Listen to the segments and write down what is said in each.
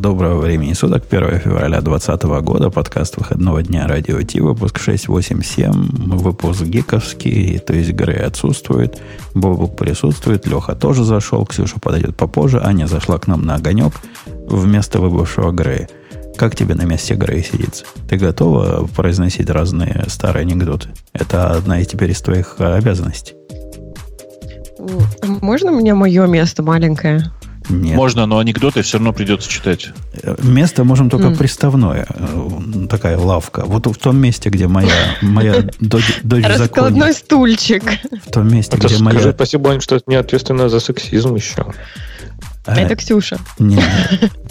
Доброго времени суток, 1 февраля 2020 года, подкаст выходного дня Радио Ти, выпуск 687, выпуск гиковский, то есть Грей отсутствует, Бобук присутствует, Леха тоже зашел, Ксюша подойдет попозже, Аня зашла к нам на огонек вместо выбывшего Грея. Как тебе на месте Грея сидится? Ты готова произносить разные старые анекдоты? Это одна из теперь из твоих обязанностей. Можно мне мое место маленькое? Нет. Можно, но анекдоты все равно придется читать. Место можем только mm. приставное. Э, такая лавка. Вот в том месте, где моя, моя дочь, дочь Раскладной стульчик. В том месте, где скажи моя... спасибо, Ань, что это не ответственно за сексизм еще. А, это Ксюша. Нет,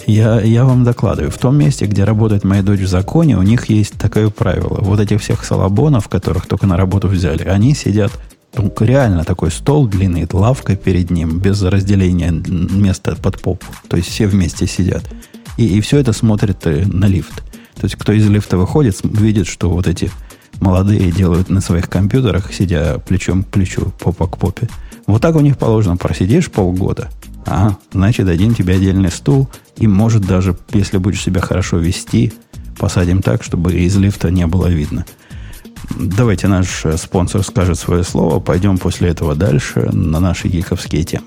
я, я вам докладываю. В том месте, где работает моя дочь в законе, у них есть такое правило. Вот этих всех салабонов, которых только на работу взяли, они сидят ну, реально такой стол длинный, лавка перед ним, без разделения места под попу. То есть все вместе сидят. И, и все это смотрит э, на лифт. То есть кто из лифта выходит, видит, что вот эти молодые делают на своих компьютерах, сидя плечом к плечу, попа к попе. Вот так у них положено. Просидишь полгода, а, значит, дадим тебе отдельный стул, и, может, даже, если будешь себя хорошо вести, посадим так, чтобы из лифта не было видно – Давайте наш э, спонсор скажет свое слово. Пойдем после этого дальше на наши гиковские темы.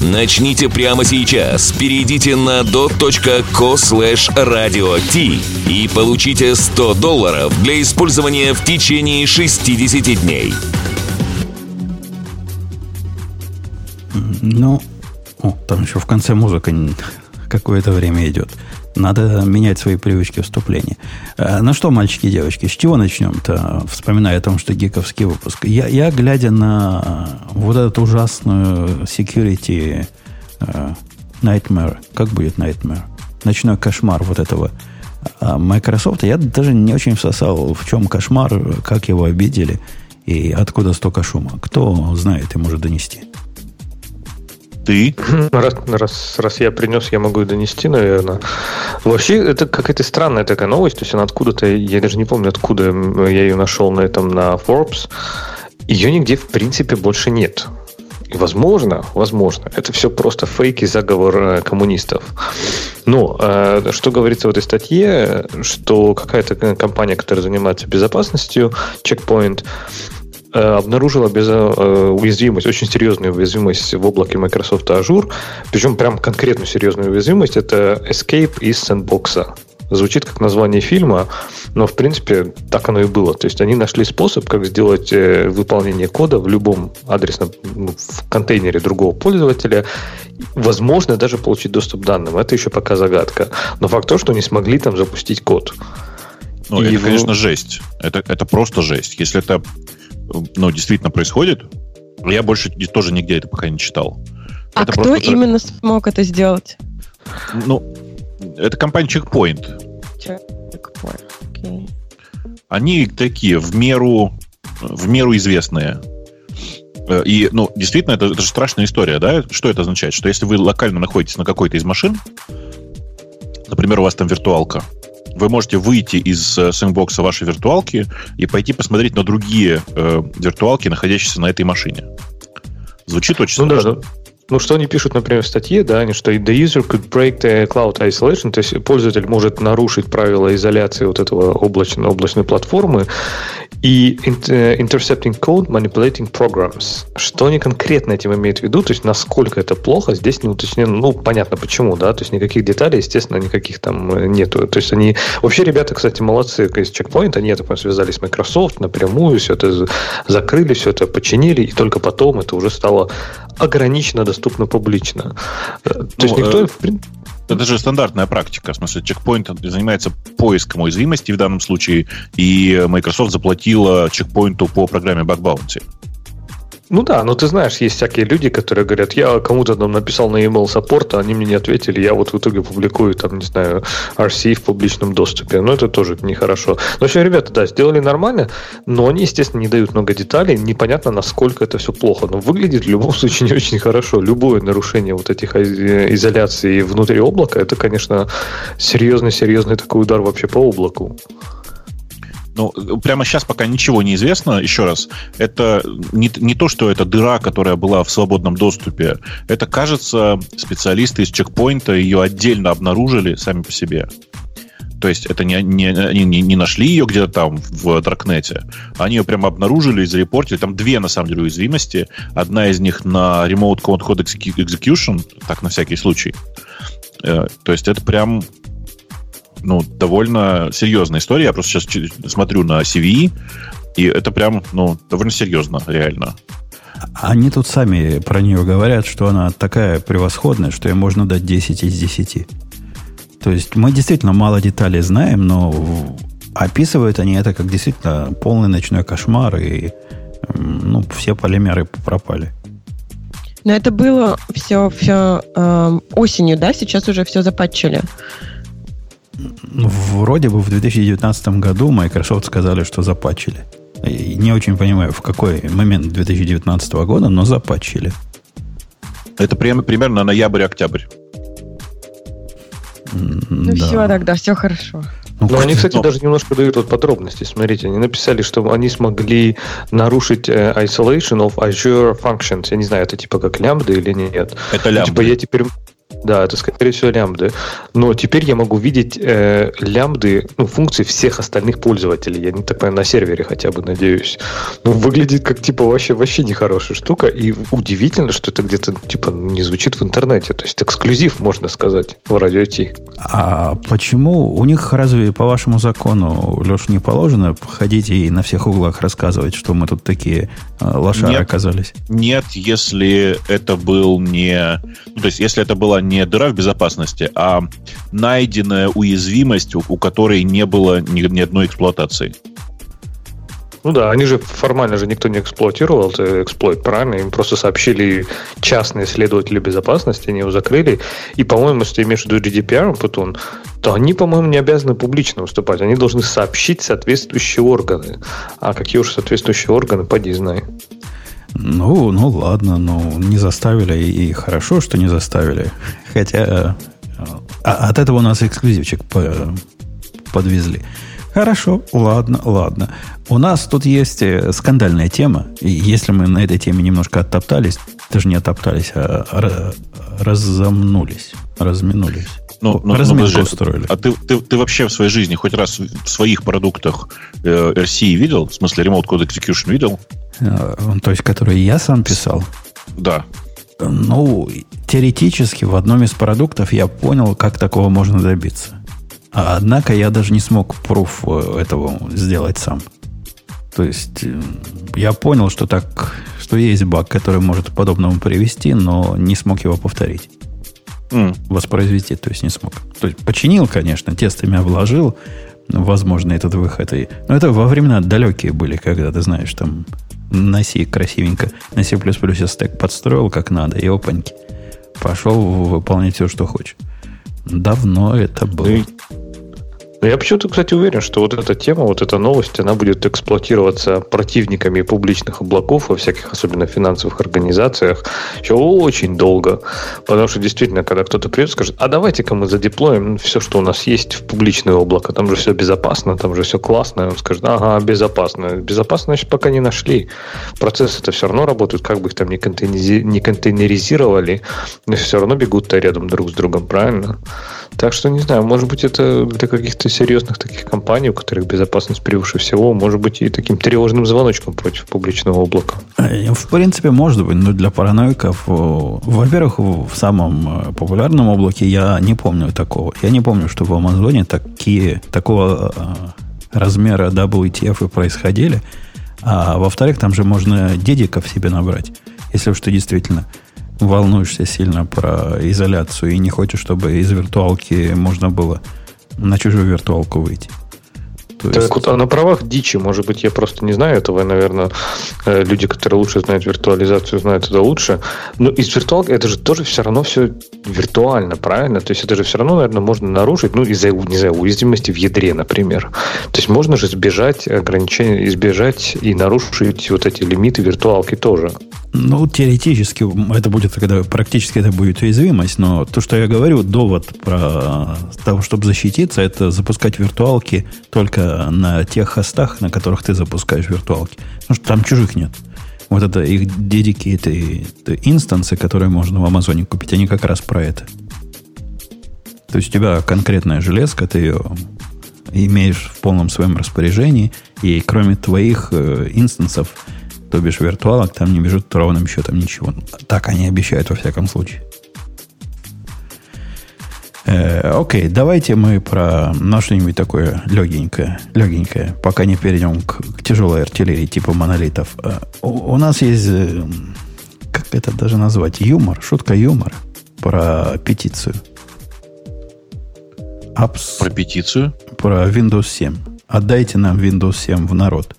Начните прямо сейчас. Перейдите на dot.co slash radio и получите 100 долларов для использования в течение 60 дней. Ну, о, там еще в конце музыка какое-то время идет. Надо менять свои привычки вступления. А, ну что, мальчики и девочки, с чего начнем-то, вспоминая о том, что гиковский выпуск? Я, я глядя на вот эту ужасную security uh, nightmare, как будет nightmare? Ночной кошмар вот этого а, Microsoft, я даже не очень всосал, в чем кошмар, как его обидели и откуда столько шума. Кто знает и может донести? Ты? Раз, раз, раз я принес, я могу и донести, наверное. Вообще, это какая-то странная такая новость. То есть она откуда-то, я даже не помню, откуда я ее нашел на этом, на Forbes. Ее нигде, в принципе, больше нет. И возможно, возможно, это все просто фейк и заговор э, коммунистов. Но э, что говорится в этой статье, что какая-то компания, которая занимается безопасностью, Checkpoint, Э, обнаружила без, э, уязвимость, очень серьезную уязвимость в облаке Microsoft Azure, причем прям конкретную серьезную уязвимость, это Escape из Sandbox. Звучит как название фильма, но в принципе так оно и было. То есть они нашли способ, как сделать э, выполнение кода в любом адресном ну, в контейнере другого пользователя, возможно даже получить доступ к данным. Это еще пока загадка. Но факт то, что они смогли там запустить код. Ну, и это, его... конечно, жесть. Это, это просто жесть. Если это ну, действительно происходит. Я больше тоже нигде это пока не читал. А это кто просто... именно смог это сделать? Ну, это компания Checkpoint. Checkpoint, окей. Okay. Они такие в меру, в меру известные. Э, и, ну, действительно, это, это же страшная история, да? Что это означает? Что если вы локально находитесь на какой-то из машин, например, у вас там виртуалка, вы можете выйти из э, сэндбокса вашей виртуалки и пойти посмотреть на другие э, виртуалки, находящиеся на этой машине. Звучит очень ну, страшно. Да, ну, что они пишут, например, в статье, да, они что the user could break the cloud isolation, то есть пользователь может нарушить правила изоляции вот этого облачной, облачной платформы и э, intercepting code, manipulating programs. Что они конкретно этим имеют в виду, то есть насколько это плохо, здесь не уточнено, ну, понятно почему, да, то есть никаких деталей, естественно, никаких там э, нету. То есть они, вообще ребята, кстати, молодцы, из Checkpoint, они, это связались с Microsoft напрямую, все это закрыли, все это починили, и только потом это уже стало ограниченно доступно публично. Э, то ну, есть никто... Э, это же стандартная практика. В смысле, чекпоинт занимается поиском уязвимости в данном случае, и Microsoft заплатила чекпоинту по программе Bug Bounty. Ну да, но ты знаешь, есть всякие люди, которые говорят, я кому-то там написал на email саппорт, а они мне не ответили, я вот в итоге публикую там, не знаю, RC в публичном доступе. Но это тоже нехорошо. Но еще ребята, да, сделали нормально, но они, естественно, не дают много деталей, непонятно, насколько это все плохо. Но выглядит в любом случае не очень хорошо. Любое нарушение вот этих изоляций внутри облака, это, конечно, серьезный-серьезный такой удар вообще по облаку. Ну, прямо сейчас пока ничего не известно. Еще раз, это не, не то, что это дыра, которая была в свободном доступе. Это, кажется, специалисты из чекпоинта ее отдельно обнаружили сами по себе. То есть это не, не, не, не нашли ее где-то там в Даркнете. Они ее прямо обнаружили и зарепортили. Там две, на самом деле, уязвимости. Одна из них на Remote Code Execution, так на всякий случай. Э, то есть это прям ну, довольно серьезная история. Я просто сейчас смотрю на CVE, и это прям, ну, довольно серьезно, реально. Они тут сами про нее говорят, что она такая превосходная, что ей можно дать 10 из 10. То есть мы действительно мало деталей знаем, но описывают они это как действительно полный ночной кошмар, и ну, все полимеры пропали. Но это было все, все э, осенью, да? Сейчас уже все запатчили. Ну, вроде бы в 2019 году Microsoft сказали, что запатчили. Не очень понимаю, в какой момент 2019 года, но запатчили. Это прямо, примерно ноябрь-октябрь. Ну да. все, тогда все хорошо. Ну, Но они, кстати, но... даже немножко дают вот подробности. Смотрите, они написали, что они смогли нарушить э, isolation of Azure functions. Я не знаю, это типа как лямбда или нет. Это лямбда. Ну, типа я теперь да, это, скорее всего, лямбды. Но теперь я могу видеть э, лямбды, ну, функции всех остальных пользователей. Я не так понимаю, на сервере хотя бы, надеюсь. Ну, выглядит как, типа, вообще, вообще нехорошая штука. И удивительно, что это где-то, типа, не звучит в интернете. То есть эксклюзив, можно сказать, в радио Ти. А почему у них разве по вашему закону, Леш, не положено ходить и на всех углах рассказывать, что мы тут такие э, лошары нет, оказались? Нет, если это был не... Ну, то есть, если это была не не дыра в безопасности, а найденная уязвимость, у, которой не было ни, ни одной эксплуатации. Ну да, они же формально же никто не эксплуатировал это эксплойт, правильно? Им просто сообщили частные исследователи безопасности, они его закрыли. И, по-моему, если ты имеешь в виду GDPR, Путун, то они, по-моему, не обязаны публично выступать. Они должны сообщить соответствующие органы. А какие уж соответствующие органы, поди знай. Ну, ну ладно, ну не заставили, и хорошо, что не заставили. Хотя а, от этого у нас эксклюзивчик по, подвезли. Хорошо, ладно, ладно. У нас тут есть э, скандальная тема. И если мы на этой теме немножко оттоптались, даже не оттоптались, а разомнулись, разминулись. Ну, ну, ну, устроили. А ты, ты, ты вообще в своей жизни хоть раз в своих продуктах э, RC видел? В смысле, Remote Code Execution видел? Э, то есть, который я сам писал? Да. Ну, теоретически в одном из продуктов я понял, как такого можно добиться. А, однако я даже не смог пруф э, этого сделать сам. То есть э, я понял, что так, что есть баг, который может к подобному привести, но не смог его повторить. Mm. Воспроизвести, то есть не смог. То есть починил, конечно, тестами обложил, возможно, этот выход. И... Но это во времена далекие были, когда, ты знаешь, там C красивенько, на C++ стек подстроил как надо, и опаньки. Пошел выполнять все, что хочешь. Давно это было. Но я почему-то, кстати, уверен, что вот эта тема, вот эта новость, она будет эксплуатироваться противниками публичных облаков во всяких, особенно финансовых организациях, еще очень долго. Потому что действительно, когда кто-то придет и скажет, а давайте-ка мы задеплоим все, что у нас есть в публичное облако, там же все безопасно, там же все классно, он скажет, ага, безопасно. Безопасно, значит, пока не нашли. Процессы это все равно работают, как бы их там не, контейнеризировали, но все равно бегут-то рядом друг с другом, правильно? Так что, не знаю, может быть, это для каких-то серьезных таких компаний, у которых безопасность превыше всего, может быть, и таким тревожным звоночком против публичного облака. Э, в принципе, может быть, но для параноиков, во-первых, в самом э, популярном облаке я не помню такого. Я не помню, что в Амазоне такие, такого э, размера WTF происходили. А во-вторых, там же можно дедиков себе набрать, если ты действительно волнуешься сильно про изоляцию и не хочешь, чтобы из виртуалки можно было на чужую виртуалку выйти, То так есть... вот, а на правах дичи, может быть, я просто не знаю этого, и, наверное, э, люди, которые лучше знают виртуализацию, знают это лучше. Но из виртуалки это же тоже все равно все виртуально, правильно? То есть это же все равно, наверное, можно нарушить, ну, из-за, не знаю, уязвимости в ядре, например. То есть можно же избежать ограничения, избежать и нарушить вот эти лимиты виртуалки тоже. Ну, теоретически это будет, когда практически это будет уязвимость, но то, что я говорю, довод про того, чтобы защититься, это запускать виртуалки только на тех хостах, на которых ты запускаешь виртуалки. Потому что там чужих нет. Вот это их dedicated инстансы, которые можно в Амазоне купить, они как раз про это. То есть у тебя конкретная железка, ты ее имеешь в полном своем распоряжении, и кроме твоих э, инстансов то бишь виртуалок, там не бежит ровным счетом ничего. Так они обещают во всяком случае. Э, окей, давайте мы про ну, что-нибудь такое легенькое, легенькое, пока не перейдем к, к тяжелой артиллерии типа монолитов. Э, у, у нас есть, э, как это даже назвать, юмор, шутка юмора про петицию. Apps, про петицию? Про Windows 7. Отдайте нам Windows 7 в народ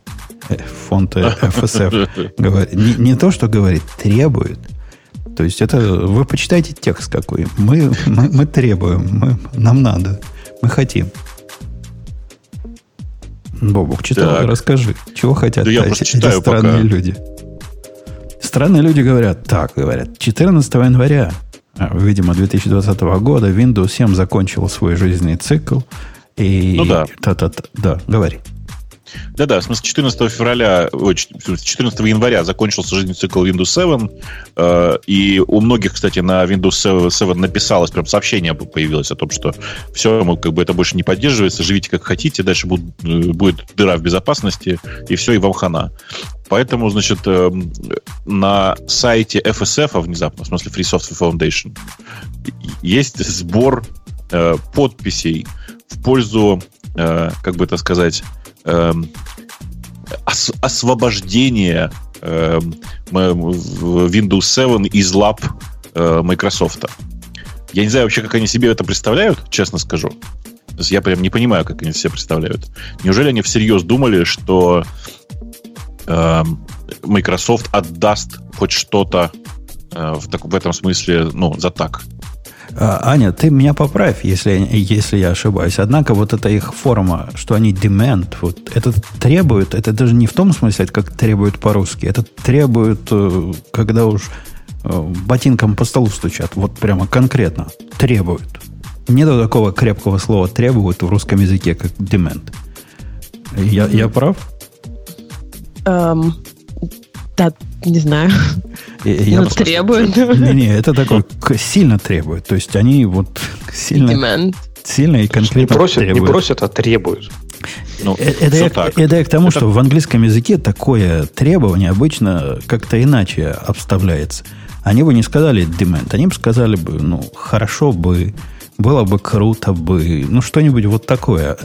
фонд FSF говорит, не, не то, что говорит, требует. То есть это вы почитайте текст какой. Мы, мы, мы требуем, мы, нам надо, мы хотим. Бобук, читал, так. расскажи, чего хотят да я эти, читаю эти странные пока. люди. Странные люди говорят, так, говорят, 14 января, а, видимо, 2020 года Windows 7 закончил свой жизненный цикл. И... Ну да. Та-та-та. Да, говори. Да-да, смысле 14 февраля, ой, 14 января закончился жизненный цикл Windows 7, э, и у многих, кстати, на Windows 7 написалось, прям сообщение появилось о том, что все, мы, как бы это больше не поддерживается, живите как хотите, дальше будет, э, будет дыра в безопасности, и все, и вам хана. Поэтому, значит, э, на сайте FSF, внезапно, в смысле Free Software Foundation, есть сбор э, подписей в пользу, как бы это сказать, Эм, ос, освобождение э, Windows 7 из лап э, Microsoft. Я не знаю вообще, как они себе это представляют, честно скажу. Я прям не понимаю, как они себе представляют. Неужели они всерьез думали, что э, Microsoft отдаст хоть что-то э, в, в этом смысле, ну, за так? А, Аня, ты меня поправь, если, если я ошибаюсь. Однако вот эта их форма, что они demand, вот это требует, это даже не в том смысле, как требует по-русски, это требует, э, когда уж э, ботинком по столу стучат, вот прямо конкретно, требуют. Нет такого крепкого слова требуют в русском языке, как demand. Я, я прав? Um, да, не знаю. Я ну, требует. Не, не, это такое сильно требует. То есть они вот сильно, Demand. сильно и конкретно не просят, требуют. Не просят, а требуют. Ну, э, это, я, так. это я к тому, это... что в английском языке такое требование обычно как-то иначе обставляется. Они бы не сказали demand, они бы сказали бы, ну, хорошо бы, было бы круто бы, ну, что-нибудь вот такое.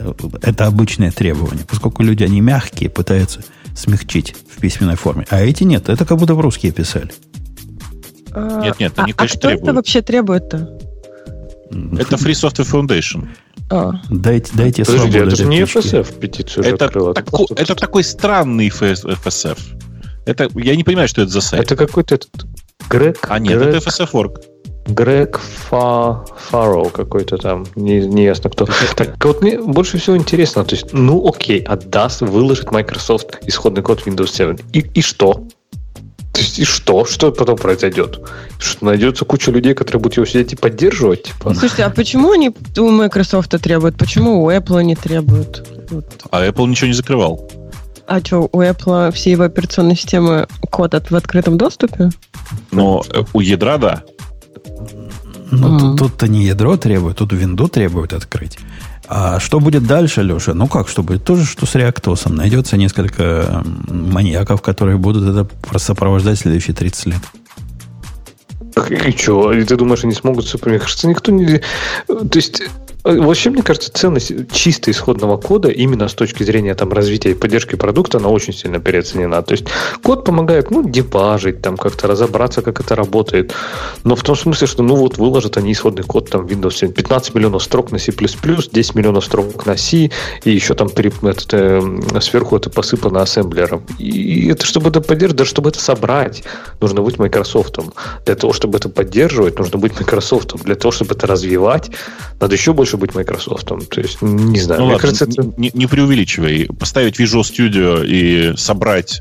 Это обычное требование. Поскольку люди, они мягкие, пытаются смягчить в письменной форме. А эти нет, это как будто в русские писали. А, нет, нет, они, а, конечно, а кто требуют. это вообще требует-то? Это Free Software Foundation. А. Дайте, дайте Подожди, это же не FSF петицию это, открыла. Это, это такой странный FSF. Это, я не понимаю, что это за сайт. Это какой-то этот Грег. А нет, Грег, это FSF.org. Грег Фа, Фарроу какой-то там, не, не ясно кто. Так вот мне больше всего интересно, то есть, ну окей, отдаст, выложит Microsoft исходный код Windows 7. И, и что? То есть, и что? Что потом произойдет? Что найдется куча людей, которые будут его сидеть и поддерживать? Типа? Слушайте, а почему они у Microsoft требуют? Почему у Apple не требуют? А Apple ничего не закрывал. А что, у Apple все его операционные системы код от, в открытом доступе? Но у ядра, да. Ну, mm-hmm. тут-то не ядро требует, тут винду требует открыть. А что будет дальше, Леша? Ну как, что будет? То же, что с реактосом. Найдется несколько маньяков, которые будут это сопровождать следующие 30 лет. И что? И ты думаешь, они смогут... Мне кажется, никто не... То есть вообще, мне кажется, ценность чисто исходного кода именно с точки зрения там, развития и поддержки продукта, она очень сильно переоценена. То есть код помогает ну, дебажить, там, как-то разобраться, как это работает. Но в том смысле, что ну вот выложат они исходный код там Windows 7. 15 миллионов строк на C++, 10 миллионов строк на C, и еще там этот, э, сверху это посыпано ассемблером. И это чтобы это поддерживать, даже чтобы это собрать, нужно быть Microsoft. Для того, чтобы это поддерживать, нужно быть Microsoft. Для того, чтобы это развивать, надо еще больше быть Microsoft. То есть, не знаю. Ну, мне ладно, кажется, это... не, не преувеличивай. Поставить Visual Studio и собрать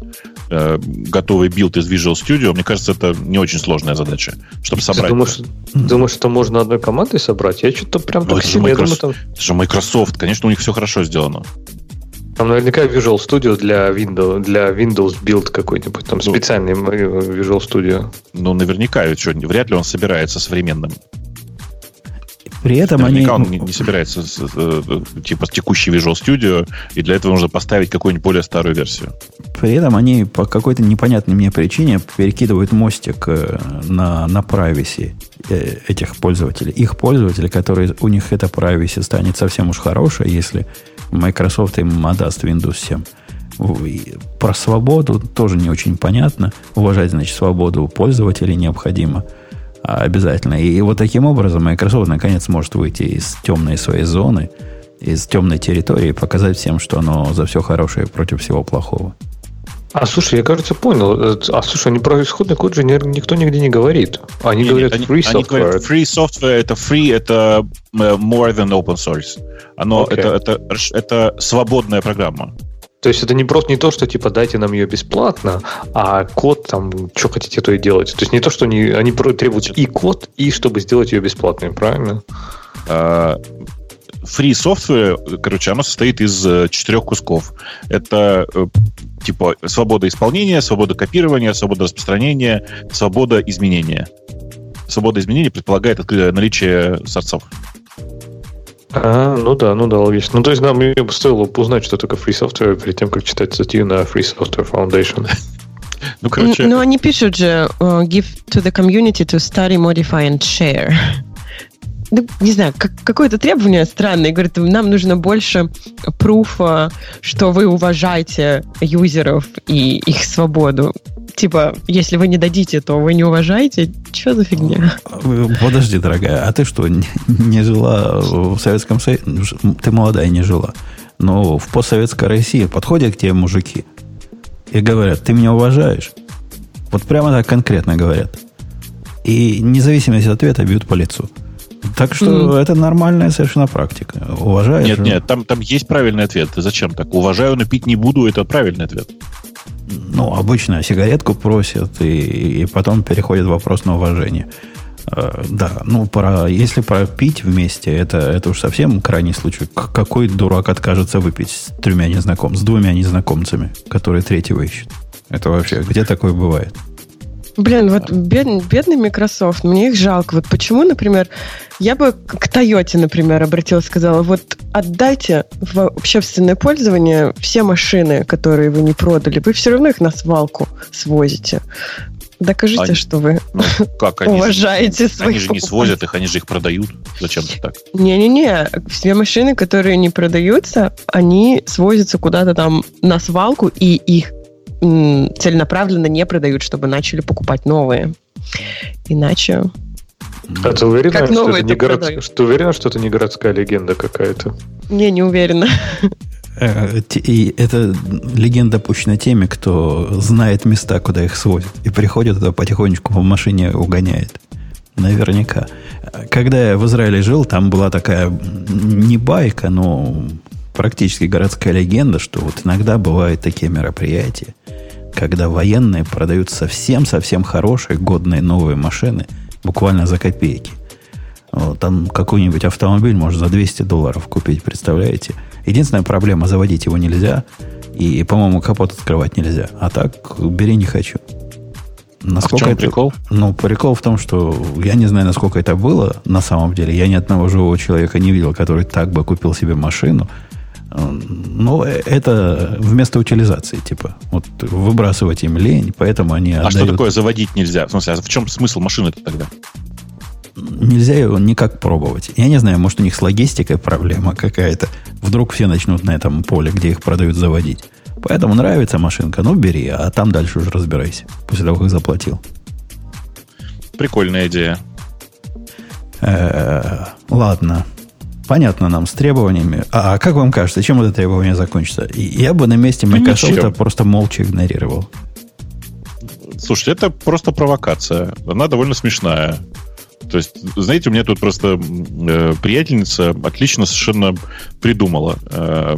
э, готовый build из Visual Studio, мне кажется, это не очень сложная задача, чтобы собрать. Ты думаешь, думаешь что можно одной командой собрать? Я что-то прям ну, так это сильно... Microsoft, думаю, там... Это же Microsoft, конечно, у них все хорошо сделано. Там наверняка Visual Studio для Windows, для Windows Build какой-нибудь, там ну, специальный Visual Studio. Ну, наверняка, ведь что, вряд ли он собирается современным. При этом Наверняка они... он не, не собирается с, э, типа с текущей Visual Studio, и для этого нужно поставить какую-нибудь более старую версию. При этом они по какой-то непонятной мне причине перекидывают мостик э, на, на privacy э, этих пользователей. Их пользователи, которые у них это privacy станет совсем уж хорошее, если Microsoft им отдаст Windows 7. Про свободу тоже не очень понятно. Уважать, значит, свободу пользователей необходимо – обязательно. И вот таким образом Microsoft наконец может выйти из темной своей зоны, из темной территории и показать всем, что оно за все хорошее против всего плохого. А слушай, я, кажется, понял. А слушай, они про исходный код же никто нигде не говорит. Они нет, говорят free software. Они говорят, free software это free, это э, more than open source. Оно okay. это, это, это свободная программа. То есть это не просто не то, что типа дайте нам ее бесплатно, а код там, что хотите, то и делать. То есть не то, что они, они требуют и код, и чтобы сделать ее бесплатной, правильно? А, free software, короче, оно состоит из э, четырех кусков. Это э, типа свобода исполнения, свобода копирования, свобода распространения, свобода изменения. Свобода изменения предполагает наличие сорцов. А, ну да, ну да, логично. Ну, то есть нам бы стоило узнать, что такое free software перед тем, как читать статью на Free Software Foundation. ну, короче... Ну, они пишут же uh, give to the community to study, modify and share. Ну, не знаю, как, какое-то требование странное. Говорит, нам нужно больше пруфа, что вы уважаете юзеров и их свободу типа, если вы не дадите, то вы не уважаете. Что за фигня? Подожди, дорогая, а ты что, не, не жила в Советском Союзе? Ты молодая, не жила. Но в постсоветской России подходят к тебе мужики и говорят, ты меня уважаешь? Вот прямо так конкретно говорят. И независимо от ответа бьют по лицу. Так что mm. это нормальная совершенно практика. Уважаешь? Нет, нет, там, там есть правильный ответ. Зачем так? Уважаю, но пить не буду, это правильный ответ ну, обычно сигаретку просят, и, и потом переходит вопрос на уважение. Э, да, ну, про, если пропить вместе, это, это уж совсем крайний случай. Какой дурак откажется выпить с тремя незнакомцами, с двумя незнакомцами, которые третьего ищут? Это вообще, где такое бывает? Блин, вот бед, бедный Microsoft, мне их жалко. Вот почему, например, я бы к Toyota, например, обратилась, сказала, вот отдайте в общественное пользование все машины, которые вы не продали. Вы все равно их на свалку свозите. Докажите, они, что вы ну, как, они уважаете же, своих Они же не свозят их, они же их продают. Зачем ты так? Не-не-не. Все машины, которые не продаются, они свозятся куда-то там на свалку, и их целенаправленно не продают, чтобы начали покупать новые. Иначе... А ты уверена, как что, это не город... что уверена, что это не городская легенда какая-то? Не, не уверена. Э, и это легенда пущена теми, кто знает места, куда их свозят. И приходит туда потихонечку по машине угоняет. Наверняка. Когда я в Израиле жил, там была такая не байка, но практически городская легенда, что вот иногда бывают такие мероприятия, когда военные продают совсем-совсем хорошие, годные новые машины буквально за копейки. Вот, там какой-нибудь автомобиль можно за 200 долларов купить, представляете? Единственная проблема, заводить его нельзя, и, по-моему, капот открывать нельзя. А так, бери не хочу. Насколько а в чем это, прикол? Ну, прикол в том, что я не знаю, насколько это было на самом деле. Я ни одного живого человека не видел, который так бы купил себе машину, ну, э, это вместо утилизации, типа. Вот выбрасывать им лень, поэтому они А отдают... что такое заводить нельзя? В смысле, а в чем смысл машины-то тогда? нельзя его никак пробовать. Я не знаю, может, у них с логистикой проблема какая-то. Вдруг все начнут на этом поле, где их продают, заводить. Поэтому нравится машинка, ну бери, а там дальше уже разбирайся, после того, как заплатил. Прикольная идея. Э-э-э, ладно. Понятно нам с требованиями. А, а как вам кажется, чем это требование закончится? Я бы на месте Microsoft Ничем. просто молча игнорировал. Слушайте, это просто провокация. Она довольно смешная. То есть, знаете, у меня тут просто э, приятельница отлично совершенно придумала. Э,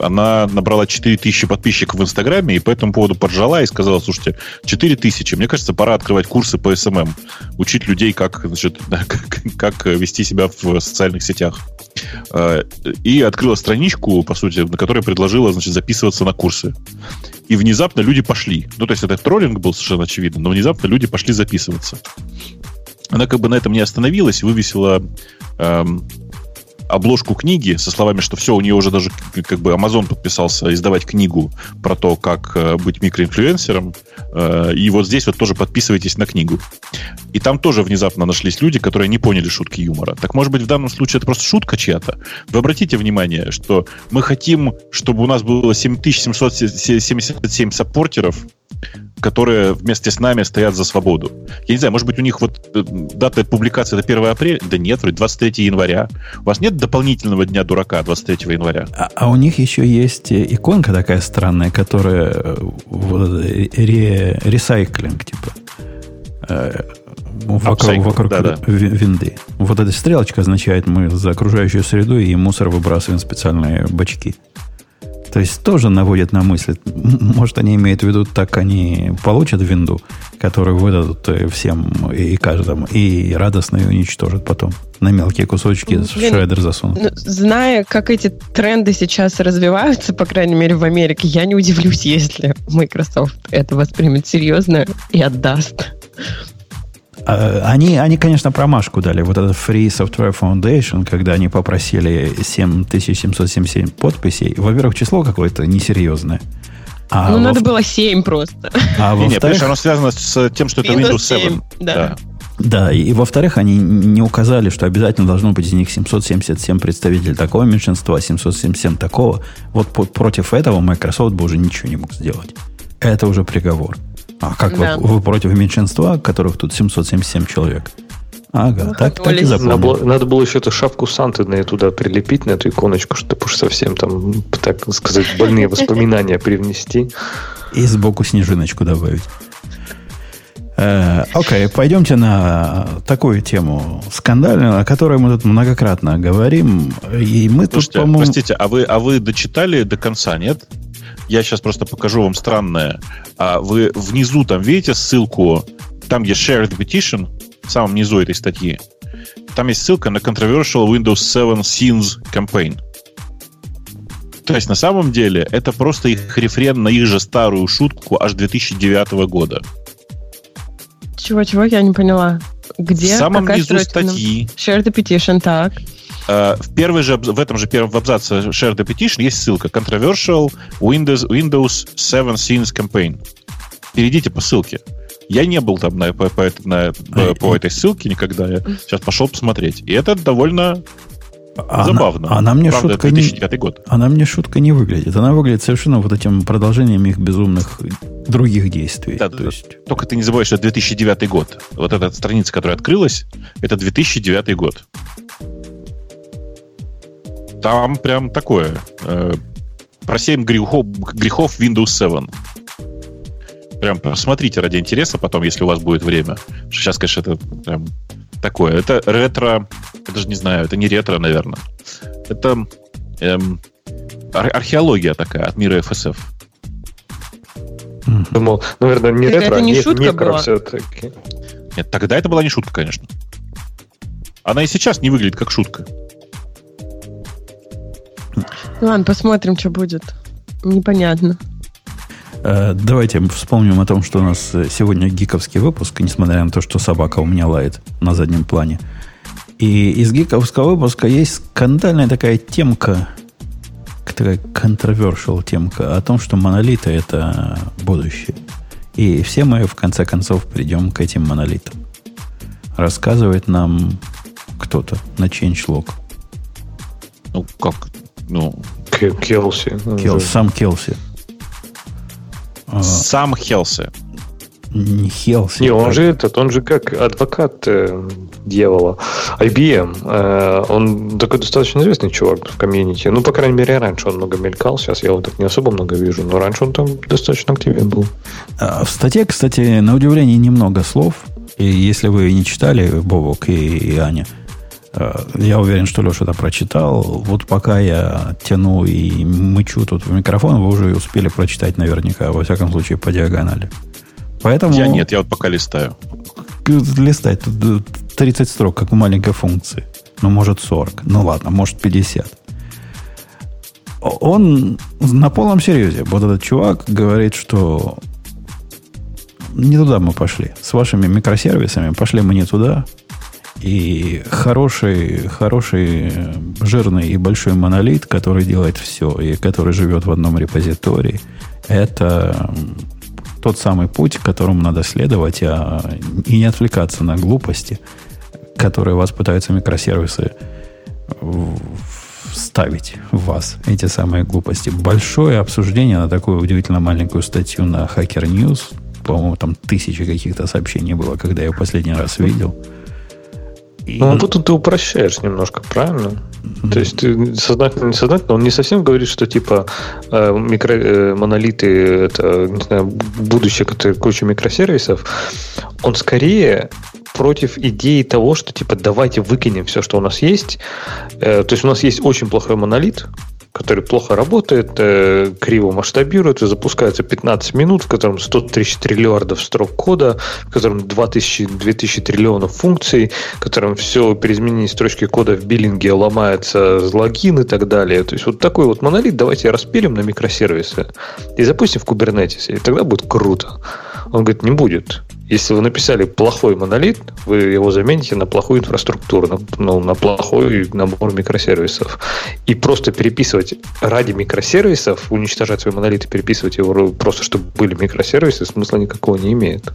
она набрала 4000 подписчиков в Инстаграме и по этому поводу поржала и сказала, слушайте, 4000, мне кажется, пора открывать курсы по SMM, учить людей, как, значит, как, как вести себя в социальных сетях. Э, и открыла страничку, по сути, на которой предложила, значит, записываться на курсы. И внезапно люди пошли. Ну, то есть это троллинг был совершенно очевидно, но внезапно люди пошли записываться она как бы на этом не остановилась, вывесила эм, обложку книги со словами, что все, у нее уже даже как бы Amazon подписался издавать книгу про то, как э, быть микроинфлюенсером. Э, и вот здесь вот тоже подписывайтесь на книгу. И там тоже внезапно нашлись люди, которые не поняли шутки юмора. Так может быть в данном случае это просто шутка чья-то? Вы обратите внимание, что мы хотим, чтобы у нас было 7777 саппортеров, которые вместе с нами стоят за свободу. Я не знаю, может быть, у них вот э, дата публикации это 1 апреля? Да нет, вроде 23 января. У вас нет дополнительного дня дурака 23 января? А, а у них еще есть э, иконка такая странная, которая э, вот, ре, ресайклинг, типа. Вокруг, вокруг да, да. винды. Вот эта стрелочка означает, мы за окружающую среду и мусор выбрасываем в специальные бачки. То есть тоже наводит на мысль. Может, они имеют в виду, так они получат винду, которую выдадут э, всем и каждому, и радостно ее уничтожат потом. На мелкие кусочки Блин, шредер засунут. Ну, зная, как эти тренды сейчас развиваются, по крайней мере, в Америке, я не удивлюсь, если Microsoft это воспримет серьезно и отдаст. А, они, они, конечно, промашку дали. Вот этот Free Software Foundation, когда они попросили 7777 подписей. Во-первых, число какое-то несерьезное. А ну, во надо было 7 просто. А во Нет, оно связано с тем, что это Windows 7. 7 да. да. Да, и, и во-вторых, они не указали, что обязательно должно быть из них 777 представителей такого меньшинства, 777 такого. Вот против этого Microsoft бы уже ничего не мог сделать. Это уже приговор. А как да. вы, вы против меньшинства, которых тут 777 человек? Ага, ну, так, так и надо было, надо было еще эту шапку Санты на туда прилепить, на эту иконочку, чтобы уж совсем там, так сказать, больные воспоминания привнести. И сбоку снежиночку добавить. Э, окей, пойдемте на такую тему скандальную, о которой мы тут многократно говорим. И мы Слушайте, тут, по-моему... простите, а вы, а вы дочитали до конца, нет? Я сейчас просто покажу вам странное. А вы внизу там видите ссылку, там где shared petition, в самом низу этой статьи. Там есть ссылка на controversial Windows 7 Scenes campaign. То есть на самом деле это просто их рефрен на их же старую шутку аж 2009 года. Чего-чего, я не поняла. Где? В самом низу статьи. Share the petition, так. Э, в, первой же, в этом же первом абзаце Share the Petition есть ссылка Controversial Windows, Windows 7 Scenes Campaign. Перейдите по ссылке. Я не был там на, по, по, на, по, по этой ссылке никогда. Я сейчас пошел посмотреть. И это довольно она, забавно. Она мне Правда, шутка 2009 не, год. Она мне шутка не выглядит. Она выглядит совершенно вот этим продолжением их безумных других действий. Да, То есть... Только ты не забываешь, что это 2009 год. Вот эта страница, которая открылась, это 2009 год там прям такое. Э, про 7 грехов, грехов Windows 7. Прям посмотрите ради интереса потом, если у вас будет время. Сейчас, конечно, это прям такое. Это ретро... Я даже не знаю, это не ретро, наверное. Это эм, ар- археология такая от мира FSF. Думал, наверное, не это ретро, это не, не шутка была? все-таки. Нет, тогда это была не шутка, конечно. Она и сейчас не выглядит как шутка. Ладно, посмотрим, что будет. Непонятно. Э, давайте вспомним о том, что у нас сегодня гиковский выпуск, несмотря на то, что собака у меня лает на заднем плане. И из гиковского выпуска есть скандальная такая темка, такая controversial темка о том, что монолиты это будущее. И все мы в конце концов придем к этим монолитам. рассказывает нам кто-то на changelog. Ну, как? Ну, Келси. Кел, сам Келси. А, сам Хелси. Не Хелси. Не, он же этот, он же как адвокат э, дьявола. IBM. Э, он такой достаточно известный чувак в комьюнити. Ну, по крайней мере, раньше он много мелькал. Сейчас я его так не особо много вижу. Но раньше он там достаточно активен был. А в статье, кстати, на удивление, немного слов. И если вы не читали, Бобок и, и Аня, э, я уверен, что Леша это прочитал. Вот пока я тяну и мычу тут в микрофон, вы уже успели прочитать наверняка, во всяком случае, по диагонали. Поэтому... Я нет, я вот пока листаю. Листать. Тут 30 строк, как у маленькой функции. Ну, может, 40. Ну, ладно, может, 50. Он на полном серьезе. Вот этот чувак говорит, что не туда мы пошли. С вашими микросервисами пошли мы не туда. И хороший, хороший, жирный и большой монолит, который делает все, и который живет в одном репозитории, это тот самый путь, которому надо следовать, а, и не отвлекаться на глупости, которые вас пытаются микросервисы вставить в вас, эти самые глупости. Большое обсуждение на такую удивительно маленькую статью на Hacker News. По-моему, там тысячи каких-то сообщений было, когда я последний раз видел. И... Ну, тут ты упрощаешь немножко, правильно? Mm-hmm. То есть ты сознательно, несознательно, он не совсем говорит, что типа э, микро, э, монолиты это не знаю, будущее, это куча микросервисов. Он скорее против идеи того, что типа давайте выкинем все, что у нас есть. Э, то есть у нас есть очень плохой монолит, который плохо работает, э, криво масштабирует, и запускается 15 минут, в котором 130 триллиардов строк кода, в котором 2000, 2000 триллионов функций, в котором все при изменении строчки кода в биллинге ломается логин и так далее. То есть вот такой вот монолит давайте распилим на микросервисы и запустим в Kubernetes, и тогда будет круто. Он говорит, не будет. Если вы написали плохой монолит, вы его замените на плохую инфраструктуру, на, ну, на плохой набор микросервисов. И просто переписывать ради микросервисов, уничтожать свой монолит и переписывать его просто, чтобы были микросервисы, смысла никакого не имеет.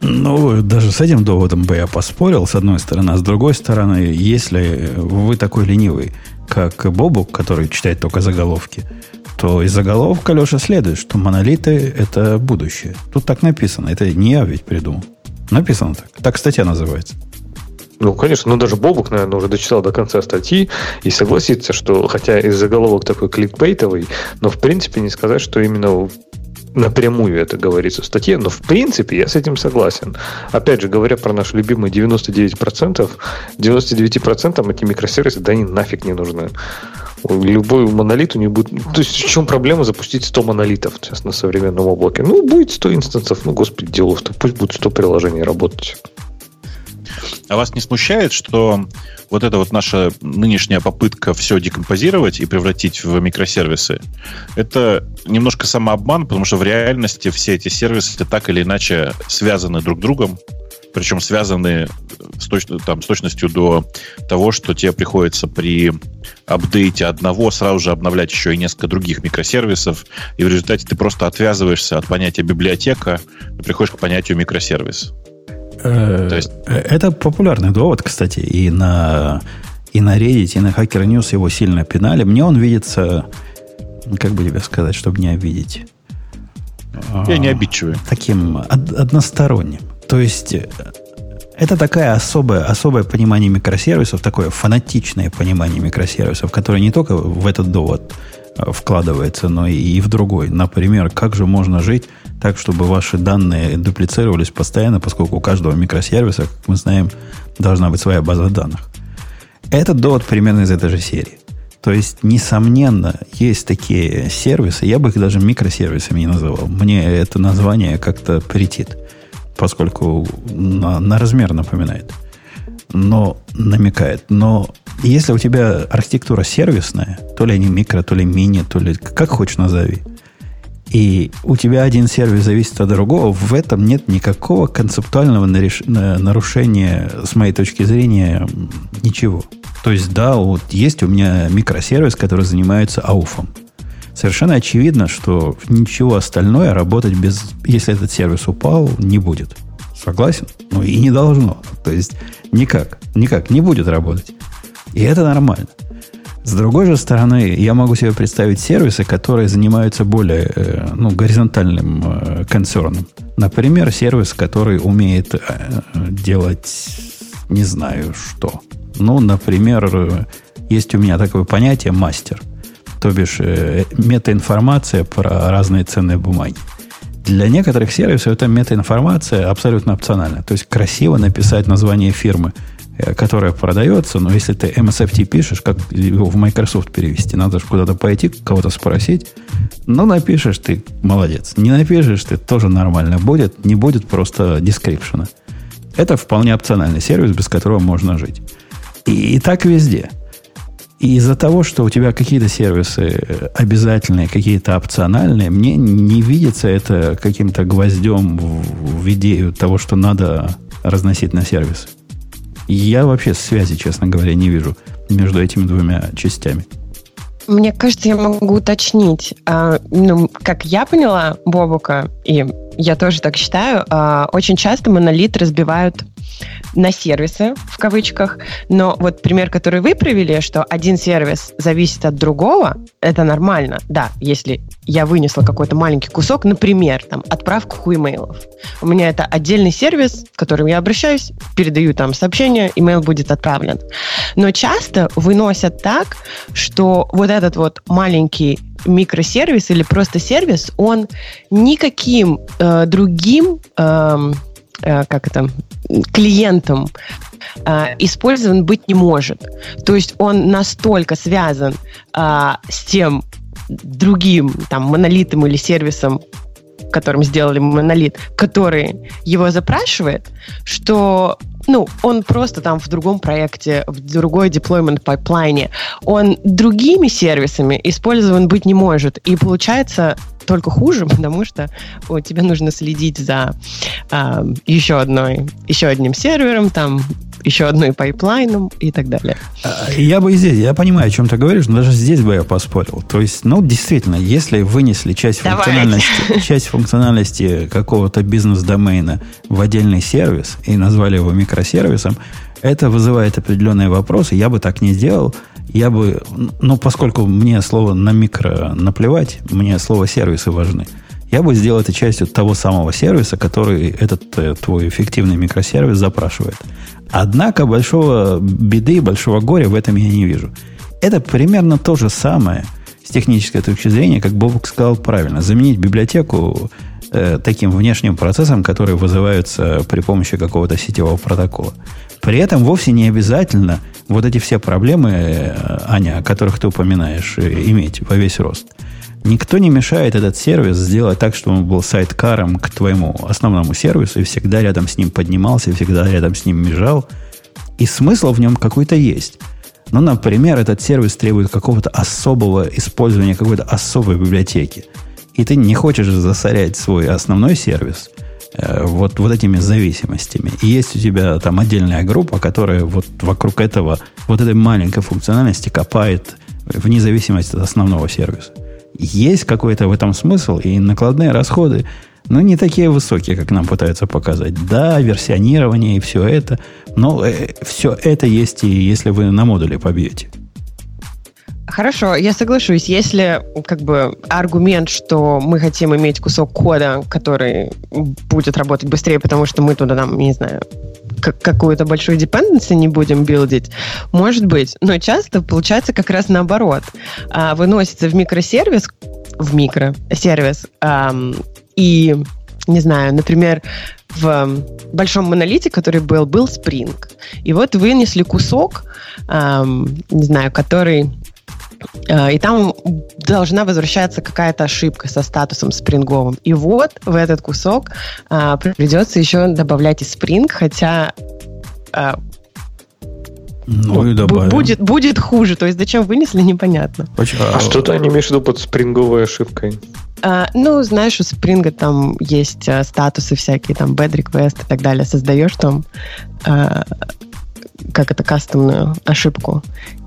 Ну, даже с этим доводом бы я поспорил, с одной стороны. А с другой стороны, если вы такой ленивый, как Бобук, который читает только заголовки, то из заголовка, Леша, следует, что монолиты – это будущее. Тут так написано. Это не я ведь придумал. Написано так. Так статья называется. Ну, конечно, ну даже Бобук, наверное, уже дочитал до конца статьи и согласится, что, хотя из заголовок такой кликбейтовый, но в принципе не сказать, что именно напрямую это говорится в статье, но в принципе я с этим согласен. Опять же, говоря про наши любимые 99%, 99% эти микросервисы, да они нафиг не нужны. Любой монолит у них будет... То есть в чем проблема запустить 100 монолитов сейчас на современном облаке? Ну, будет 100 инстансов, ну, господи, делов-то, пусть будет 100 приложений работать. А вас не смущает, что вот эта вот наша нынешняя попытка все декомпозировать и превратить в микросервисы, это немножко самообман, потому что в реальности все эти сервисы так или иначе связаны друг с другом, причем связаны с, точ, там, с точностью до того, что тебе приходится при апдейте одного сразу же обновлять еще и несколько других микросервисов, и в результате ты просто отвязываешься от понятия библиотека и приходишь к понятию микросервис. Э, То есть... Э, это популярный довод, кстати, и на, и на Reddit, и на Hacker News его сильно пинали. Мне он видится, как бы тебе сказать, чтобы не обидеть. Я не обидчивый. Таким односторонним. То есть э, это такая особое, особое понимание микросервисов, такое фанатичное понимание микросервисов, которое не только в этот довод вкладывается, но и в другой. Например, как же можно жить так, чтобы ваши данные дуплицировались постоянно, поскольку у каждого микросервиса, как мы знаем, должна быть своя база данных. Этот довод примерно из этой же серии. То есть, несомненно, есть такие сервисы, я бы их даже микросервисами не называл. Мне это название как-то претит поскольку на, на размер напоминает, но намекает. Но если у тебя архитектура сервисная, то ли они микро, то ли мини, то ли как хочешь назови, и у тебя один сервис зависит от другого, в этом нет никакого концептуального нарушения, с моей точки зрения, ничего. То есть, да, вот есть у меня микросервис, который занимается ауфом совершенно очевидно, что ничего остальное работать без... Если этот сервис упал, не будет. Согласен? Ну и не должно. То есть никак, никак не будет работать. И это нормально. С другой же стороны, я могу себе представить сервисы, которые занимаются более э, ну, горизонтальным э, концерном. Например, сервис, который умеет э, делать не знаю что. Ну, например, есть у меня такое понятие мастер. То бишь метаинформация про разные ценные бумаги. Для некоторых сервисов эта метаинформация абсолютно опциональна. То есть красиво написать название фирмы – Э, которая продается, но если ты MSFT пишешь, как его в Microsoft перевести? Надо же куда-то пойти, кого-то спросить. Ну, напишешь ты, молодец. Не напишешь ты, тоже нормально будет. Не будет просто дескрипшена. Это вполне опциональный сервис, без которого можно жить. И, и так везде. И из-за того, что у тебя какие-то сервисы обязательные, какие-то опциональные, мне не видится это каким-то гвоздем в идею того, что надо разносить на сервисы. Я вообще связи, честно говоря, не вижу между этими двумя частями. Мне кажется, я могу уточнить. А, ну, как я поняла Бобука, и я тоже так считаю, а, очень часто монолит разбивают на сервисы, в кавычках. Но вот пример, который вы привели, что один сервис зависит от другого, это нормально. Да, если я вынесла какой-то маленький кусок, например, там, отправку имейлов. У меня это отдельный сервис, к которому я обращаюсь, передаю там сообщение, имейл будет отправлен. Но часто выносят так, что вот этот вот маленький микросервис или просто сервис, он никаким э, другим э, как это, клиентом э, использован быть не может. То есть он настолько связан э, с тем другим там монолитом или сервисом, которым сделали монолит, который его запрашивает, что ну, он просто там в другом проекте, в другой deployment пайплайне, он другими сервисами использован быть не может. И получается только хуже, потому что о, тебе нужно следить за а, еще одной, еще одним сервером, там еще одной пайплайном и так далее. А, я бы и здесь, я понимаю, о чем ты говоришь, но даже здесь бы я поспорил. То есть, ну, действительно, если вынесли часть функциональности, часть функциональности какого-то бизнес-домена в отдельный сервис и назвали его микросервисом, это вызывает определенные вопросы. Я бы так не сделал. Я бы, ну, поскольку мне слово на микро наплевать, мне слово сервисы важны – я бы сделал это частью того самого сервиса, который этот э, твой эффективный микросервис запрашивает. Однако большого беды, большого горя в этом я не вижу. Это примерно то же самое с технической точки зрения, как Бобук сказал правильно. Заменить библиотеку э, таким внешним процессом, которые вызываются при помощи какого-то сетевого протокола. При этом вовсе не обязательно вот эти все проблемы, э, Аня, о которых ты упоминаешь, э, иметь во весь рост. Никто не мешает этот сервис сделать так, чтобы он был сайткаром к твоему основному сервису и всегда рядом с ним поднимался, и всегда рядом с ним межал. И смысл в нем какой-то есть. Ну, например, этот сервис требует какого-то особого использования какой-то особой библиотеки. И ты не хочешь засорять свой основной сервис вот, вот этими зависимостями. И есть у тебя там отдельная группа, которая вот вокруг этого, вот этой маленькой функциональности копает вне зависимости от основного сервиса есть какой-то в этом смысл, и накладные расходы, ну, не такие высокие, как нам пытаются показать. Да, версионирование и все это, но э, все это есть и если вы на модуле побьете. Хорошо, я соглашусь. Если как бы аргумент, что мы хотим иметь кусок кода, который будет работать быстрее, потому что мы туда, там, не знаю, какую-то большую dependency не будем билдить, может быть. Но часто получается как раз наоборот. А, выносится в микросервис, в микросервис, и, не знаю, например, в большом монолите, который был, был Spring. И вот вынесли кусок, не знаю, который и там должна возвращаться какая-то ошибка со статусом спринговым. И вот в этот кусок а, придется еще добавлять и спринг, хотя а, ну, и добавим. Будет, будет хуже. То есть зачем вынесли, непонятно. Почему? А что ты не имеешь в виду под спринговой ошибкой? А, ну, знаешь, у спринга там есть а, статусы всякие, там, bad request и так далее. Создаешь там а, как это кастомную ошибку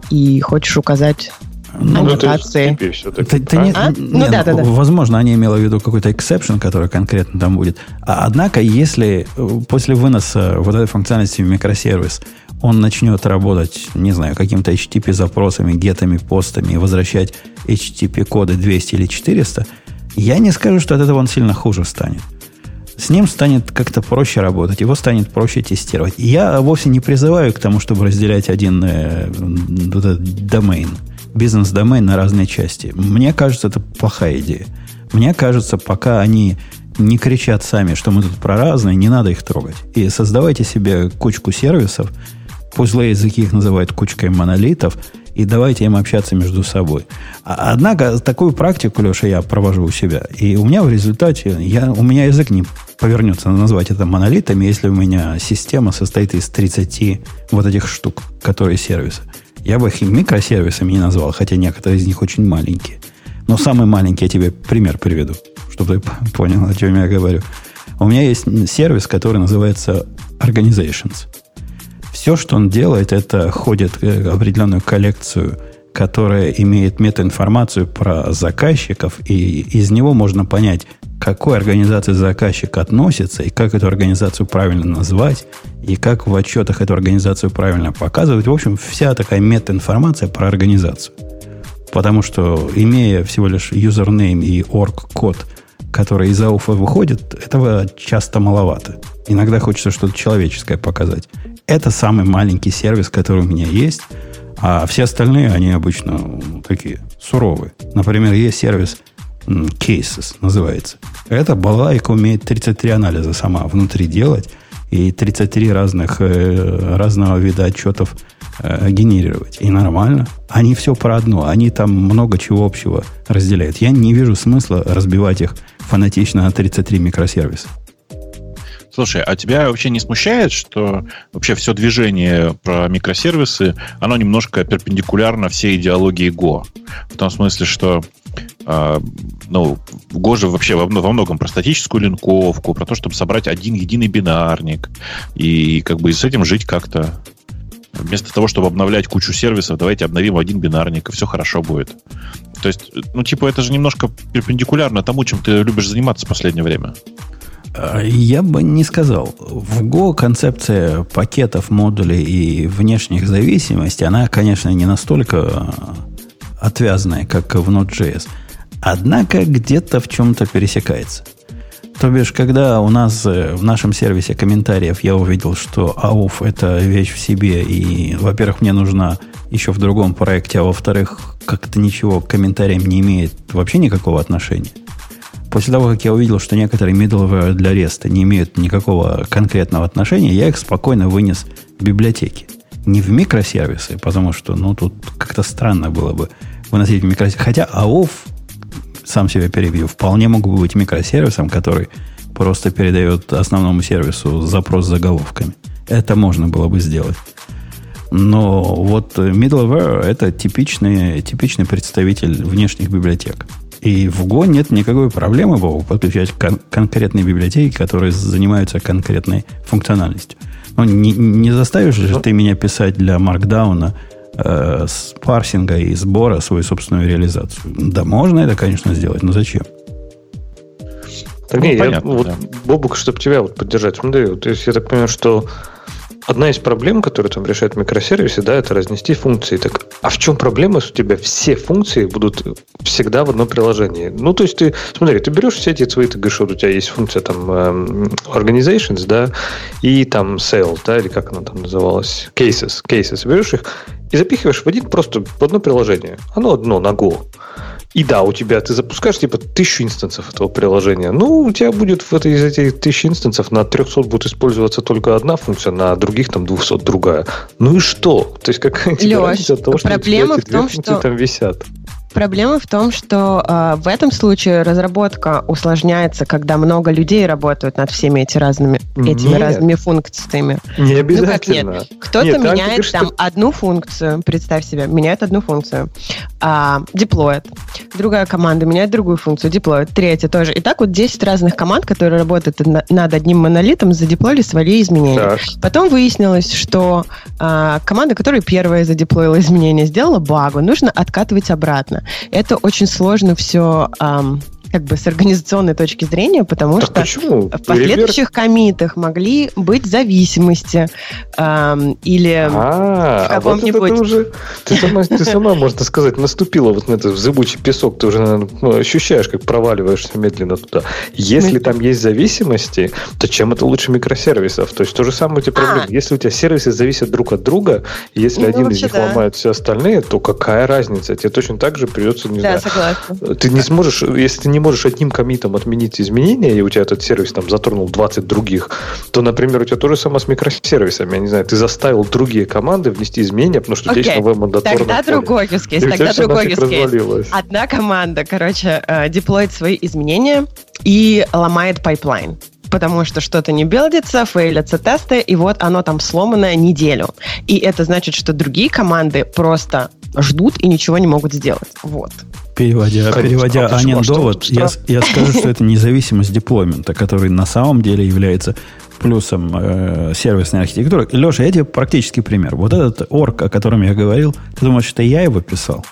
и хочешь указать ну, аннотации. Ты, ты, ты не, а? не, ну, да, да, да. Возможно, они имели в виду какой-то exception, который конкретно там будет. А, однако, если э, после выноса вот этой функциональности в микросервис он начнет работать, не знаю, каким-то HTTP запросами, гетами, постами и возвращать HTTP коды 200 или 400, я не скажу, что от этого он сильно хуже станет. С ним станет как-то проще работать, его станет проще тестировать. я вовсе не призываю к тому, чтобы разделять один э, вот этот домен, бизнес-домен на разные части. Мне кажется, это плохая идея. Мне кажется, пока они не кричат сами, что мы тут про разные, не надо их трогать. И создавайте себе кучку сервисов, пусть языки их называют кучкой монолитов, и давайте им общаться между собой. А, однако такую практику, Леша, я провожу у себя. И у меня в результате, я, у меня язык не повернется назвать это монолитами, если у меня система состоит из 30 вот этих штук, которые сервисы. Я бы их микросервисами не назвал, хотя некоторые из них очень маленькие. Но самый маленький я тебе пример приведу, чтобы ты понял, о чем я говорю. У меня есть сервис, который называется Organizations. Все, что он делает, это ходит в определенную коллекцию, которая имеет метаинформацию про заказчиков, и из него можно понять, к какой организации заказчик относится, и как эту организацию правильно назвать, и как в отчетах эту организацию правильно показывать. В общем, вся такая метаинформация про организацию. Потому что, имея всего лишь юзернейм и орг-код, который из ауфа выходит, этого часто маловато. Иногда хочется что-то человеческое показать. Это самый маленький сервис, который у меня есть. А все остальные, они обычно ну, такие суровые. Например, есть сервис Cases, называется. Это балайка умеет 33 анализа сама внутри делать и 33 разных, э, разного вида отчетов э, генерировать. И нормально. Они все про одно. Они там много чего общего разделяют. Я не вижу смысла разбивать их фанатично на 33 микросервиса. Слушай, а тебя вообще не смущает, что вообще все движение про микросервисы, оно немножко перпендикулярно всей идеологии Go? В том смысле, что э, ну, Go же вообще во, во многом про статическую линковку, про то, чтобы собрать один единый бинарник и как бы с этим жить как-то. Вместо того, чтобы обновлять кучу сервисов, давайте обновим один бинарник, и все хорошо будет. То есть, ну, типа, это же немножко перпендикулярно тому, чем ты любишь заниматься в последнее время. А, я бы не сказал. В Go концепция пакетов, модулей и внешних зависимостей, она, конечно, не настолько отвязная, как в Node.js. Однако где-то в чем-то пересекается. То бишь, когда у нас э, в нашем сервисе комментариев я увидел, что AUF это вещь в себе, и, во-первых, мне нужна еще в другом проекте, а во-вторых, как-то ничего к комментариям не имеет вообще никакого отношения – После того, как я увидел, что некоторые middleware для REST не имеют никакого конкретного отношения, я их спокойно вынес в библиотеки. Не в микросервисы, потому что, ну, тут как-то странно было бы выносить в микросервисы. Хотя AOF, сам себя перебью, вполне мог бы быть микросервисом, который просто передает основному сервису запрос с заголовками. Это можно было бы сделать. Но вот middleware – это типичный, типичный представитель внешних библиотек. И в Go нет никакой проблемы, Богу, подключать кон- конкретные библиотеки, которые занимаются конкретной функциональностью. Но ну, не, не заставишь же ну. ты меня писать для маркдауна э, с парсинга и сбора свою собственную реализацию. Да, можно это, конечно, сделать, но зачем? Так ну, не, понятно, я, вот, Бобук, чтобы тебя вот поддержать, смотри, вот, то есть я так понимаю, что одна из проблем, которую там решают микросервисы, да, это разнести функции. Так, а в чем проблема, если у тебя все функции будут всегда в одном приложении? Ну, то есть ты, смотри, ты берешь все эти свои, ты говоришь, вот у тебя есть функция там эм, organizations, да, и там sale, да, или как она там называлась, cases, cases, берешь их и запихиваешь в один просто в одно приложение. Оно одно на Go. И да, у тебя ты запускаешь типа тысячу инстансов этого приложения. Ну, у тебя будет в этой, из этих тысячи инстансов на 300 будет использоваться только одна функция, на других там 200 другая. Ну и что? То есть какая Леш, разница от того, что проблема у тебя в том, что... там висят? Проблема в том, что э, в этом случае разработка усложняется, когда много людей работают над всеми эти разными, этими нет. разными функциями. Не обязательно. Ну, как нет? Кто-то нет, меняет там, там что... одну функцию, представь себе, меняет одну функцию, а, деплоит. Другая команда меняет другую функцию, деплоит. Третья тоже. И так вот 10 разных команд, которые работают над одним монолитом, задеплоили свои изменения. Так. Потом выяснилось, что а, команда, которая первая задеплоила изменения, сделала багу. Нужно откатывать обратно. Это очень сложно все ам, как бы с организационной точки зрения, потому так что почему? в последующих комитах могли быть зависимости эм, или а, в каком-нибудь... Вот уже, ты, сама, ты сама, можно сказать, наступила вот на этот зыбучий песок, ты уже наверное, ну, ощущаешь, как проваливаешься медленно туда. Если Мы... там есть зависимости, то чем это лучше микросервисов? То есть то же самое у тебя проблема. А. Если у тебя сервисы зависят друг от друга, если ну, один из них да. ломает все остальные, то какая разница? Тебе точно так же придется, не да, знаю... Согласна. Ты не сможешь, если ты не не можешь одним комитом отменить изменения, и у тебя этот сервис там затронул 20 других, то, например, у тебя то же самое с микросервисами. Я не знаю, ты заставил другие команды внести изменения, потому что okay. у тебя есть новая мандаторная Тогда другой use case, тогда другой use case. Одна команда, короче, э, деплоит свои изменения и ломает pipeline потому что что-то не билдится, фейлятся тесты, и вот оно там сломанное неделю. И это значит, что другие команды просто ждут и ничего не могут сделать. Вот. Переводя, Конечно. переводя а Анин довод, я, я скажу, что это независимость деплоймента, который на самом деле является плюсом э, сервисной архитектуры. Леша, я тебе практический пример. Вот этот орг, о котором я говорил, ты думаешь, что я его писал?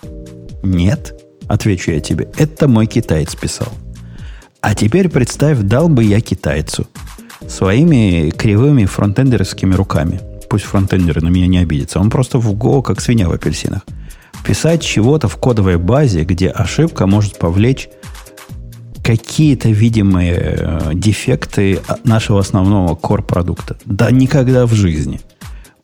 Нет. Отвечу я тебе. Это мой китаец писал. А теперь представь, дал бы я китайцу своими кривыми фронтендерскими руками. Пусть фронтендеры на меня не обидятся. Он просто в Go, как свинья в апельсинах писать чего-то в кодовой базе, где ошибка может повлечь какие-то видимые э, дефекты нашего основного core-продукта. Да никогда в жизни –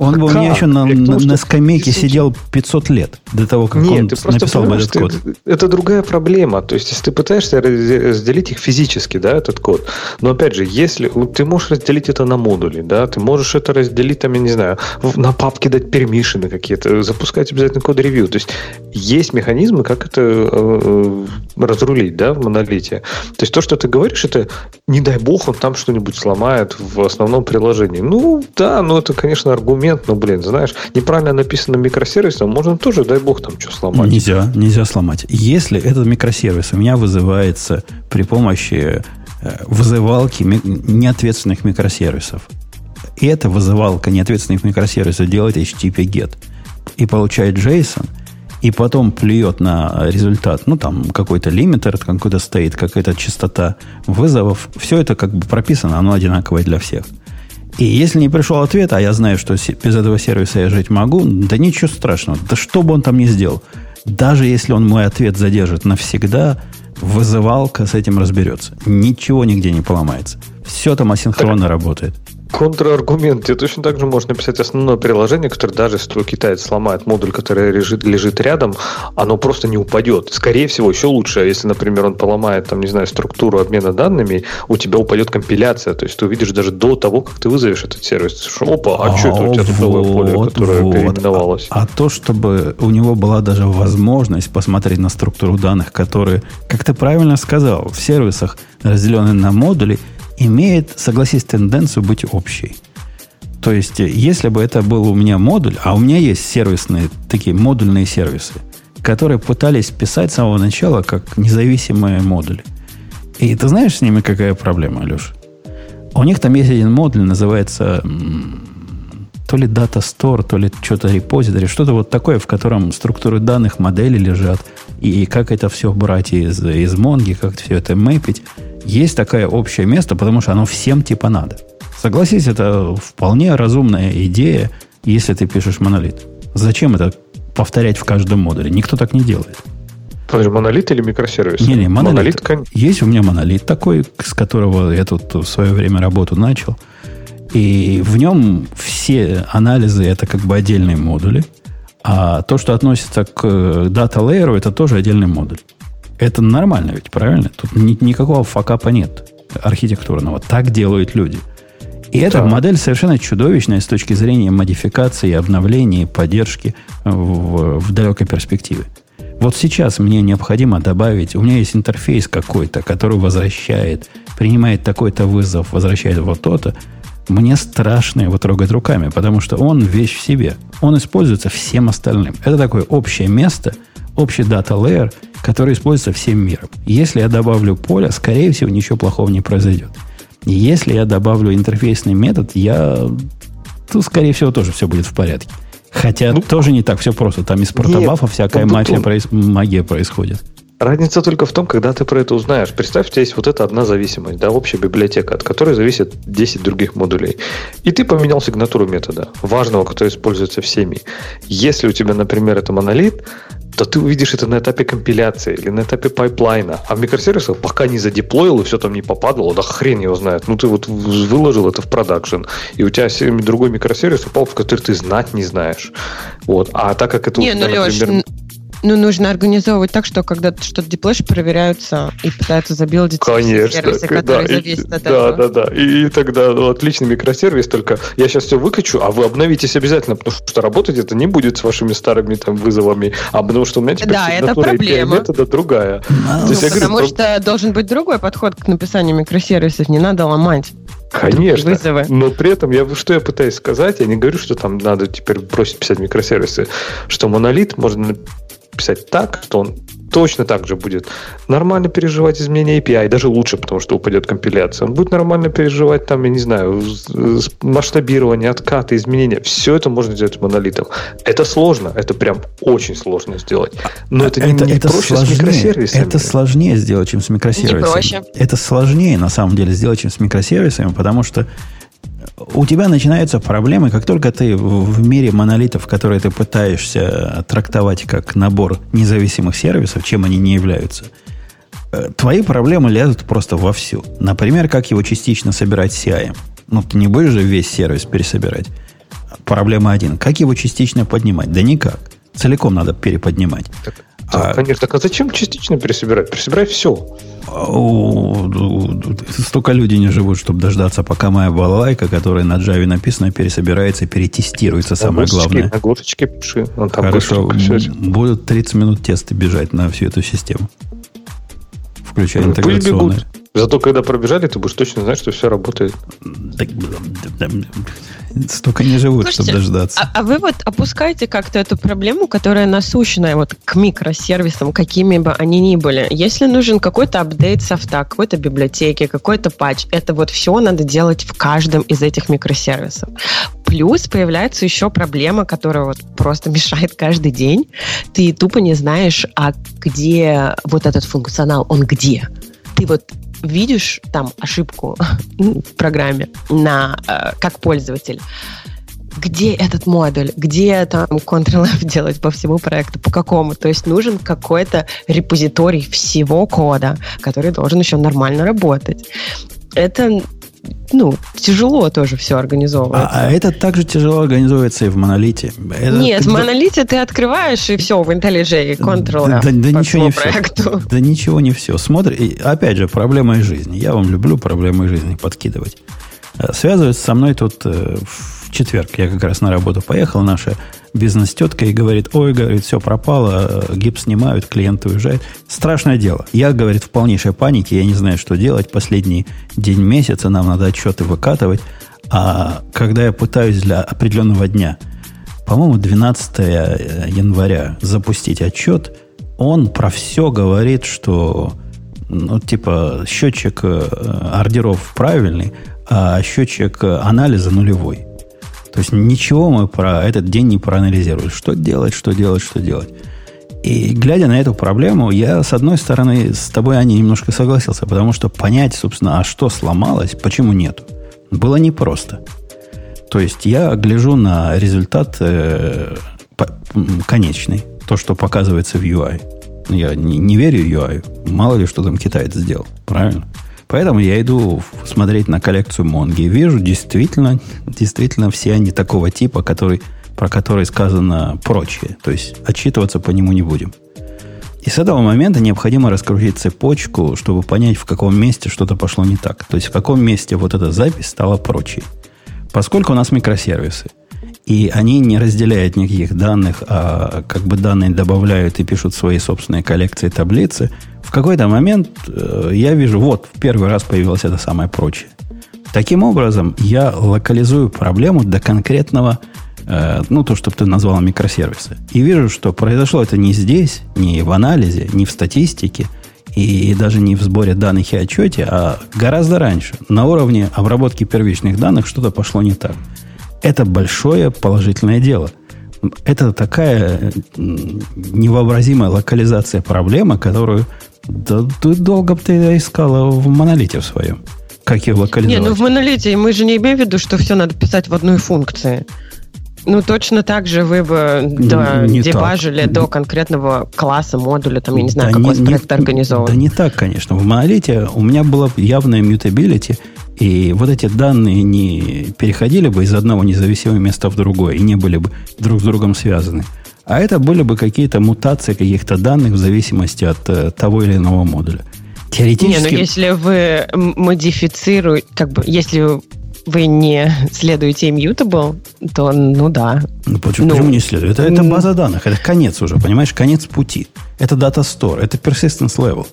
он бы у меня еще на, на, на скамейке сидел 500 лет до того, как Нет, он ты просто написал бы этот код. Это, это другая проблема. То есть, если ты пытаешься разделить их физически, да, этот код, но опять же, если ты можешь разделить это на модули, да, ты можешь это разделить, там, я не знаю, на папки дать пермишины какие-то, запускать обязательно код-ревью. То есть, есть механизмы, как это э, разрулить, да, в монолите. То есть, то, что ты говоришь, это, не дай бог, он там что-нибудь сломает в основном приложении. Ну, да, ну, это, конечно, аргумент момент, ну, блин, знаешь, неправильно написано микросервисом, можно тоже, дай бог, там что сломать. Нельзя, нельзя сломать. Если этот микросервис у меня вызывается при помощи э, вызывалки неответственных микросервисов, и эта вызывалка неответственных микросервисов делает HTTP GET и получает JSON, и потом плюет на результат, ну, там, какой-то лимитер, какой-то стоит, какая-то частота вызовов, все это как бы прописано, оно одинаковое для всех – и если не пришел ответ, а я знаю, что без этого сервиса я жить могу, да ничего страшного. Да что бы он там ни сделал. Даже если он мой ответ задержит навсегда, вызывалка с этим разберется. Ничего нигде не поломается. Все там асинхронно работает контраргумент. Тебе точно так же можно написать основное приложение, которое даже если китаец сломает модуль, который лежит, лежит рядом, оно просто не упадет. Скорее всего, еще лучше, если, например, он поломает, там, не знаю, структуру обмена данными, у тебя упадет компиляция. То есть ты увидишь даже до того, как ты вызовешь этот сервис. Опа, а, а что это у тебя тут новое поле, которое вот. переименовалось? А, а то, чтобы у него была даже возможность посмотреть на структуру данных, которые, как ты правильно сказал, в сервисах разделены на модули, имеет, согласись, тенденцию быть общей. То есть, если бы это был у меня модуль, а у меня есть сервисные, такие модульные сервисы, которые пытались писать с самого начала как независимые модули. И ты знаешь с ними какая проблема, Алеш? У них там есть один модуль, называется то ли Data Store, то ли что-то репозиторий, что-то вот такое, в котором структуры данных, модели лежат, и как это все брать из, из Монги, как все это мэпить есть такое общее место, потому что оно всем типа надо. Согласись, это вполне разумная идея, если ты пишешь монолит. Зачем это повторять в каждом модуле? Никто так не делает. Подожди, монолит или микросервис? Не, не, монолит. монолит. Есть у меня монолит такой, с которого я тут в свое время работу начал. И в нем все анализы это как бы отдельные модули. А то, что относится к дата layer, это тоже отдельный модуль. Это нормально ведь, правильно? Тут ни, никакого факапа нет архитектурного. Так делают люди. И эта да. модель совершенно чудовищная с точки зрения модификации, обновления, поддержки в, в далекой перспективе. Вот сейчас мне необходимо добавить, у меня есть интерфейс какой-то, который возвращает, принимает такой-то вызов, возвращает вот то-то. Мне страшно его трогать руками, потому что он вещь в себе. Он используется всем остальным. Это такое общее место, общий дата layer, который используется всем миром. Если я добавлю поле, скорее всего, ничего плохого не произойдет. Если я добавлю интерфейсный метод, я... То, скорее всего, тоже все будет в порядке. Хотя ну, тоже не так все просто. Там из протобафа всякая ну, магия, проис... магия происходит. Разница только в том, когда ты про это узнаешь. Представь, у тебя есть вот эта одна зависимость, да, общая библиотека, от которой зависит 10 других модулей. И ты поменял сигнатуру метода, важного, который используется всеми. Если у тебя, например, это монолит, то ты увидишь это на этапе компиляции или на этапе пайплайна. А в микросервисах пока не задеплоил и все там не попадало, да хрен его знает. Ну, ты вот выложил это в production, и у тебя другой микросервис упал, в который ты знать не знаешь. Вот. А так как это не, у тебя, ну, например... Леш, ну, нужно организовывать так, что когда ты что-то деплоишь, проверяются и пытаются забилдить Конечно, сервисы, которые да, зависят и, от да, этого. Да, да, да. И, и тогда ну, отличный микросервис, только я сейчас все выкачу, а вы обновитесь обязательно, потому что работать это не будет с вашими старыми там вызовами, а потому что у меня теперь да, это проблема. метода другая. Ну, есть, потому говорю, что должен быть другой подход к написанию микросервисов, не надо ломать. Конечно. Вызовы. Но при этом я что я пытаюсь сказать, я не говорю, что там надо теперь бросить писать микросервисы, что монолит можно писать так, что он точно так же будет нормально переживать изменения API, даже лучше, потому что упадет компиляция. Он будет нормально переживать там, я не знаю, масштабирование, откаты, изменения. Все это можно сделать монолитом. Это сложно, это прям очень сложно сделать. Но это, это не, не это проще сложнее, с микросервисами. Это сложнее сделать, чем с микросервисами. Не проще. Это сложнее, на самом деле, сделать, чем с микросервисами, потому что у тебя начинаются проблемы, как только ты в мире монолитов, которые ты пытаешься трактовать как набор независимых сервисов, чем они не являются, э, твои проблемы лезут просто вовсю. Например, как его частично собирать CI. Ну, ты не будешь же весь сервис пересобирать. Проблема один. Как его частично поднимать? Да никак. Целиком надо переподнимать. А, конечно. Так а зачем частично пересобирать? Пересобирай все. Столько людей не живут, чтобы дождаться, пока моя балалайка, которая на Java написана, пересобирается, перетестируется, самое главное. На горочке пиши. Хорошо, будут 30 минут тесты бежать на всю эту систему. Включая интеграционные. Зато когда пробежали, ты будешь точно знать, что все работает. Столько не живут, Слушайте, чтобы дождаться. А, а вы вот опускаете как-то эту проблему, которая насущная вот к микросервисам, какими бы они ни были. Если нужен какой-то апдейт софта, какой-то библиотеки, какой-то патч, это вот все надо делать в каждом из этих микросервисов. Плюс появляется еще проблема, которая вот просто мешает каждый день. Ты тупо не знаешь, а где вот этот функционал, он где? Ты вот видишь там ошибку в программе на, э, как пользователь, где этот модуль, где там Ctrl-F делать по всему проекту, по какому. То есть нужен какой-то репозиторий всего кода, который должен еще нормально работать. Это ну, тяжело тоже все организовывается. А, а это также тяжело организовывается и в монолите. Это, Нет, в монолите ты открываешь и все, в IntelliJ Ctrl да, да, да ничего не проекту. Все. Да ничего не все. Смотри, опять же, проблема из жизни. Я вам люблю проблемы жизни подкидывать. Э, связывается со мной тут э, в четверг. Я как раз на работу поехал. Наша бизнес-тетка и говорит, ой, говорит, все пропало, гипс снимают, клиент уезжает. Страшное дело. Я, говорит, в полнейшей панике, я не знаю, что делать. Последний день месяца нам надо отчеты выкатывать. А когда я пытаюсь для определенного дня, по-моему, 12 э, января запустить отчет, он про все говорит, что ну, типа, счетчик э, ордеров правильный, а счетчик анализа нулевой. То есть ничего мы про этот день не проанализировали. Что делать, что делать, что делать. И глядя на эту проблему, я, с одной стороны, с тобой, Аня, немножко согласился, потому что понять, собственно, а что сломалось, почему нету, было непросто. То есть я гляжу на результат э, по, конечный, то, что показывается в UI. Я не, не верю UI, мало ли что там китаец сделал, правильно? Поэтому я иду смотреть на коллекцию Монги вижу, действительно, действительно все они такого типа, который, про который сказано прочее. То есть отчитываться по нему не будем. И с этого момента необходимо раскрутить цепочку, чтобы понять, в каком месте что-то пошло не так. То есть в каком месте вот эта запись стала прочей. Поскольку у нас микросервисы, и они не разделяют никаких данных, а как бы данные добавляют и пишут свои собственные коллекции таблицы. В какой-то момент э, я вижу, вот, в первый раз появилось это самое прочее. Таким образом, я локализую проблему до конкретного, э, ну, то, что ты назвал микросервисы. И вижу, что произошло это не здесь, не в анализе, не в статистике, и даже не в сборе данных и отчете, а гораздо раньше. На уровне обработки первичных данных что-то пошло не так. Это большое положительное дело. Это такая невообразимая локализация проблемы, которую да, ты долго бы ты искала в монолите в своем. Как ее локализовать? Не, ну в монолите мы же не имеем в виду, что все надо писать в одной функции. Ну, точно так же вы бы да, не дебажили так. до конкретного класса, модуля, там, я не знаю, да как не, проект организован. Да не так, конечно. В монолите у меня было явное mutability, и вот эти данные не переходили бы из одного независимого места в другое, и не были бы друг с другом связаны. А это были бы какие-то мутации каких-то данных в зависимости от э, того или иного модуля. Теоретически... Не, ну если вы модифицируете, как бы, если вы не следуете immutable, то ну да. Ну, почему, ну, почему не следует? Это, это база данных, это конец уже, понимаешь, конец пути. Это data store, это persistence level.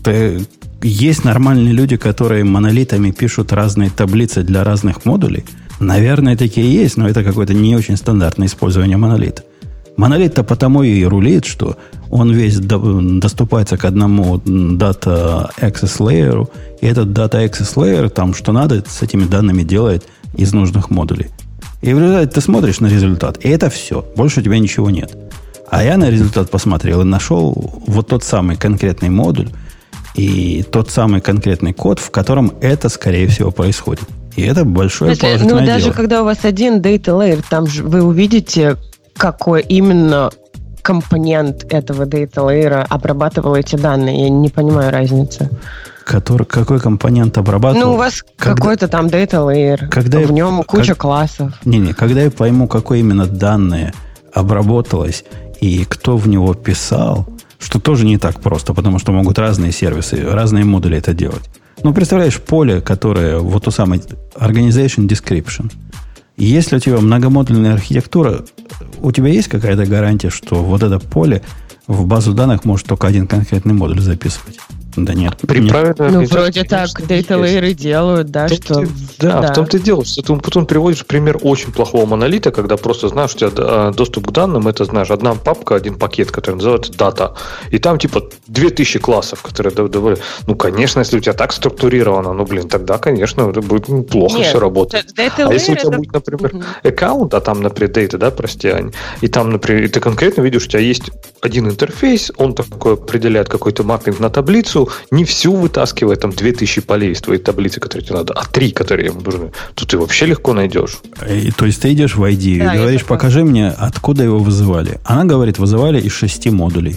Это, есть нормальные люди, которые монолитами пишут разные таблицы для разных модулей. Наверное, такие есть, но это какое-то не очень стандартное использование монолита. Монолит-то потому и рулит, что он весь до, доступается к одному Data Access Layer, и этот Data Access Layer там что надо с этими данными делает из нужных модулей. И в результате ты смотришь на результат, и это все. Больше у тебя ничего нет. А я на результат посмотрел и нашел вот тот самый конкретный модуль и тот самый конкретный код, в котором это, скорее всего, происходит. И это большое Если, положительное Ну, даже когда у вас один data layer, там же вы увидите, какой именно компонент этого data layer обрабатывал эти данные. Я не понимаю разницы. Который, какой компонент обрабатывал? Ну, у вас когда, какой-то там data layer. Когда в нем куча как, классов. Не-не, когда я пойму, какое именно данные обработалось и кто в него писал, что тоже не так просто, потому что могут разные сервисы, разные модули это делать. Ну, представляешь, поле, которое, вот то самое Organization Description. Если у тебя многомодульная архитектура, у тебя есть какая-то гарантия, что вот это поле в базу данных может только один конкретный модуль записывать? Да нет. При нет. Ну, вроде так, layer делают, да, что... Ты, да, да, в том-то и дело, что ты потом приводишь пример очень плохого монолита, когда просто знаешь, у тебя а, доступ к данным, это, знаешь, одна папка, один пакет, который называется data, и там, типа, 2000 классов, которые довольно... Ну, конечно, если у тебя так структурировано, ну, блин, тогда, конечно, это будет плохо Нет, все работать. А если у тебя это... будет, например, аккаунт, а там, например, data, да, прости, Ань, и там, например, ты конкретно видишь, у тебя есть один интерфейс, он такой определяет какой-то маппинг на таблицу, не всю вытаскивая, там 2000 полей из твоей таблицы, которые тебе надо, а три, которые ему нужны, то ты вообще легко найдешь. И, то есть ты идешь в ID да, и говоришь, покажи мне, откуда его вызывали. Она говорит, вызывали из шести модулей.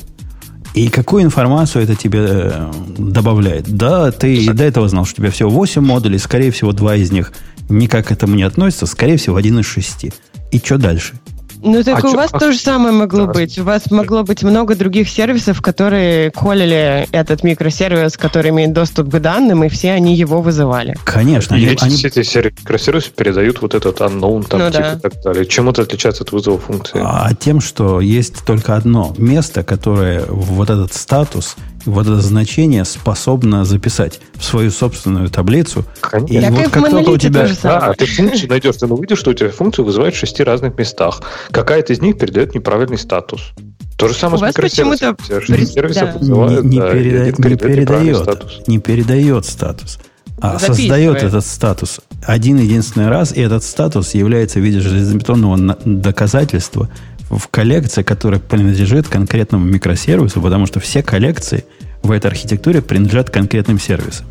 И какую информацию это тебе э, добавляет? Да, ты Слушай. до этого знал, что у тебя всего 8 модулей, скорее всего, два из них никак к этому не относятся, скорее всего, один из шести. И что дальше? Ну, так а у чё, вас а... то же самое могло да, быть. У вас могло быть много других сервисов, которые колили этот микросервис, который имеет доступ к данным, и все они его вызывали. Конечно. И эти, они... эти микросервисы передают вот этот unknown там, ну, типа, да. и так далее. Чем это отличается от вызова функции? А тем, что есть только одно место, которое вот этот статус вот это значение способно записать в свою собственную таблицу. Конечно. И вот как только у тебя... Да, ты функцию найдешь, ты увидишь, что у тебя функцию вызывает в шести разных местах. Какая-то из них передает неправильный статус. То же самое у с микросервисом. Сервисов да. вызывают, не, не, да, переда... не, передает, статус. не передает статус, а создает этот статус один единственный раз, и этот статус является в виде железобетонного доказательства в коллекции, которая принадлежит конкретному микросервису, потому что все коллекции – в этой архитектуре принадлежат конкретным сервисам.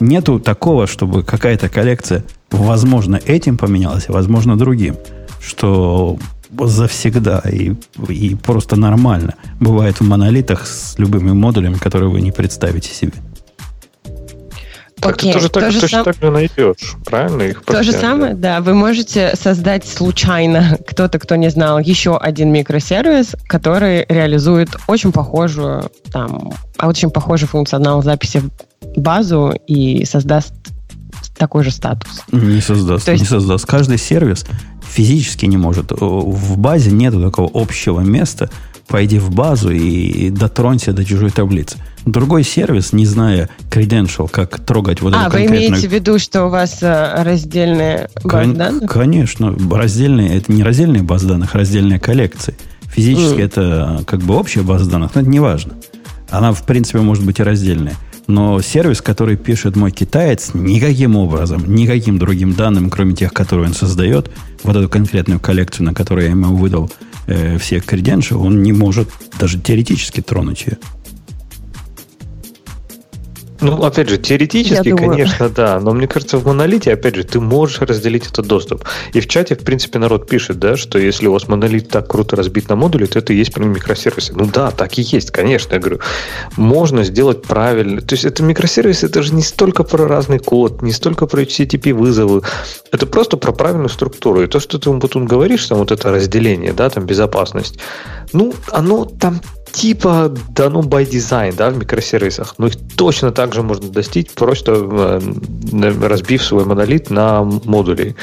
Нету такого, чтобы какая-то коллекция, возможно, этим поменялась, а возможно, другим. Что завсегда и, и просто нормально бывает в монолитах с любыми модулями, которые вы не представите себе. Так Окей, ты тоже так, же точно сам... так же найдешь, правильно? Их то же самое, да. Вы можете создать случайно, кто-то, кто не знал, еще один микросервис, который реализует очень похожую, там, очень похожий функционал записи в базу и создаст такой же статус. Не создаст. есть... Не создаст. Каждый сервис физически не может. В базе нет такого общего места. Пойди в базу и дотронься до чужой таблицы. Другой сервис, не зная credential, как трогать вот а, эту конкретную... вы имеете в виду, что у вас э, раздельные базы Кон- данных? Конечно. Раздельные, это не раздельные базы данных, а раздельные коллекции. Физически mm. это как бы общая база данных, но это не важно. Она, в принципе, может быть и раздельная. Но сервис, который пишет мой китаец, никаким образом, никаким другим данным, кроме тех, которые он создает, вот эту конкретную коллекцию, на которую я ему выдал э, все credentials, он не может даже теоретически тронуть ее. Ну, опять же, теоретически, конечно, да. Но мне кажется, в монолите, опять же, ты можешь разделить этот доступ. И в чате, в принципе, народ пишет, да, что если у вас монолит так круто разбит на модули, то это и есть прям микросервисы. Ну да, так и есть, конечно. Я говорю, можно сделать правильно. То есть это микросервис, это же не столько про разный код, не столько про HTTP вызовы. Это просто про правильную структуру. И то, что ты вот он говоришь, там вот это разделение, да, там безопасность, ну, оно там типа дано by design да, в микросервисах, но их точно так же можно достичь, просто э, разбив свой монолит на модули.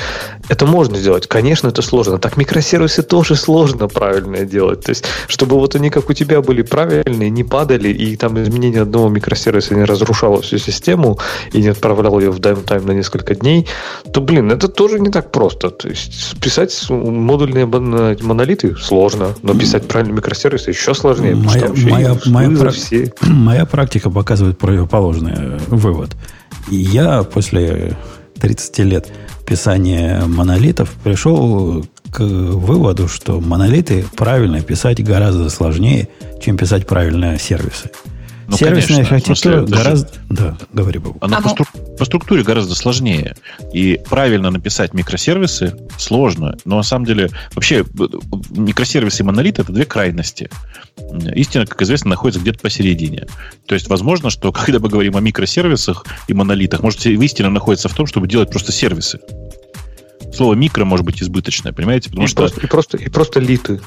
Это можно сделать. Конечно, это сложно. Так микросервисы тоже сложно правильно делать. То есть, чтобы вот они, как у тебя, были правильные, не падали, и там изменение одного микросервиса не разрушало всю систему и не отправляло ее в дайм-тайм на несколько дней, то, блин, это тоже не так просто. То есть, писать модульные монолиты сложно, но писать правильные микросервисы еще сложнее моя, моя, моя, пра- все. моя практика показывает противоположный э, вывод. Я после 30 лет писания монолитов пришел к выводу, что монолиты правильно писать гораздо сложнее, чем писать правильно сервисы. Ну, Сервисная конечно, архитектура смысле, гораздо... Же... Да, говори, Богу. Она а по, стру... по структуре гораздо сложнее. И правильно написать микросервисы сложно. Но на самом деле, вообще, микросервисы и монолит — это две крайности. Истина, как известно, находится где-то посередине. То есть, возможно, что когда мы говорим о микросервисах и монолитах, может, истина находится в том, чтобы делать просто сервисы. Слово микро может быть избыточное, понимаете? Потому и, что... просто, и, просто, и просто литы.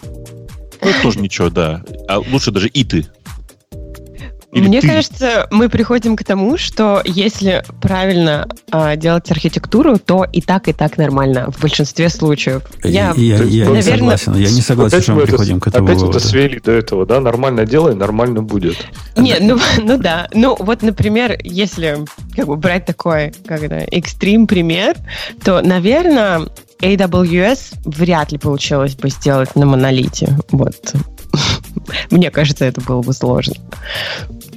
Ну, это тоже ничего, да. А лучше даже иты. Или Мне ты? кажется, мы приходим к тому, что если правильно э, делать архитектуру, то и так, и так нормально в большинстве случаев. Я, я, я, наверное... не согласен. Я не согласен, что мы приходим к этому Опять выводу. это свели до этого, да? Нормально делай, нормально будет. Нет, ну, ну да. Ну вот, например, если как бы брать такой, как это, экстрим пример, то, наверное, AWS вряд ли получилось бы сделать на монолите. Вот. Мне кажется, это было бы сложно.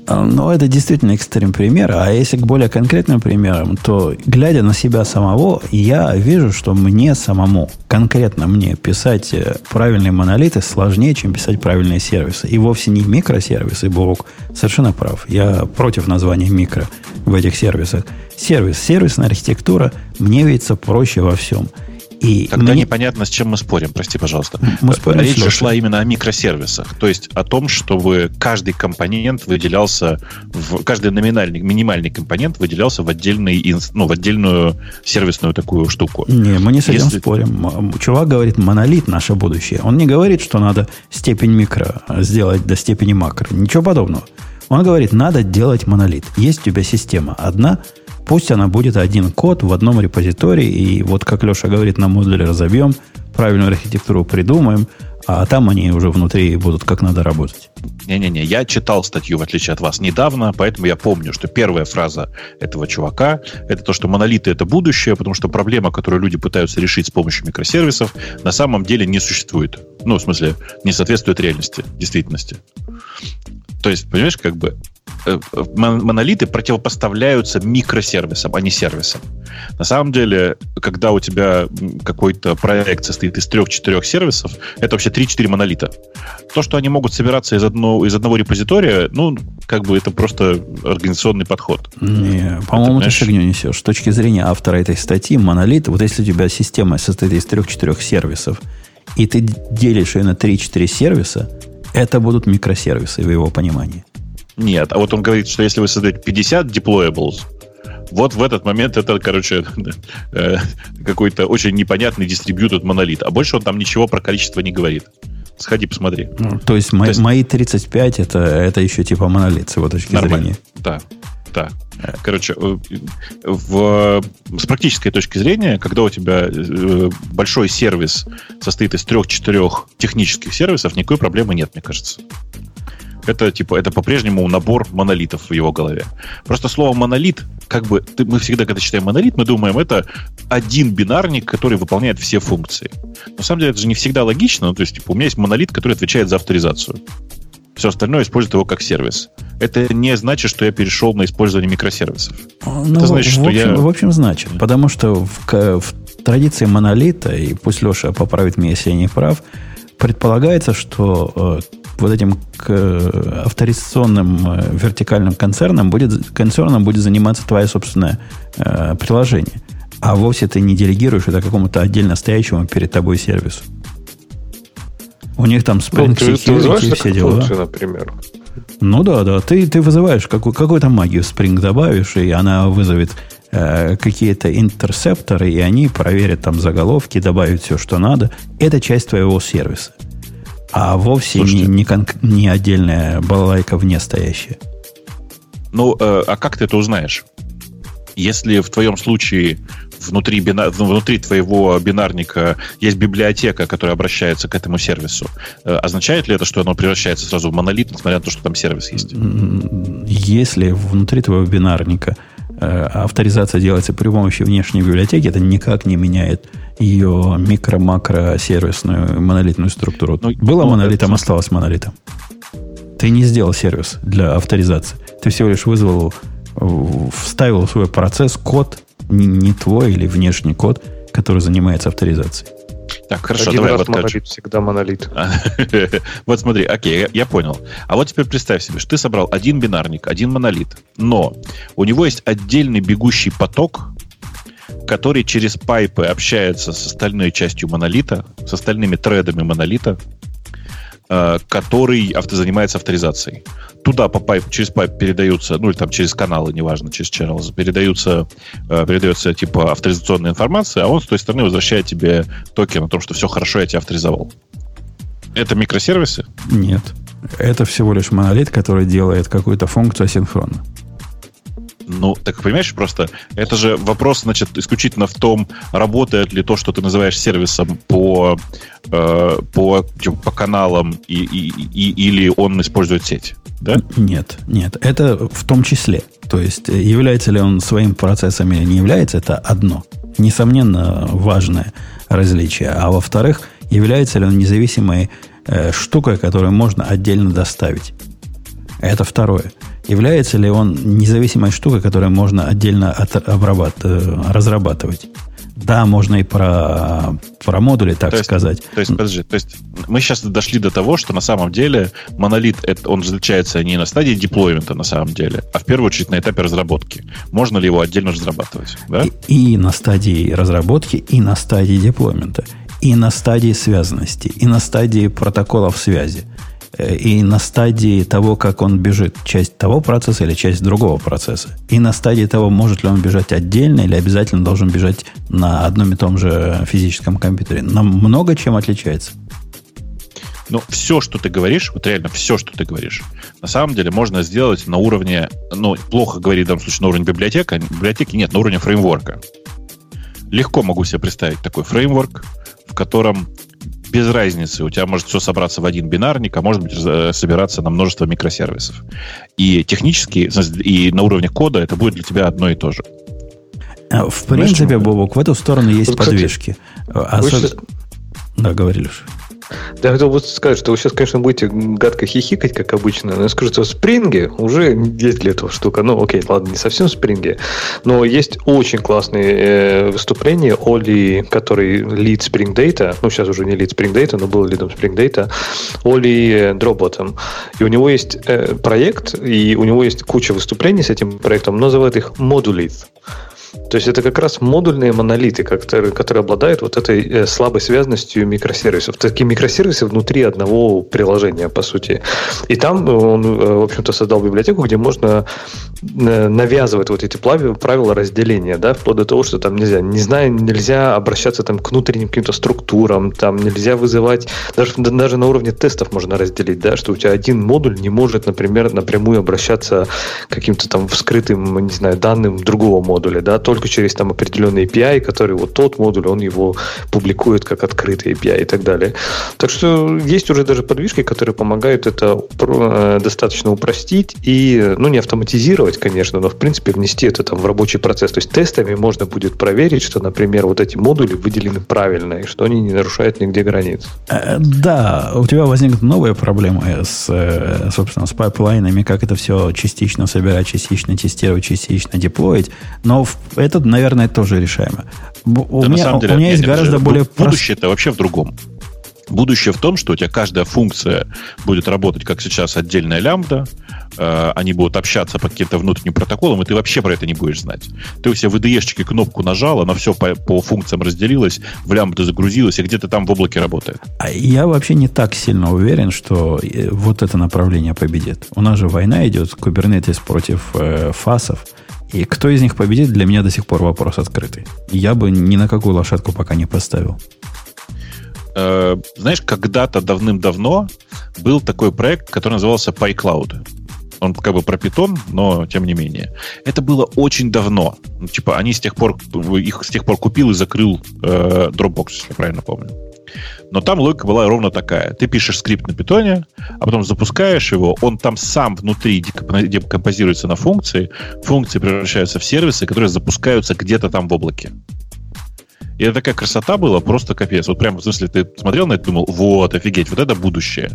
Ну, это действительно экстрим пример. А если к более конкретным примерам, то, глядя на себя самого, я вижу, что мне самому, конкретно мне, писать э, правильные монолиты сложнее, чем писать правильные сервисы. И вовсе не микросервисы, Бог совершенно прав. Я против названия микро в этих сервисах. Сервис, сервисная архитектура мне видится проще во всем – и Тогда мне... непонятно, с чем мы спорим, прости, пожалуйста. Мы спорим Речь же шла именно о микросервисах, то есть о том, чтобы каждый компонент выделялся, в, каждый номинальный, минимальный компонент выделялся в, отдельный, ну, в отдельную сервисную такую штуку. Не, мы не с этим Если... спорим. Чувак говорит, монолит наше будущее. Он не говорит, что надо степень микро сделать до степени макро. Ничего подобного. Он говорит, надо делать монолит. Есть у тебя система одна – Пусть она будет один код в одном репозитории, и вот как Леша говорит, на модуле разобьем, правильную архитектуру придумаем, а там они уже внутри будут как надо работать. Не-не-не, я читал статью, в отличие от вас, недавно, поэтому я помню, что первая фраза этого чувака – это то, что монолиты – это будущее, потому что проблема, которую люди пытаются решить с помощью микросервисов, на самом деле не существует. Ну, в смысле, не соответствует реальности, действительности. То есть, понимаешь, как бы Э, монолиты противопоставляются микросервисам, а не сервисам. На самом деле, когда у тебя какой-то проект состоит из трех-четырех сервисов, это вообще 3-4 монолита. То, что они могут собираться из, одного, из одного репозитория, ну, как бы это просто организационный подход. Не, по-моему, ты фигню несешь. С точки зрения автора этой статьи, монолит, вот если у тебя система состоит из трех-четырех сервисов, и ты делишь ее на 3-4 сервиса, это будут микросервисы в его понимании. Нет, а вот он говорит, что если вы создаете 50 deployables, вот в этот момент это, короче, э, какой-то очень непонятный дистрибьютор монолит. А больше он там ничего про количество не говорит. Сходи, посмотри. Ну, то, есть то есть мои 35 это, это еще типа монолит с его точки нормально. зрения. Да, да. Короче, э, в, с практической точки зрения, когда у тебя э, большой сервис состоит из трех-четырех технических сервисов, никакой проблемы нет, мне кажется. Это типа это по-прежнему набор монолитов в его голове. Просто слово монолит, как бы ты, мы всегда, когда читаем монолит, мы думаем, это один бинарник, который выполняет все функции. На самом деле это же не всегда логично. Ну, то есть, типа, у меня есть монолит, который отвечает за авторизацию. Все остальное использует его как сервис. Это не значит, что я перешел на использование микросервисов. Ну, это значит, что общем, я... В общем, значит. Потому что в, в традиции монолита, и пусть Леша поправит меня, если я не прав, предполагается, что э, вот этим к, авторизационным э, вертикальным концерном будет, концерном будет заниматься твое собственное э, приложение. А вовсе ты не делегируешь это какому-то отдельно стоящему перед тобой сервису. У них там Spring ну, ты, ты все дела. Функцию, например. Ну да, да. Ты, ты вызываешь какую, какую-то магию Spring добавишь, и она вызовет э, какие-то интерсепторы, и они проверят там заголовки, добавят все, что надо. Это часть твоего сервиса. А вовсе не, не, кон- не отдельная балалайка вне стоящая. Ну, э, а как ты это узнаешь? Если в твоем случае внутри, бина, внутри твоего бинарника есть библиотека, которая обращается к этому сервису, э, означает ли это, что оно превращается сразу в монолит, несмотря на то, что там сервис есть? Если внутри твоего бинарника э, авторизация делается при помощи внешней библиотеки, это никак не меняет ее микро-макро-сервисную монолитную структуру. Ну, Было ну, монолитом, осталось монолитом. Ты не сделал сервис для авторизации. Ты всего лишь вызвал, вставил в свой процесс код, не, не твой или внешний код, который занимается авторизацией. Так, хорошо, Один давай раз вот монолит, всегда монолит. вот смотри, окей, я, я понял. А вот теперь представь себе, что ты собрал один бинарник, один монолит, но у него есть отдельный бегущий поток, который через пайпы общается с остальной частью монолита, с остальными тредами монолита, который авто занимается авторизацией. Туда по pipe, через пайп передаются, ну или там через каналы, неважно, через channels, передаются, э, передается типа авторизационная информация, а он с той стороны возвращает тебе токен о том, что все хорошо, я тебя авторизовал. Это микросервисы? Нет. Это всего лишь монолит, который делает какую-то функцию асинхронно. Ну, так понимаешь, просто это же вопрос, значит, исключительно в том, работает ли то, что ты называешь сервисом по, э, по, типа, по каналам и, и, и, или он использует сеть. Да? Нет, нет. Это в том числе. То есть, является ли он своим процессом или не является, это одно. Несомненно, важное различие. А во-вторых, является ли он независимой э, штукой, которую можно отдельно доставить. Это второе. Является ли он независимой штукой, которую можно отдельно от, обрабат, э, разрабатывать? Да, можно и про, про модули, так то есть, сказать. То есть, подожди, то есть мы сейчас дошли до того, что на самом деле монолит, это, он различается не на стадии деплоймента на самом деле, а в первую очередь на этапе разработки. Можно ли его отдельно разрабатывать? Да? И, и на стадии разработки, и на стадии деплоймента, и на стадии связанности, и на стадии протоколов связи. И на стадии того, как он бежит, часть того процесса или часть другого процесса. И на стадии того, может ли он бежать отдельно или обязательно должен бежать на одном и том же физическом компьютере. Нам много чем отличается. Но все, что ты говоришь, вот реально все, что ты говоришь, на самом деле можно сделать на уровне, ну, плохо говорить в данном случае на уровне библиотека, библиотеки нет, на уровне фреймворка. Легко могу себе представить такой фреймворк, в котором без разницы. У тебя может все собраться в один бинарник, а может быть э, собираться на множество микросервисов. И технически, и на уровне кода это будет для тебя одно и то же. А, в принципе, Бобок, в эту сторону есть вот, подвижки. Особенно... Да, говорили уж. Я хотел бы сказать, что вы сейчас, конечно, будете гадко хихикать, как обычно, но я скажу, что в уже есть для этого штука. Ну, окей, ладно, не совсем в Спринге, но есть очень классные э, выступления Оли, который лид Spring Data, ну, сейчас уже не лид Spring Data, но был лидом Spring Data, Оли Дроботом. И у него есть э, проект, и у него есть куча выступлений с этим проектом, он называет их Modulith. То есть это как раз модульные монолиты, которые, которые обладают вот этой э, слабой связанностью микросервисов. Такие микросервисы внутри одного приложения, по сути. И там он, э, в общем-то, создал библиотеку, где можно э, навязывать вот эти правила разделения, да, вплоть до того, что там нельзя, не знаю, нельзя обращаться там к внутренним каким-то структурам, там нельзя вызывать, даже, даже на уровне тестов можно разделить, да, что у тебя один модуль не может, например, напрямую обращаться к каким-то там вскрытым, не знаю, данным другого модуля, да, только только через там определенный API, который вот тот модуль, он его публикует как открытый API и так далее. Так что есть уже даже подвижки, которые помогают это э, достаточно упростить и, ну, не автоматизировать, конечно, но, в принципе, внести это там в рабочий процесс. То есть тестами можно будет проверить, что, например, вот эти модули выделены правильно и что они не нарушают нигде границ. Э, да, у тебя возникнут новые проблемы с, э, собственно, с пайплайнами, как это все частично собирать, частично тестировать, частично деплоить, но это, наверное, тоже решаемо. У да, меня, деле, у меня есть гораздо более... Будущее это вообще в другом. Будущее в том, что у тебя каждая функция будет работать, как сейчас, отдельная лямбда, э, они будут общаться по каким-то внутренним протоколам, и ты вообще про это не будешь знать. Ты у себя в IDE кнопку нажал, она все по, по функциям разделилась, в лямбду загрузилась, и где-то там в облаке работает. А я вообще не так сильно уверен, что э, вот это направление победит. У нас же война идет, Kubernetes против э, фасов – и кто из них победит, для меня до сих пор вопрос открытый. Я бы ни на какую лошадку пока не поставил. Э, знаешь, когда-то давным-давно был такой проект, который назывался PyCloud. Он как бы про питон, но тем не менее. Это было очень давно. Ну, типа, они с тех пор, их с тех пор купил и закрыл э, Dropbox, если я правильно помню. Но там логика была ровно такая. Ты пишешь скрипт на питоне, а потом запускаешь его, он там сам внутри декомпозируется на функции, функции превращаются в сервисы, которые запускаются где-то там в облаке. И это такая красота была, просто капец. Вот прямо в смысле, ты смотрел на это и думал, вот, офигеть, вот это будущее.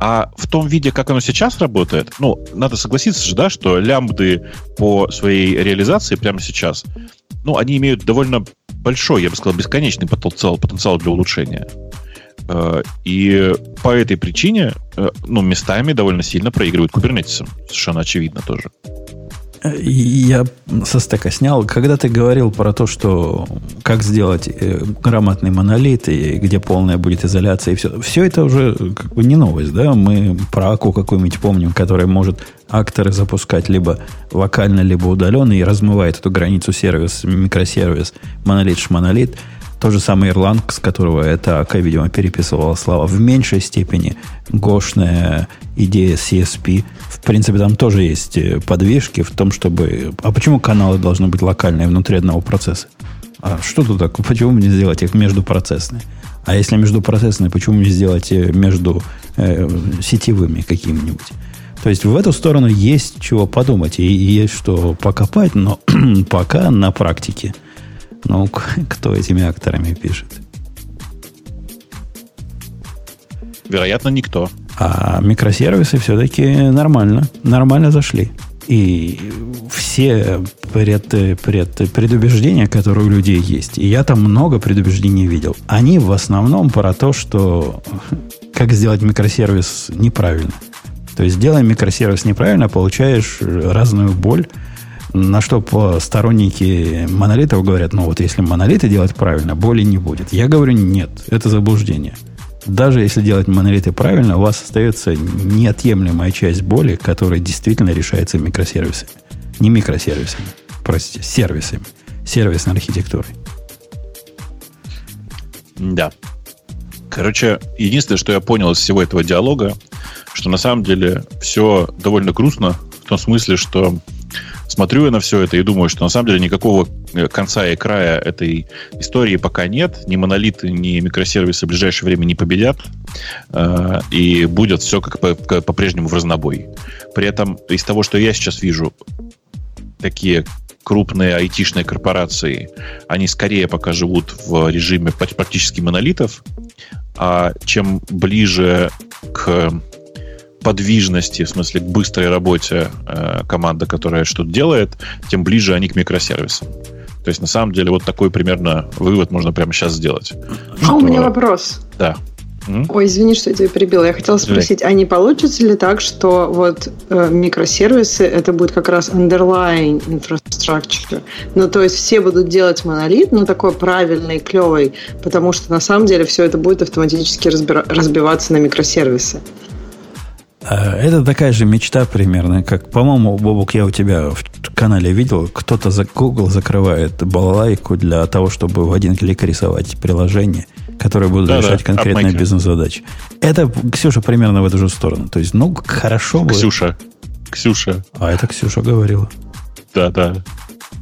А в том виде, как оно сейчас работает, ну, надо согласиться же, да, что лямбды по своей реализации прямо сейчас, ну, они имеют довольно большой, я бы сказал, бесконечный потенциал, потенциал для улучшения. Э, и по этой причине, э, ну, местами довольно сильно проигрывают кубернетисам. Совершенно очевидно тоже. Я со стека снял. Когда ты говорил про то, что как сделать э, грамотный монолит, и где полная будет изоляция, и все, все это уже как бы не новость, да? Мы про АКУ какую-нибудь помним, которая может акторы запускать либо локально, либо удаленно, и размывает эту границу сервис, микросервис, монолит, шмонолит. То же самое Erlang, с которого это АК, видимо, переписывала слова. В меньшей степени гошная идея CSP. В принципе, там тоже есть э, подвижки в том, чтобы... А почему каналы должны быть локальные внутри одного процесса? А что тут так? Почему не сделать их междупроцессные? А если междупроцессные, почему не сделать э, между э, сетевыми какими-нибудь? То есть в эту сторону есть чего подумать и есть что покопать, но пока на практике – ну, кто этими акторами пишет? Вероятно, никто. А микросервисы все-таки нормально, нормально зашли. И все пред, пред, предубеждения, которые у людей есть, и я там много предубеждений видел, они в основном про то, что как сделать микросервис неправильно. То есть, делая микросервис неправильно, получаешь разную боль, на что сторонники монолитов говорят, ну вот если монолиты делать правильно, боли не будет. Я говорю, нет, это заблуждение. Даже если делать монолиты правильно, у вас остается неотъемлемая часть боли, которая действительно решается микросервисами. Не микросервисами, простите, сервисами. Сервисной архитектурой. Да. Короче, единственное, что я понял из всего этого диалога, что на самом деле все довольно грустно, в том смысле, что смотрю я на все это и думаю, что на самом деле никакого э, конца и края этой истории пока нет. Ни монолиты, ни микросервисы в ближайшее время не победят. Э, и будет все как по-прежнему в разнобой. При этом из того, что я сейчас вижу, такие крупные айтишные корпорации, они скорее пока живут в режиме практически монолитов, а чем ближе к подвижности, в смысле к быстрой работе э, команда, которая что-то делает, тем ближе они к микросервисам. То есть, на самом деле, вот такой примерно вывод можно прямо сейчас сделать. А что... у меня вопрос. Да. Ой, извини, что я тебя перебила. Я хотела спросить, а не получится ли так, что вот э, микросервисы это будет как раз underlying infrastructure? Ну, то есть все будут делать монолит, но такой правильный, клевый, потому что на самом деле все это будет автоматически разбира- разбиваться на микросервисы. А, это такая же мечта примерно, как, по-моему, Бобок, я у тебя в канале видел, кто-то за Google закрывает балалайку для того, чтобы в один клик рисовать приложение, которое будут да, решать да, конкретные бизнес-задачи. Это, Ксюша, примерно в эту же сторону. То есть, ну, хорошо бы... Ксюша. Ксюша. А это Ксюша говорила. Да, да.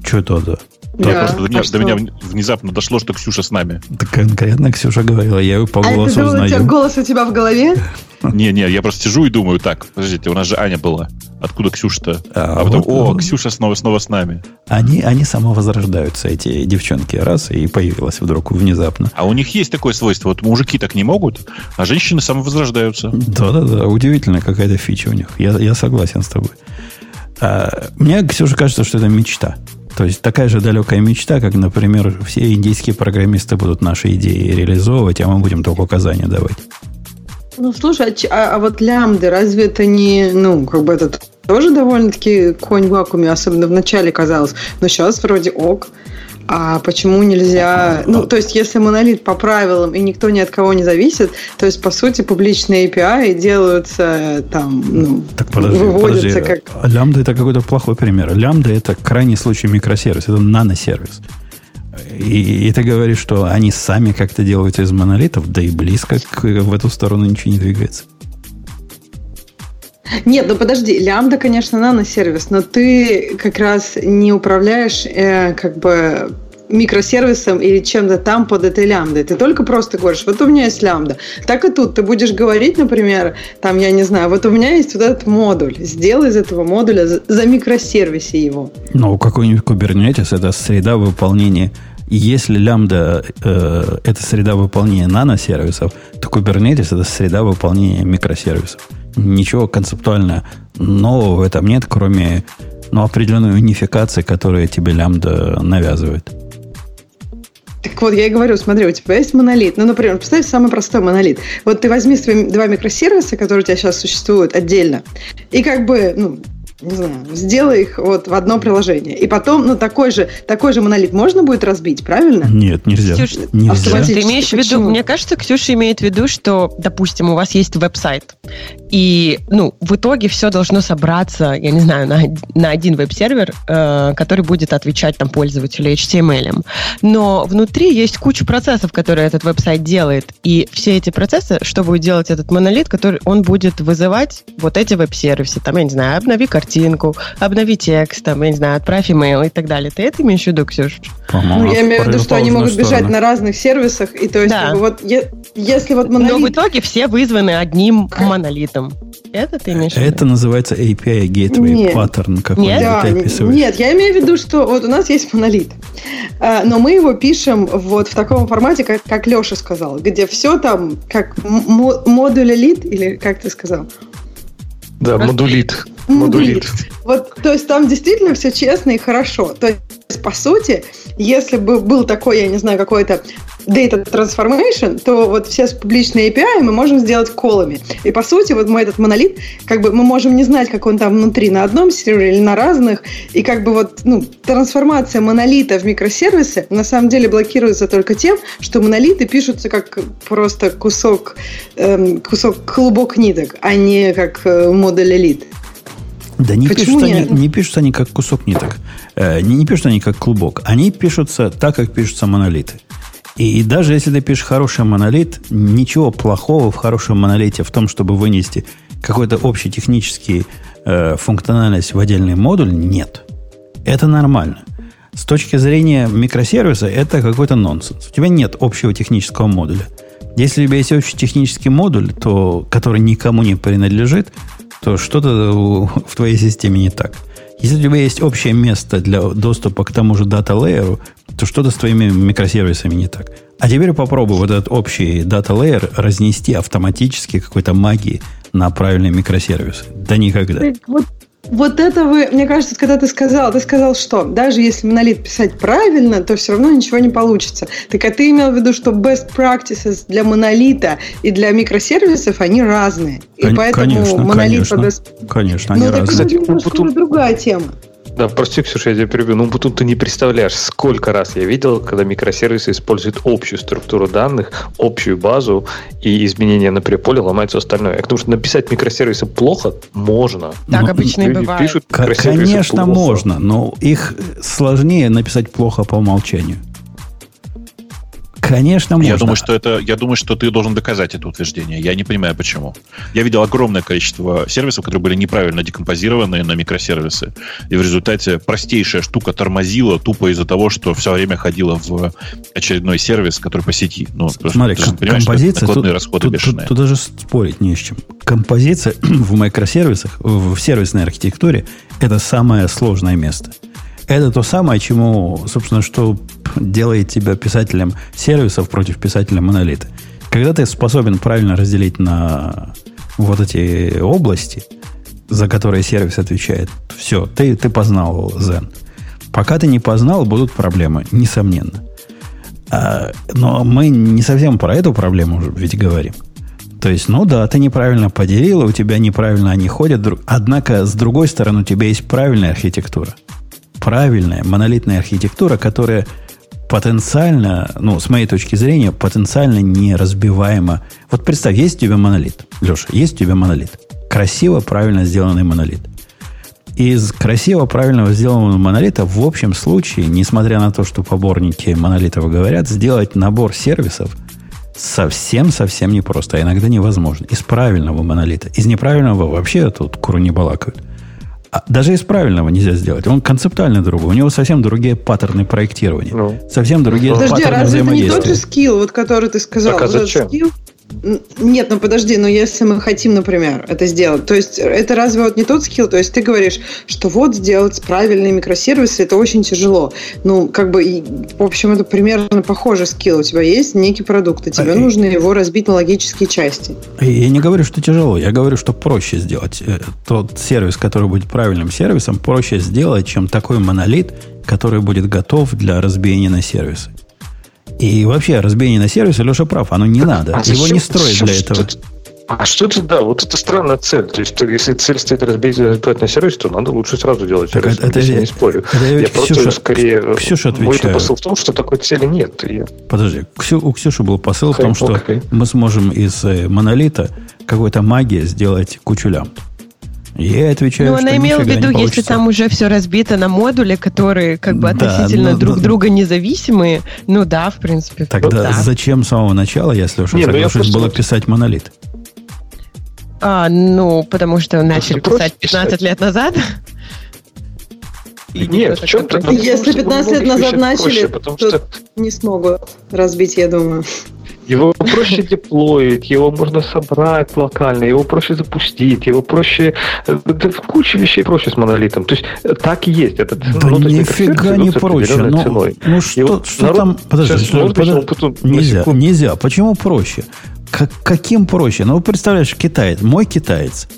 Что то да? Да, просто до, меня, до меня внезапно дошло, что Ксюша с нами. Да конкретно Ксюша говорила, я ее по а голосу это узнаю. У голос у тебя в голове? Не-не, я просто сижу и думаю, так, подождите, у нас же Аня была. Откуда Ксюша-то? А, а потом, вот, о, Ксюша снова, снова с нами. Они, они самовозрождаются, эти девчонки, раз, и появилась вдруг внезапно. А у них есть такое свойство, вот мужики так не могут, а женщины самовозрождаются. Да-да-да, удивительная какая-то фича у них. Я, я согласен с тобой. А, мне, Ксюша, кажется, что это мечта. То есть такая же далекая мечта, как, например, все индийские программисты будут наши идеи реализовывать, а мы будем только указания давать. Ну, слушай, а, а, а вот лямды, разве это не, ну, как бы это тоже довольно-таки конь в вакууме, особенно в начале казалось, но сейчас вроде ок. А почему нельзя... Ну, то есть, если монолит по правилам и никто ни от кого не зависит, то есть, по сути, публичные API делаются там, ну, так подожди, выводятся подожди. как... Лямбда это какой-то плохой пример. Лямбда это крайний случай микросервис, это наносервис. И, и ты говоришь, что они сами как-то делают из монолитов, да и близко к, в эту сторону ничего не двигается. Нет, ну подожди, лямбда, конечно, наносервис, но ты как раз не управляешь э, как бы микросервисом или чем-то там под этой лямбдой. Ты только просто говоришь, вот у меня есть лямбда. Так и тут ты будешь говорить, например, там, я не знаю, вот у меня есть вот этот модуль. Сделай из этого модуля, за микросервисе его. Ну, какой-нибудь Kubernetes – это среда выполнения если лямбда э, это среда выполнения наносервисов, то Kubernetes это среда выполнения микросервисов. Ничего концептуально нового в этом нет, кроме ну, определенной унификации, которую тебе лямбда навязывает. Так вот, я и говорю, смотри, у тебя есть монолит. Ну, например, представь самый простой монолит. Вот ты возьми свои два микросервиса, которые у тебя сейчас существуют отдельно, и как бы, ну, не знаю, сделай их вот в одно приложение. И потом, ну, такой же, такой же монолит можно будет разбить, правильно? Нет, нельзя. Ксюш, нельзя. Ты имеешь в виду, мне кажется, Ксюша имеет в виду, что, допустим, у вас есть веб-сайт, и, ну, в итоге все должно собраться, я не знаю, на, на один веб-сервер, э, который будет отвечать там пользователю HTML. Но внутри есть куча процессов, которые этот веб-сайт делает, и все эти процессы, что будет делать этот монолит, который он будет вызывать вот эти веб-сервисы, там, я не знаю, обнови картинку, картинку, обнови текст, там, я не знаю, отправь имейл и так далее. Ты это имеешь в виду, Ксюш? Ну, я имею в виду, что они могут сторону. бежать на разных сервисах, и то есть, да. как бы, вот, если вот монолит... Но в итоге все вызваны одним монолитом. Это ты имеешь в виду? Это называется API Gateway нет. Pattern, какой нет? Да, ты описываешь. Нет, я имею в виду, что вот у нас есть монолит, а, но мы его пишем вот в таком формате, как, как Леша сказал, где все там как модуль элит, или как ты сказал? Да, модулит. Модулит. Вот, то есть там действительно все честно и хорошо. То есть, по сути, если бы был такой, я не знаю, какой-то data transformation, то вот все публичные API мы можем сделать колами. И по сути, вот мы этот монолит, как бы мы можем не знать, как он там внутри, на одном сервере или на разных, и как бы вот, ну, трансформация монолита в микросервисы на самом деле блокируется только тем, что монолиты пишутся как просто кусок, эм, кусок клубок ниток, а не как э, модуль элит. Да не пишутся, они, не пишутся они как кусок ниток. Э, не, не пишутся они как клубок. Они пишутся так, как пишутся монолиты. И, и даже если ты пишешь хороший монолит, ничего плохого в хорошем монолите в том, чтобы вынести какой-то общий технический э, функциональность в отдельный модуль, нет. Это нормально. С точки зрения микросервиса, это какой-то нонсенс. У тебя нет общего технического модуля. Если у тебя есть общий технический модуль, то, который никому не принадлежит, то что-то в твоей системе не так. Если у тебя есть общее место для доступа к тому же дата лейеру, то что-то с твоими микросервисами не так. А теперь попробуй вот этот общий дата лейер разнести автоматически какой-то магией на правильные микросервисы. Да никогда. Вот вот это вы, мне кажется, когда ты сказал, ты сказал, что даже если монолит писать правильно, то все равно ничего не получится. Так а ты имел в виду, что best practices для монолита и для микросервисов, они разные. И поэтому конечно, монолит конечно, best... конечно, они ну, разные. Так, это немножко другая тема. Да, прости, Ксюша, я тебя перебью. Ну, тут ты не представляешь, сколько раз я видел, когда микросервисы используют общую структуру данных, общую базу, и изменения на переполе ломают все остальное. Потому что написать микросервисы плохо можно. Так ну, обычно и бывает. Пишут Конечно, плохо. можно, но их сложнее написать плохо по умолчанию. Конечно, можно. Я думаю, что это, я думаю, что ты должен доказать это утверждение. Я не понимаю, почему. Я видел огромное количество сервисов, которые были неправильно декомпозированы на микросервисы. И в результате простейшая штука тормозила тупо из-за того, что все время ходила в очередной сервис, который по сети. Ну, Смотри, ком- композиция, тут, расходы тут, тут, тут даже спорить не с чем. Композиция в микросервисах, в сервисной архитектуре, это самое сложное место. Это то самое, чему, собственно, что делает тебя писателем сервисов против писателя монолита. Когда ты способен правильно разделить на вот эти области, за которые сервис отвечает, все, ты, ты познал Zen. Пока ты не познал, будут проблемы, несомненно. А, но мы не совсем про эту проблему ведь говорим. То есть, ну да, ты неправильно поделил, у тебя неправильно они ходят. Однако, с другой стороны, у тебя есть правильная архитектура. Правильная монолитная архитектура, которая потенциально, ну, с моей точки зрения, потенциально неразбиваемо. Вот представь, есть у тебя монолит. Леша, есть у тебя монолит. Красиво, правильно сделанный монолит. Из красиво, правильного сделанного монолита в общем случае, несмотря на то, что поборники монолитов говорят, сделать набор сервисов совсем-совсем непросто, а иногда невозможно. Из правильного монолита. Из неправильного вообще тут куру не балакают. Даже из правильного нельзя сделать. Он концептуально другой. У него совсем другие паттерны проектирования. Ну. Совсем другие Подожди, а паттерны разве это не тот же скилл, вот, который ты сказал? Так, а зачем? Скилл, нет, ну подожди, но если мы хотим, например, это сделать, то есть это разве вот не тот скилл? То есть ты говоришь, что вот сделать правильные микросервисы, это очень тяжело. Ну, как бы, в общем, это примерно похожий скилл. У тебя есть некий продукт, и тебе а, нужно его разбить на логические части. Я не говорю, что тяжело, я говорю, что проще сделать. Э, тот сервис, который будет правильным сервисом, проще сделать, чем такой монолит, который будет готов для разбиения на сервисы. И вообще, разбиение на сервисе, Леша прав, оно не надо. А Его не строят для этого. А что это, да, вот это странная цель. То есть, если цель стоит разбить, на сервис, то надо лучше сразу делать так сервис. Это, я не спорю. Это я, Ксюша, просто скорее... Ксюша отвечаю. Мой посыл в том, что такой цели нет. Я... Подожди, Ксю, у Ксюши был посыл Хай, в том, что okay. мы сможем из э, монолита какой-то магии сделать кучу лямбд. Я отвечаю, Ну, она имела в виду, если там уже все разбито на модули, которые как бы относительно да, друг но, друга независимые, ну да, в принципе. Тогда да. зачем с самого начала, если уж соглашусь, было писать монолит? А, ну, потому что начали писать 15 писать. лет назад. Нет, в чем-то... Если 15 лет назад начали, проще, то что... не смогут разбить, я думаю. Его проще деплоить, его можно собрать локально, его проще запустить, его проще... Да, куча вещей проще с монолитом. То есть э, так и есть. Это, да ну, нифига не проще. Ну, ценой. ну что, его, что народ, там... Подожди, что, подожди, потом, нельзя, нельзя. Почему проще? Как, каким проще? Ну, представляешь, китаец, мой китаец,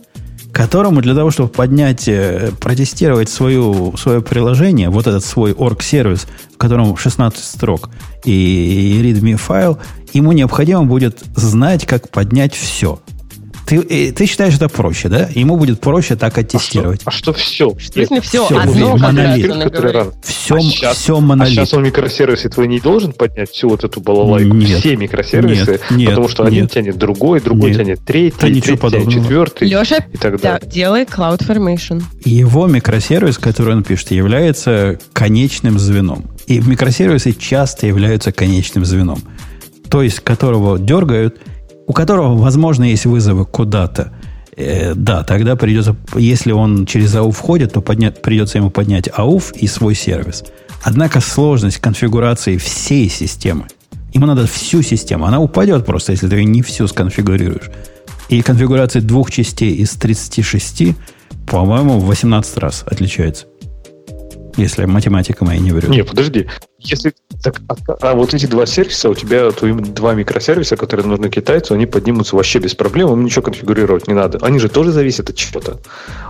которому для того, чтобы поднять, э, протестировать свою, свое приложение, вот этот свой орг-сервис, в котором 16 строк и readme файл, ему необходимо будет знать, как поднять все. Ты, э, ты считаешь это проще, да? Ему будет проще так оттестировать. А что, а что все? Если все, все одно монолит. Все, а сейчас, все монолит. А сейчас он микросервисы твой не должен поднять всю вот эту балалайку? Нет. Все микросервисы? Нет, нет, потому что один нет. тянет другой, другой нет. тянет третий, да третий тянет четвертый Леша, и так далее. Да, делай CloudFormation. Его микросервис, который он пишет, является конечным звеном. И микросервисы часто являются конечным звеном. То есть, которого дергают – у которого, возможно, есть вызовы куда-то, э, да, тогда придется, если он через АУФ входит, то поднять, придется ему поднять АУФ и свой сервис. Однако сложность конфигурации всей системы, ему надо всю систему, она упадет просто, если ты ее не всю сконфигурируешь. И конфигурация двух частей из 36, по-моему, в 18 раз отличается. Если математика моя не врет. Не, подожди. Если, Так, а, а вот эти два сервиса, у тебя твои два микросервиса, которые нужны китайцу, они поднимутся вообще без проблем, им ничего конфигурировать не надо. Они же тоже зависят от чего-то.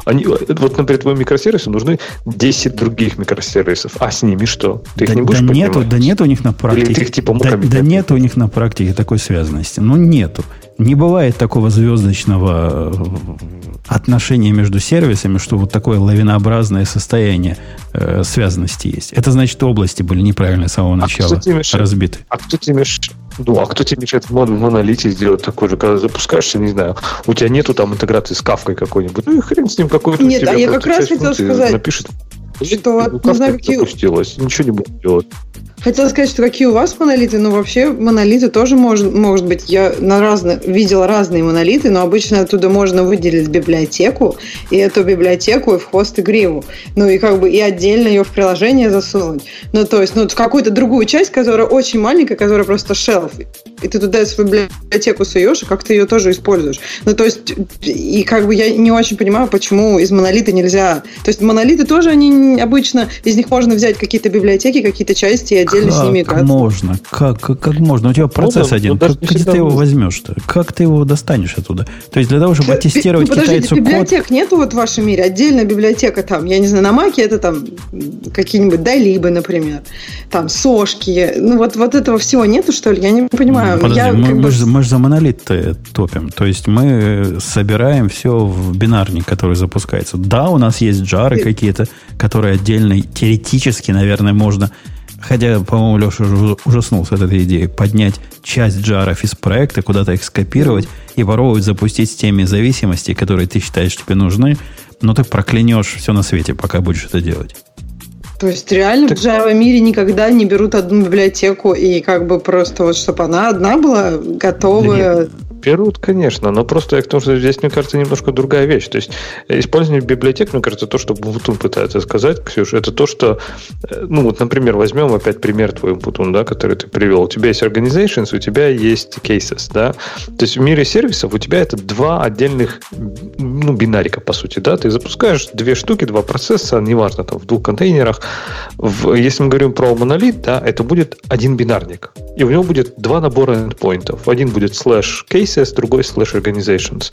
Они, вот, например, твоему микросервису нужны 10 других микросервисов. А с ними что? Ты да, их не будешь да нету, да нет у них на практике. Или ты их типа да, да нет у них на практике такой связанности. Ну, нету. Не бывает такого звездочного э, отношения между сервисами, что вот такое лавинообразное состояние э, связанности есть. Это значит, области были неправильно с самого а начала а мешает, разбиты. А кто тебе мешает? Ну, а кто тебе мешает в монолите сделать такой же, когда запускаешься, не знаю, у тебя нету там интеграции с кавкой какой-нибудь, ну и хрен с ним какой-то. Нет, а я как раз хотел сказать, напишет, что ну, не знаю, какие... запустилась, ничего не будет делать. Хотела сказать, что какие у вас монолиты, но вообще монолиты тоже может, может быть. Я на разных, видела разные монолиты, но обычно оттуда можно выделить библиотеку, и эту библиотеку и в хвост и гриву. Ну и как бы и отдельно ее в приложение засунуть. Ну то есть, ну какую-то другую часть, которая очень маленькая, которая просто шелф. И ты туда свою библиотеку суешь, и как ты ее тоже используешь. Ну то есть, и как бы я не очень понимаю, почему из монолита нельзя. То есть монолиты тоже, они обычно, из них можно взять какие-то библиотеки, какие-то части и отдельно как с ними играться. можно? Как, как, как можно? У тебя процесс ну, один. Как, где ты его возьмешь-то? Как ты его достанешь оттуда? То есть для того, чтобы оттестировать ну, китайцу библиотек код... нету вот в вашем мире? Отдельная библиотека там, я не знаю, на Маке это там какие-нибудь дайлибы, например, там сошки. Ну вот, вот этого всего нету, что ли? Я не понимаю. Подожди, я, мы, мы, же, мы же за монолит топим. То есть мы собираем все в бинарник, который запускается. Да, у нас есть джары какие-то, которые отдельно теоретически, наверное, можно Хотя, по-моему, Леша уже ужаснулся от этой идеи. Поднять часть джаров из проекта, куда-то их скопировать и попробовать запустить с теми зависимости, которые ты считаешь тебе нужны, но ты проклянешь все на свете, пока будешь это делать. То есть реально так... в Java мире никогда не берут одну библиотеку и как бы просто вот, чтобы она одна была готовая... Да Берут, конечно, но просто я к тому, что здесь, мне кажется, немножко другая вещь. То есть использование библиотек, мне кажется, то, что Бутун пытается сказать, Ксюша, это то, что, э, ну вот, например, возьмем опять пример твой, Бутун, да, который ты привел. У тебя есть organizations, у тебя есть cases, да. То есть в мире сервисов у тебя это два отдельных, ну, бинарика, по сути, да. Ты запускаешь две штуки, два процесса, неважно, там, в двух контейнерах. В, если мы говорим про монолит, да, это будет один бинарник. И у него будет два набора endpointов. Один будет slash case, cases, другой slash organizations.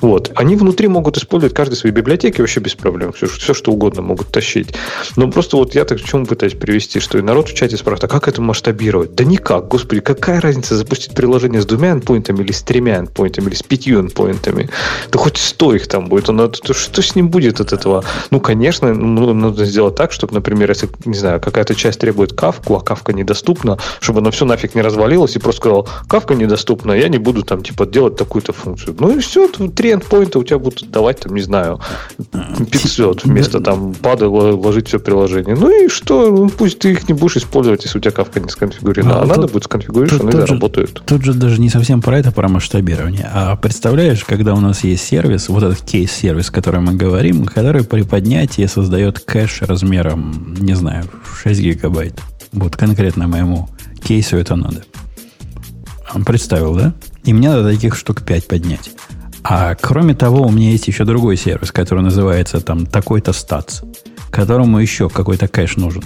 Вот. Они внутри могут использовать каждый свои библиотеки вообще без проблем. Все, все что угодно могут тащить. Но просто вот я так к чему пытаюсь привести, что и народ в чате спрашивает, а как это масштабировать? Да никак, господи, какая разница запустить приложение с двумя endpointами или с тремя endpointами или с пятью endpointами? Да хоть сто их там будет. Он, что с ним будет от этого? Ну, конечно, ну, нужно сделать так, чтобы, например, если, не знаю, какая-то часть требует кавку, а кавка недоступна, чтобы она все нафиг не развалилась и просто сказал, кавка недоступна, я не буду там типа делать такую-то функцию. Ну и все, три endpoint у тебя будут давать, там, не знаю, 500 вместо там пада ложить все приложение. Ну и что? Ну, пусть ты их не будешь использовать, если у тебя кавка не сконфигурирована. А, а тут, надо будет сконфигурировать, они работают. Тут же даже не совсем про это, про масштабирование. А представляешь, когда у нас есть сервис, вот этот кейс-сервис, о котором мы говорим, который при поднятии создает кэш размером, не знаю, 6 гигабайт. Вот конкретно моему кейсу это надо. Представил, да? И мне надо таких штук 5 поднять. А кроме того, у меня есть еще другой сервис, который называется там такой-то статс, которому еще какой-то кэш нужен.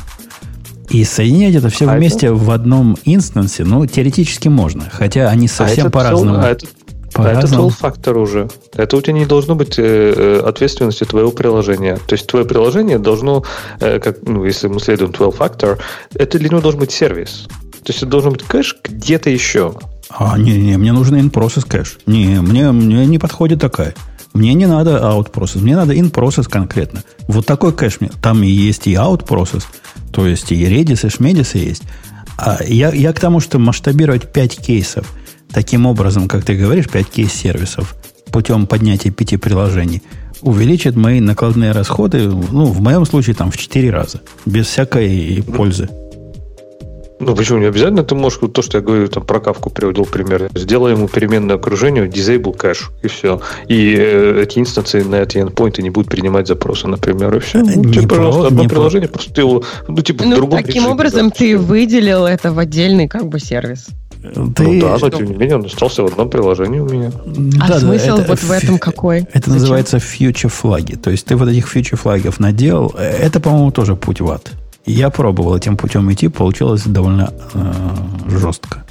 И соединять это все а вместе это? в одном инстансе, ну, теоретически можно. Хотя они а совсем а по-разному. А это, по а это фактор уже. Это у тебя не должно быть э, э ответственностью твоего приложения. То есть твое приложение должно, э, как, ну, если мы следуем 12 factor, это для него должен быть сервис. То есть это должен быть кэш где-то еще. А, не-не, мне нужен in-process кэш. Не, мне, мне не подходит такая. Мне не надо out process, мне надо in process конкретно. Вот такой кэш мне. Там и есть и out process, то есть и Redis, и Шмедис есть. А я, я к тому, что масштабировать 5 кейсов таким образом, как ты говоришь, 5 кейс-сервисов путем поднятия 5 приложений увеличит мои накладные расходы, ну, в моем случае, там, в 4 раза, без всякой пользы. Ну, почему не обязательно? Ты можешь, то, что я говорю, там, про кавку приводил пример, сделай ему переменное окружение, disable cache, и все. И э, эти инстанции на эти endpoints не будут принимать запросы, например, и все. Ну, не тебе, пожалуйста, одно приложение, про... просто ты его, ну, типа, ну, в другом таким образом да, ты выделил это в отдельный, как бы, сервис. Ты... Ну да, но тем не менее он остался в одном приложении у меня. А да, смысл это, вот в этом какой? Это Зачем? называется фьючер флаги. То есть ты вот этих фьючер флагов надел, э, это, по-моему, тоже путь в ад. Я пробовал этим путем идти, получилось довольно э, жестко.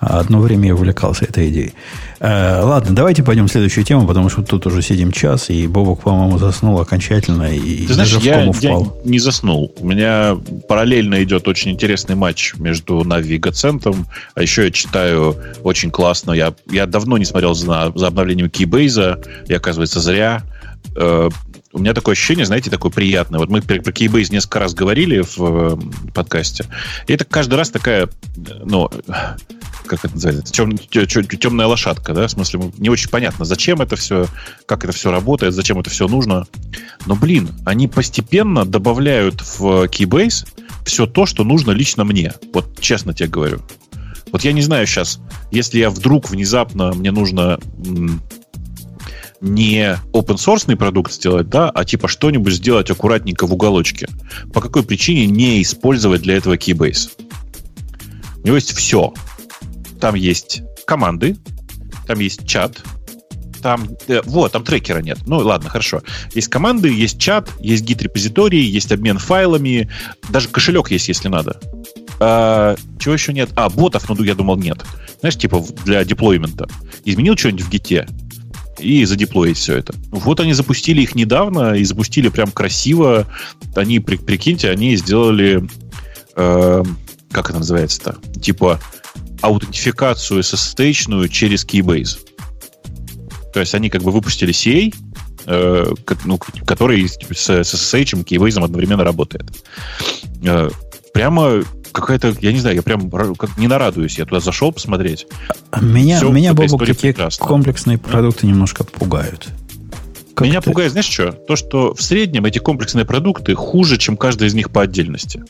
А одно время я увлекался этой идеей. Э, ладно, давайте пойдем в следующую тему, потому что тут уже сидим час, и Бобок, по-моему, заснул окончательно и Ты знаешь, я, впал. я не заснул. У меня параллельно идет очень интересный матч между Нави и Гацентом, а еще я читаю очень классно. Я, я давно не смотрел за, за обновлением Keybase, и, оказывается, зря. У меня такое ощущение, знаете, такое приятное. Вот мы про Keybase несколько раз говорили в э, подкасте. И это каждый раз такая, ну, как это называется, тем, темная лошадка, да, в смысле, не очень понятно, зачем это все, как это все работает, зачем это все нужно. Но, блин, они постепенно добавляют в Keybase все то, что нужно лично мне. Вот честно тебе говорю. Вот я не знаю сейчас, если я вдруг внезапно мне нужно не open source продукт сделать, да, а типа что-нибудь сделать аккуратненько в уголочке. По какой причине не использовать для этого Keybase? У него есть все. Там есть команды, там есть чат, там, э, вот, там трекера нет. Ну, ладно, хорошо. Есть команды, есть чат, есть гид-репозиторий, есть обмен файлами, даже кошелек есть, если надо. А, чего еще нет? А, ботов, ну, я думал, нет. Знаешь, типа для деплоймента. Изменил что-нибудь в гите, и задеплоить все это. Вот они запустили их недавно и запустили прям красиво. Они, при, прикиньте, они сделали, э, как это называется-то? Типа аутентификацию SSH через Keybase. То есть они как бы выпустили CA, э, ну, который типа, с SSH и Keybase одновременно работает. Э, прямо какая-то, я не знаю, я прям как не нарадуюсь. Я туда зашел посмотреть. Меня, Все, меня Бобок, такие прекрасна. комплексные продукты немножко пугают. Как Меня ты? пугает, знаешь что? То, что в среднем эти комплексные продукты хуже, чем каждый из них по отдельности.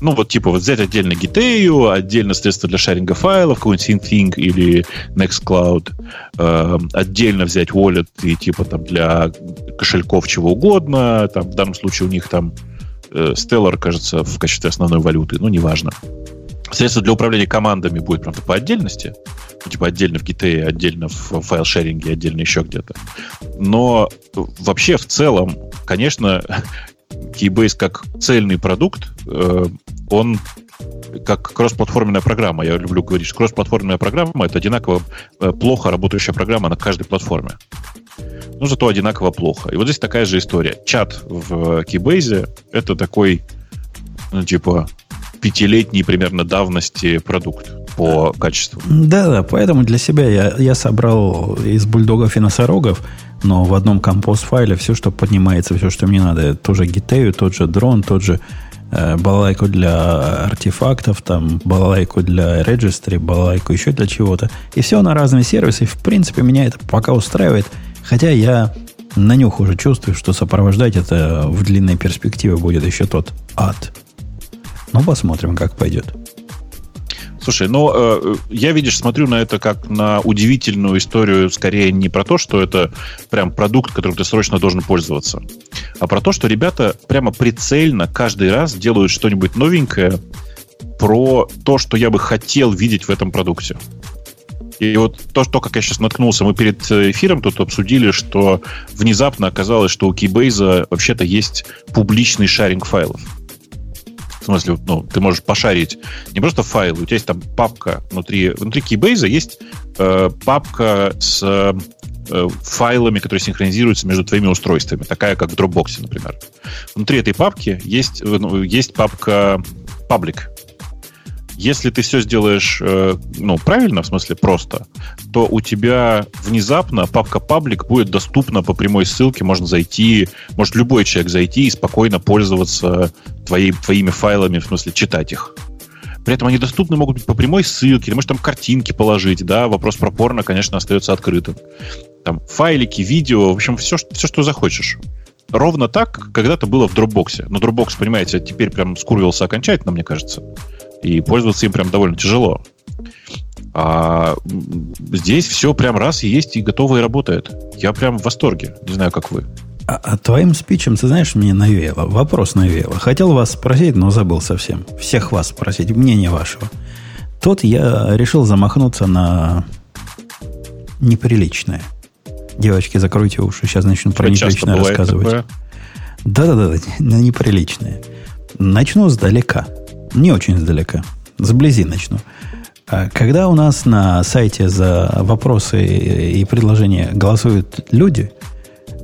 Ну, вот типа вот взять отдельно Giteo, отдельно средства для шаринга файлов, какой-нибудь SyncThing или Nextcloud, э, отдельно взять Wallet и типа там для кошельков чего угодно, там в данном случае у них там Stellar, кажется, в качестве основной валюты, ну, неважно. Средства для управления командами будет, правда, по отдельности. Ну, типа отдельно в GT, отдельно в файл-шеринге, отдельно еще где-то. Но вообще в целом, конечно, Keybase как цельный продукт, э, он как кроссплатформенная программа. Я люблю говорить, что кроссплатформенная программа это одинаково э, плохо работающая программа на каждой платформе но зато одинаково плохо. И вот здесь такая же история. Чат в Keybase — это такой, ну, типа, пятилетней примерно давности продукт по качеству. Да-да, поэтому для себя я, я собрал из бульдогов и носорогов, но в одном компост-файле все, что поднимается, все, что мне надо, тоже гитею, тот же дрон, тот же э, балалайку для артефактов, там балалайку для registry, балалайку еще для чего-то. И все на разные сервисы. И, в принципе, меня это пока устраивает – Хотя я на нюх уже чувствую, что сопровождать это в длинной перспективе будет еще тот ад. Но посмотрим, как пойдет. Слушай, ну, э, я, видишь, смотрю на это как на удивительную историю, скорее не про то, что это прям продукт, которым ты срочно должен пользоваться, а про то, что ребята прямо прицельно каждый раз делают что-нибудь новенькое про то, что я бы хотел видеть в этом продукте. И вот то, что, как я сейчас наткнулся, мы перед э, эфиром тут обсудили, что внезапно оказалось, что у Keybase вообще-то есть публичный шаринг файлов. В смысле, ну, ты можешь пошарить не просто файлы, у тебя есть там папка внутри, внутри Keybase есть э, папка с э, файлами, которые синхронизируются между твоими устройствами, такая как в Dropbox, например. Внутри этой папки есть, э, ну, есть папка public, если ты все сделаешь э, ну, правильно, в смысле просто, то у тебя внезапно папка паблик будет доступна по прямой ссылке, можно зайти, может любой человек зайти и спокойно пользоваться твои, твоими файлами, в смысле читать их. При этом они доступны могут быть по прямой ссылке, ты можешь там картинки положить, да, вопрос про порно, конечно, остается открытым. Там файлики, видео, в общем, все, все что захочешь. Ровно так когда-то было в Dropbox. Но Dropbox, понимаете, теперь прям скурвился окончательно, мне кажется и пользоваться им прям довольно тяжело. А здесь все прям раз и есть и готово и работает. Я прям в восторге. Не знаю, как вы. А, а твоим спичем, ты знаешь, мне навеяло. Вопрос навеяло. Хотел вас спросить, но забыл совсем. Всех вас спросить, мнение вашего. Тут я решил замахнуться на неприличное. Девочки, закройте уши, сейчас начну про неприличное рассказывать. Да-да-да, неприличные. Начну сдалека. Не очень сдалека. Сблизи начну. А когда у нас на сайте за вопросы и предложения голосуют люди,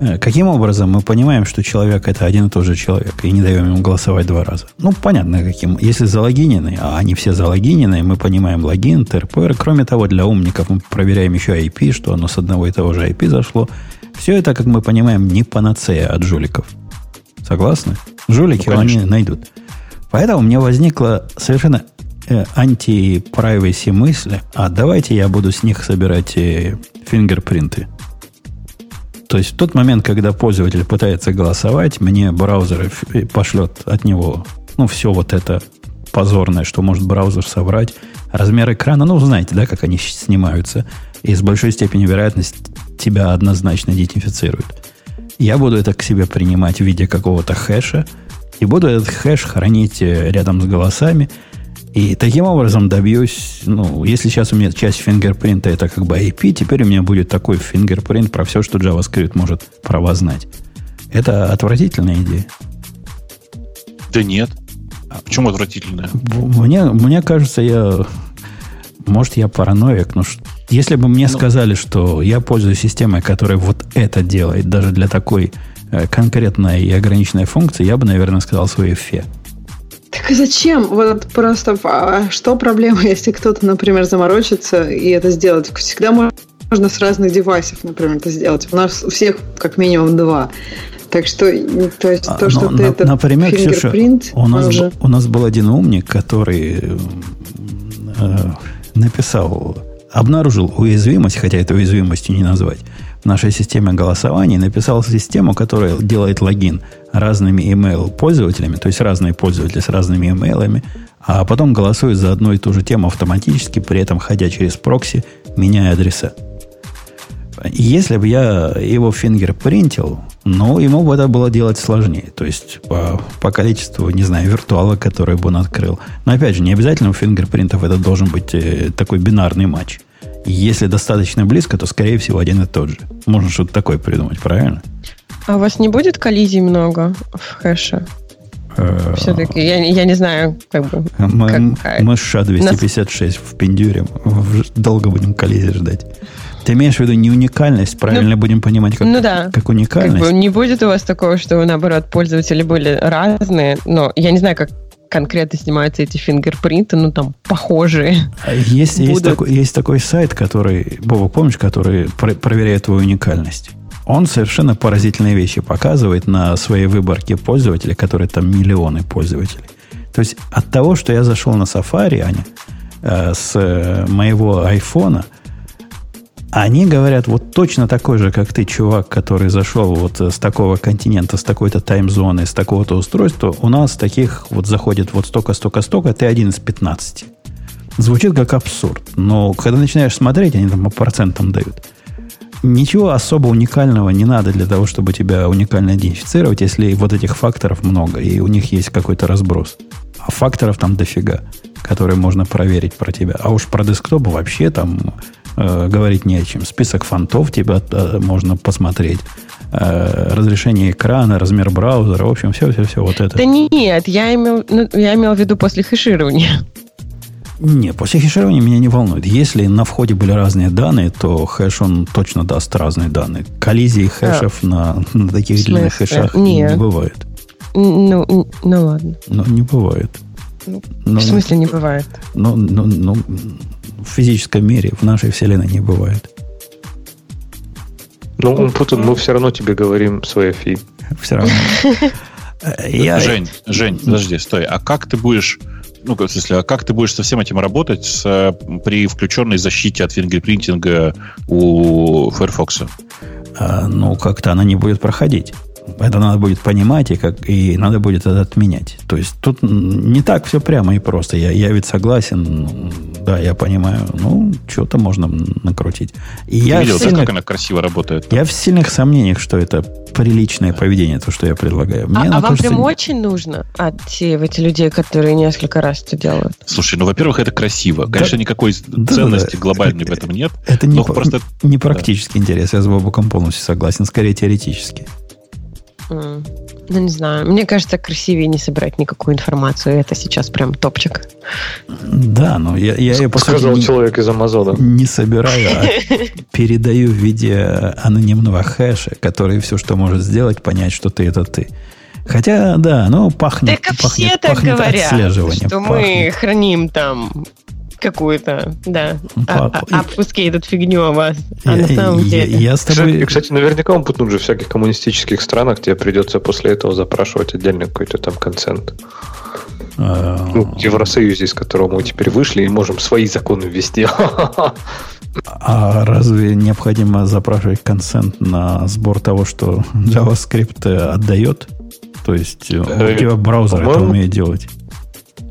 э, каким образом мы понимаем, что человек это один и тот же человек, и не даем ему голосовать два раза? Ну, понятно, каким. Если залогинены, а они все залогинены, мы понимаем логин, ТРПР. Кроме того, для умников мы проверяем еще IP, что оно с одного и того же IP зашло. Все это, как мы понимаем, не панацея от жуликов. Согласны? Жулики ну, они найдут. Поэтому у меня возникла совершенно э, анти-privacy мысли, а давайте я буду с них собирать э, фингерпринты. То есть в тот момент, когда пользователь пытается голосовать, мне браузер э, пошлет от него ну, все вот это позорное, что может браузер собрать. Размер экрана, ну, знаете, да, как они снимаются. И с большой степенью вероятности тебя однозначно идентифицируют. Я буду это к себе принимать в виде какого-то хэша, и буду этот хэш хранить э, рядом с голосами. И таким образом добьюсь, ну, если сейчас у меня часть фингерпринта это как бы IP, теперь у меня будет такой фингерпринт про все, что JavaScript может про вас знать. Это отвратительная идея. Да нет. А почему отвратительная? Мне, мне кажется, я... Может, я параноик, но если бы мне ну, сказали, что я пользуюсь системой, которая вот это делает, даже для такой э, конкретной и ограниченной функции, я бы, наверное, сказал свое фе. Так и зачем? Вот просто а что проблема, если кто-то, например, заморочится и это сделать? Всегда можно с разных девайсов, например, это сделать. У нас у всех как минимум два. Так что, то есть то, что Но, ты на, этот например, Ксюша, у нас, уже... у нас был один умник, который э, написал обнаружил уязвимость, хотя это уязвимостью не назвать, нашей системе голосования, написал систему, которая делает логин разными email пользователями, то есть разные пользователи с разными имейлами, а потом голосует за одну и ту же тему автоматически, при этом ходя через прокси, меняя адреса. Если бы я его фингерпринтил, ну, ему бы это было делать сложнее. То есть по, по количеству, не знаю, виртуала, который бы он открыл. Но опять же, не обязательно у фингерпринтов это должен быть э, такой бинарный матч. Если достаточно близко, то, скорее всего, один и тот же. Можно что-то такое придумать, правильно? А у вас не будет коллизий много в хэше? Э, Все-таки, я, я не знаю, как бы... Мы, мы SHA-256 Нас... в пиндюре. Долго будем коллизии ждать. Ты имеешь в виду не уникальность, правильно ну, будем понимать, как, ну да. как уникальность? Как бы не будет у вас такого, что, наоборот, пользователи были разные, но я не знаю, как конкретно снимаются эти фингерпринты, ну там похожие. А есть, есть, такой, есть такой сайт, который, Боба, помнишь, который про- проверяет твою уникальность? Он совершенно поразительные вещи показывает на своей выборке пользователей, которые там миллионы пользователей. То есть от того, что я зашел на Safari, Аня, э, с моего айфона – они говорят, вот точно такой же, как ты, чувак, который зашел вот с такого континента, с такой-то таймзоны, с такого-то устройства, у нас таких вот заходит вот столько, столько, столько, ты один из 15. Звучит как абсурд. Но когда начинаешь смотреть, они там по процентам дают. Ничего особо уникального не надо для того, чтобы тебя уникально идентифицировать, если вот этих факторов много, и у них есть какой-то разброс. А факторов там дофига, которые можно проверить про тебя. А уж про десктоп вообще там э, говорить не о чем. Список фонтов тебя э, можно посмотреть. Э, разрешение экрана, размер браузера, в общем, все-все-все вот это. Да нет, я имел, ну, я имел в виду после хеширования. Не, после хеширования меня не волнует. Если на входе были разные данные, то хэш он точно даст разные данные. Коллизии хэшев а. на, на таких длинных хэшах Нет. не бывает. Ну, ну ладно. Ну, не бывает. Ну, но, в смысле не бывает? Ну, ну, ну, в физическом мире, в нашей вселенной не бывает. Ну, Путин, мы все равно тебе говорим свои фи. Все равно. Я... Жень, Жень, подожди, стой. А как ты будешь ну, в смысле, а как ты будешь со всем этим работать с, при включенной защите от фингерпринтинга у Firefox? А, ну, как-то она не будет проходить. Это надо будет понимать, и, как, и надо будет это отменять. То есть тут не так все прямо и просто. Я, я ведь согласен, да, я понимаю. Ну, что-то можно накрутить. И Ты я видел, сильных, да, как она красиво работает? Я в сильных сомнениях, что это приличное поведение, то, что я предлагаю. Мне а, а вам прям очень нужно отсеивать людей, которые несколько раз это делают? Слушай, ну, во-первых, это красиво. Конечно, да, никакой да, ценности да, глобальной в этом нет. Это не, просто... не практический да. интерес. Я с Бобуком полностью согласен. Скорее, Ну, не знаю. Мне кажется, красивее не собирать никакую информацию. Это сейчас прям топчик. Да, но я, я ее, по Сказал сути, человек из Амазона. Не собираю, а передаю в виде анонимного хэша, который все, что может сделать, понять, что ты это ты. Хотя, да, ну, пахнет, так пахнет, все так пахнет говорят, что пахнет. мы храним там какую-то, да, обпуски эту фигню о вас. А на самом деле... Я с тобой... И, кстати, наверняка он путнут же в всяких коммунистических странах, тебе придется после этого запрашивать отдельный какой-то там консент. А, ну, в Евросоюзе, из которого мы теперь вышли, и можем свои законы ввести. А разве необходимо запрашивать консент на сбор того, что JavaScript отдает? То есть э, у тебя браузер это умеет делать?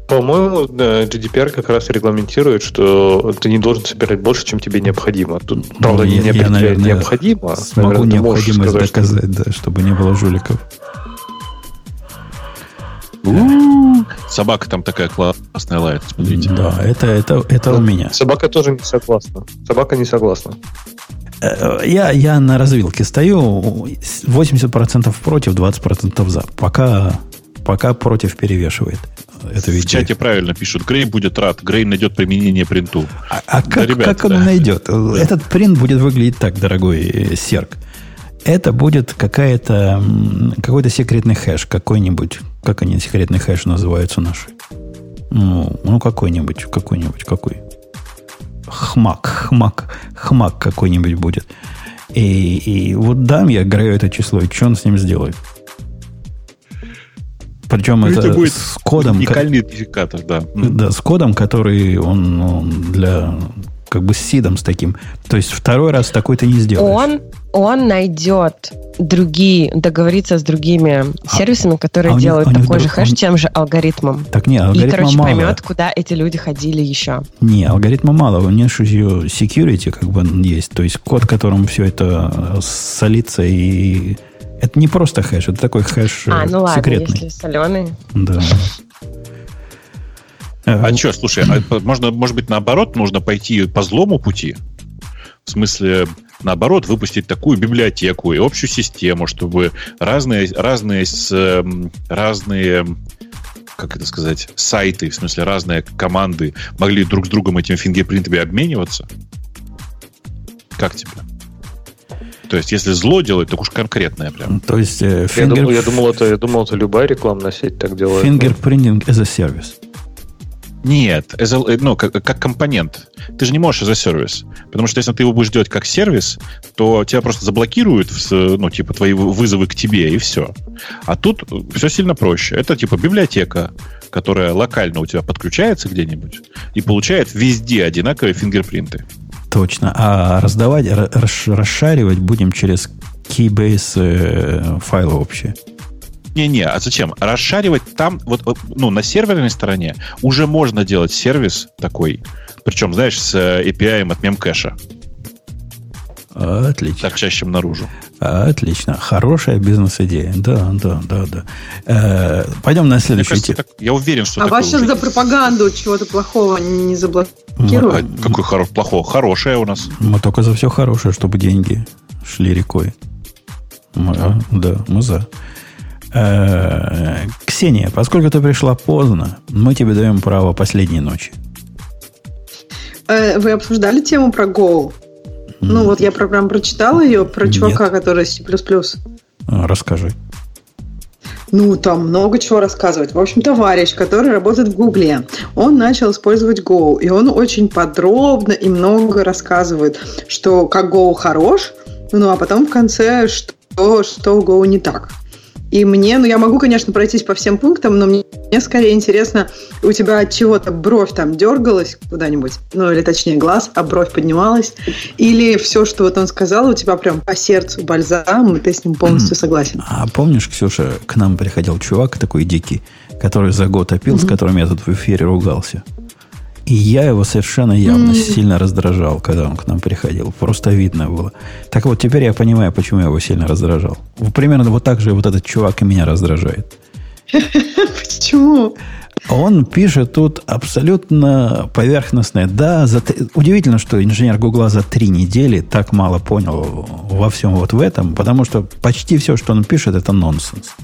По-моему, GDPR как раз регламентирует, что ты не должен собирать больше, чем тебе необходимо. Тут, ну, правда, я, не я, наверное, необходимо. Смогу наверное, необходимость сказать, доказать, что... да, чтобы не было жуликов. Собака там такая классная лает, смотрите. Да, это, это, это у меня. Собака тоже не согласна. Собака не согласна. Э, я, я на развилке стою, 80% против, 20% за. Пока, пока против перевешивает это В чате правильно пишут. Грей будет рад. Грей найдет применение принту. А, а да, как, ребята, как он да. найдет? Этот принт будет выглядеть так, дорогой э, Серк. Это будет какая-то, какой-то секретный хэш, какой-нибудь. Как они, секретный хэш называются наши? Ну, ну какой-нибудь, какой-нибудь, какой. Хмак, хмак, хмак какой-нибудь будет. И, и вот дам я Грею это число, и что он с ним сделает? Причем ну, это, это будет с кодом... Уникальный идентификатор, да. Да, с кодом, который он, он для как бы с сидом с таким. То есть второй раз такой ты не сделаешь. Он, он найдет другие, договориться с другими а, сервисами, которые а делают них, такой же хэш он... тем же алгоритмом. Так не, алгоритма И, короче, мало. поймет, куда эти люди ходили еще. Не, алгоритма мало. У них еще security как бы есть. То есть код, которым все это солится и это не просто хэш, это такой хэш а, ну ладно, секретный. если соленый. Да. А что, слушай, а можно, может быть, наоборот, нужно пойти по злому пути? В смысле, наоборот, выпустить такую библиотеку и общую систему, чтобы разные, разные, разные как это сказать, сайты, в смысле разные команды могли друг с другом этими фингерпринтами обмениваться? Как тебе? То есть, если зло делать, так уж конкретное прям. То есть, э, finger... я, думал, я, думал, это, я думал, это любая рекламная сеть так делает. Fingerprinting as a service. Нет, as a, э, ну, как, как компонент. Ты же не можешь за сервис. Потому что если ты его будешь делать как сервис, то тебя просто заблокируют, ну, типа, твои вызовы к тебе, и все. А тут все сильно проще. Это типа библиотека, которая локально у тебя подключается где-нибудь и получает везде одинаковые фингерпринты. Точно. А раздавать, расшаривать будем через Keybase э, файлы общие. Не-не, а зачем? Расшаривать там, вот, ну, на серверной стороне уже можно делать сервис такой, причем, знаешь, с э, API от мемкэша. Отлично. Торчащим наружу. Отлично. Хорошая бизнес-идея. Да, да, да, да. Э, пойдем на следующую тему. Я уверен, что... А вас сейчас за пропаганду чего-то плохого не заблокируют? А какой хоро... плохого? Хорошее у нас. Мы только за все хорошее, чтобы деньги шли рекой. Мы, а, да, мы за. Э, Ксения, поскольку ты пришла поздно, мы тебе даем право последней ночи. Э, вы обсуждали тему про Go? Ну, вот я прям прочитала ее про Нет. чувака, который C++. А, расскажи. Ну, там много чего рассказывать. В общем, товарищ, который работает в Гугле, он начал использовать Go, и он очень подробно и много рассказывает, что как Go хорош, ну, а потом в конце, что, что Go не так. И мне, ну я могу, конечно, пройтись по всем пунктам, но мне, мне скорее интересно, у тебя от чего-то бровь там дергалась куда-нибудь, ну или точнее глаз, а бровь поднималась, или все, что вот он сказал, у тебя прям по сердцу бальзам, и ты с ним полностью согласен. А помнишь, Ксюша, к нам приходил чувак такой дикий, который за год опил, mm-hmm. с которым я тут в эфире ругался? И я его совершенно явно mm-hmm. сильно раздражал, когда он к нам приходил. Просто видно было. Так вот, теперь я понимаю, почему я его сильно раздражал. Примерно вот так же вот этот чувак и меня раздражает. Почему? Он пишет тут абсолютно поверхностное. Да, за, удивительно, что инженер Гугла за три недели так мало понял во всем вот в этом, потому что почти все, что он пишет, это нонсенс.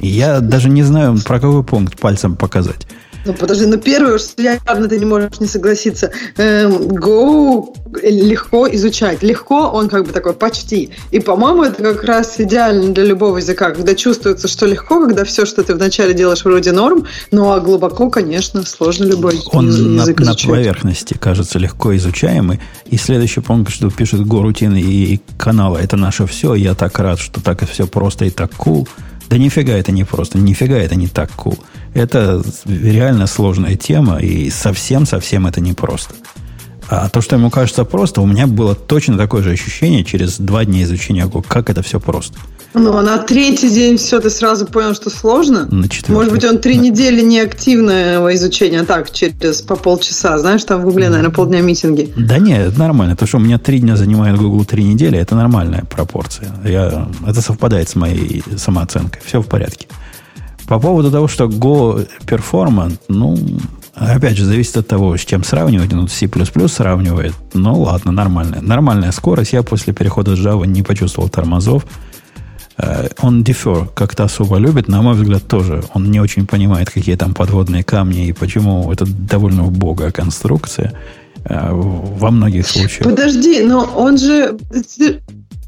Я даже не знаю, про какой пункт пальцем показать. Ну, подожди, ну первое, уж явно ты не можешь не согласиться. Эм, Go легко изучать. Легко, он как бы такой почти. И, по-моему, это как раз идеально для любого языка, когда чувствуется, что легко, когда все, что ты вначале делаешь, вроде норм, ну а глубоко, конечно, сложно любой он язык на, изучать. на поверхности кажется легко изучаемый. И следующий пункт, что пишет Горутин и каналы, это наше все. Я так рад, что так все просто и так cool. Да нифига это не просто, нифига это не так cool. Это реально сложная тема, и совсем-совсем это не просто. А то, что ему кажется просто, у меня было точно такое же ощущение через два дня изучения как это все просто. Ну, а на третий день все, ты сразу понял, что сложно? На четвертый. Может быть, он три да. недели неактивного изучения, а так, через по полчаса. Знаешь, там в Гугле, наверное, полдня митинги. Да нет, это нормально. То, что у меня три дня занимает Google три недели, это нормальная пропорция. Я, это совпадает с моей самооценкой. Все в порядке. По поводу того, что Go Performant, ну, опять же, зависит от того, с чем сравнивать. Ну, C++ сравнивает. Ну, ладно, нормальная. Нормальная скорость. Я после перехода с Java не почувствовал тормозов. Э, он defer как-то особо любит, на мой взгляд, тоже. Он не очень понимает, какие там подводные камни и почему это довольно убогая конструкция э, во многих случаях. Подожди, но он же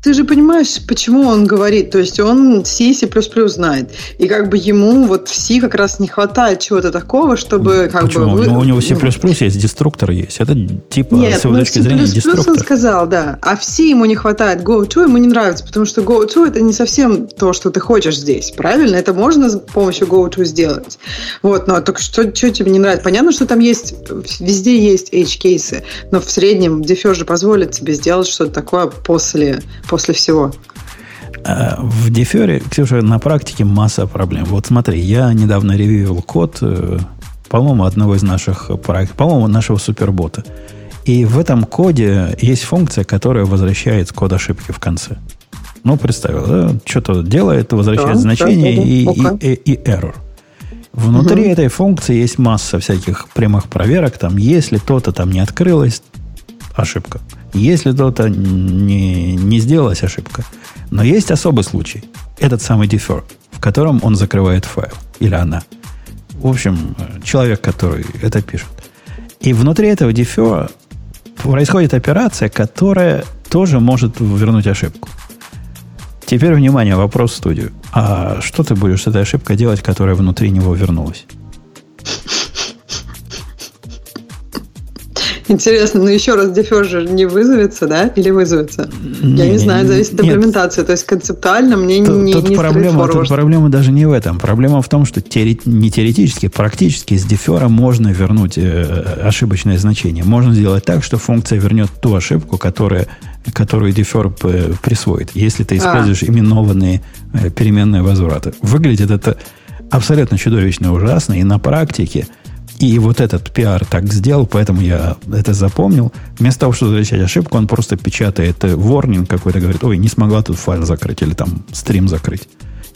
ты же понимаешь, почему он говорит. То есть он C, C++ знает. И как бы ему вот в C как раз не хватает чего-то такого, чтобы как почему? бы... Вы... У него C++ ну... есть, деструктор есть. Это типа Нет, с его ну, точки зрения деструктор. он сказал, да. А в C ему не хватает. Go-to ему не нравится, потому что Go-to это не совсем то, что ты хочешь здесь. Правильно? Это можно с помощью Go-to сделать. Вот, но только что, что тебе не нравится? Понятно, что там есть, везде есть H-кейсы, но в среднем Defer же позволит тебе сделать что-то такое после после всего? Э, в Дефере, Ксюша, на практике масса проблем. Вот смотри, я недавно ревьюил код, э, по-моему, одного из наших проектов, по-моему, нашего супербота. И в этом коде есть функция, которая возвращает код ошибки в конце. Ну, представил, да? что-то делает, возвращает да, значение да, и, okay. и, и, и error. Внутри угу. этой функции есть масса всяких прямых проверок. Там, если то-то там не открылось, ошибка. Если то-то не, не сделалась ошибка. Но есть особый случай. Этот самый defer, в котором он закрывает файл. Или она. В общем, человек, который это пишет. И внутри этого defer происходит операция, которая тоже может вернуть ошибку. Теперь, внимание, вопрос в студию. А что ты будешь с этой ошибкой делать, которая внутри него вернулась? Интересно, ну еще раз дефер не вызовется, да? Или вызовется? Не, Я не, знаю, зависит от имплементации. То есть концептуально мне тут, не, тут не проблема, тут проблема даже не в этом. Проблема в том, что теоре, не теоретически, практически с дефера можно вернуть э, ошибочное значение. Можно сделать так, что функция вернет ту ошибку, которая, которую дефер э, присвоит, если ты а. используешь а. именованные э, переменные возвраты. Выглядит это абсолютно чудовищно ужасно, и на практике – и вот этот пиар так сделал, поэтому я это запомнил. Вместо того, чтобы возвращать ошибку, он просто печатает warning какой-то, говорит, ой, не смогла тут файл закрыть или там стрим закрыть.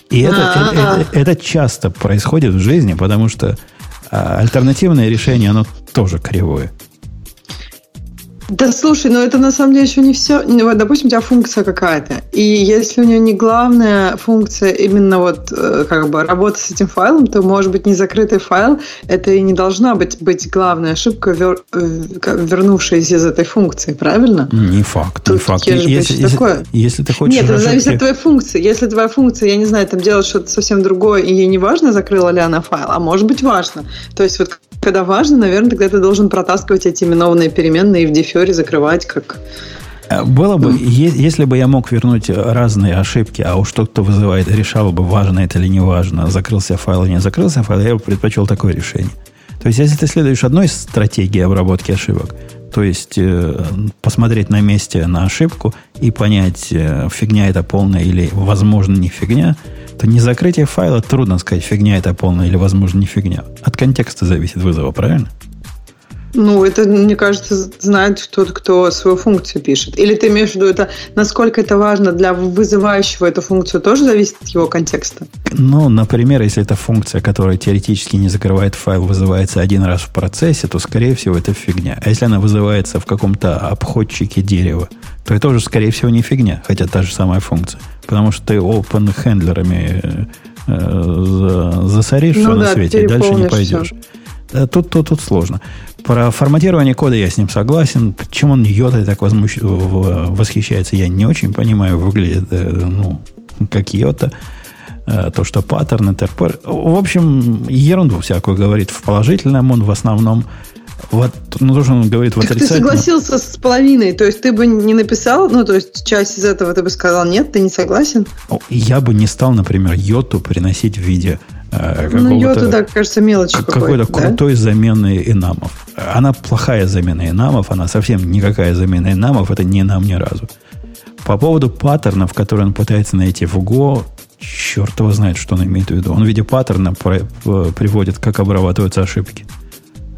И это, это, это часто происходит в жизни, потому что а, альтернативное решение, оно тоже кривое. Да слушай, но это на самом деле еще не все. Ну, вот, допустим, у тебя функция какая-то. И если у нее не главная функция именно вот э, как бы работа с этим файлом, то может быть не закрытый файл. Это и не должна быть, быть главная ошибка, вер, э, вернувшаяся из этой функции, правильно? Не факт, Тут не факт. Если, если, такое. если ты хочешь... Нет, это зависит от твоей функции. Если твоя функция, я не знаю, там делает что-то совсем другое, и ей не важно, закрыла ли она файл, а может быть важно. То есть вот когда важно, наверное, тогда ты должен протаскивать эти именованные переменные в дефере закрывать как... Э, было бы, если бы я мог вернуть разные ошибки, а уж тот, кто вызывает, решал бы, важно это или не важно, закрылся файл или не закрылся файл, я бы предпочел такое решение. То есть, если ты следуешь одной стратегии обработки ошибок, то есть э, посмотреть на месте на ошибку и понять, э, фигня это полная или, возможно, не фигня, то не закрытие файла трудно сказать, фигня это полная или, возможно, не фигня. От контекста зависит вызова, правильно? Ну, это, мне кажется, знает тот, кто свою функцию пишет. Или ты имеешь в виду, это насколько это важно для вызывающего эту функцию, тоже зависит от его контекста? Ну, например, если это функция, которая теоретически не закрывает файл, вызывается один раз в процессе, то, скорее всего, это фигня. А если она вызывается в каком-то обходчике дерева, то это уже, скорее всего, не фигня, хотя та же самая функция. Потому что ты open хендлерами э, засоришь ну, все да, на свете, и дальше не пойдешь. Все. Э, тут, тут, тут сложно. Про форматирование кода я с ним согласен. Почему он йотой так возмущ... восхищается, я не очень понимаю. Выглядит, э, ну, как йота. Э, то, что паттерн, ТРП. В общем, ерунду всякую говорит в положительном он в основном. Вот, ну, то, что он говорит в так отрицательном. ты согласился с половиной, то есть ты бы не написал, ну, то есть часть из этого ты бы сказал, нет, ты не согласен? Я бы не стал, например, йоту приносить в виде ну, ее туда, кажется, мелочь какой-то. Какой-то крутой замены инамов. Она плохая замена инамов, она совсем никакая замена инамов, это не нам ни разу. По поводу паттернов, которые он пытается найти в Go, черт его знает, что он имеет в виду. Он в виде паттерна приводит, как обрабатываются ошибки.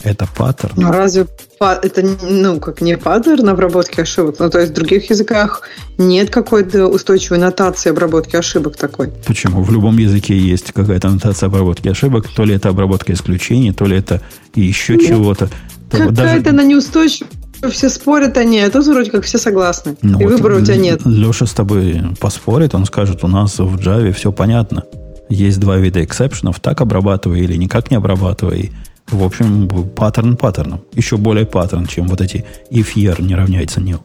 Это паттерн. Ну, разве это, ну, как не паттерн обработки ошибок? Ну, то есть в других языках нет какой-то устойчивой нотации обработки ошибок такой. Почему? В любом языке есть какая-то нотация обработки ошибок. То ли это обработка исключений, то ли это еще нет. чего-то. Какая-то Даже... она неустойчивая. Все спорят они, а тут вроде как все согласны. Ну, и вот выбора у тебя нет. Леша с тобой поспорит, он скажет, у нас в Java все понятно. Есть два вида эксепшенов, так обрабатывай или никак не обрабатывай. В общем, паттерн паттерном. Еще более паттерн, чем вот эти if year не равняется nil.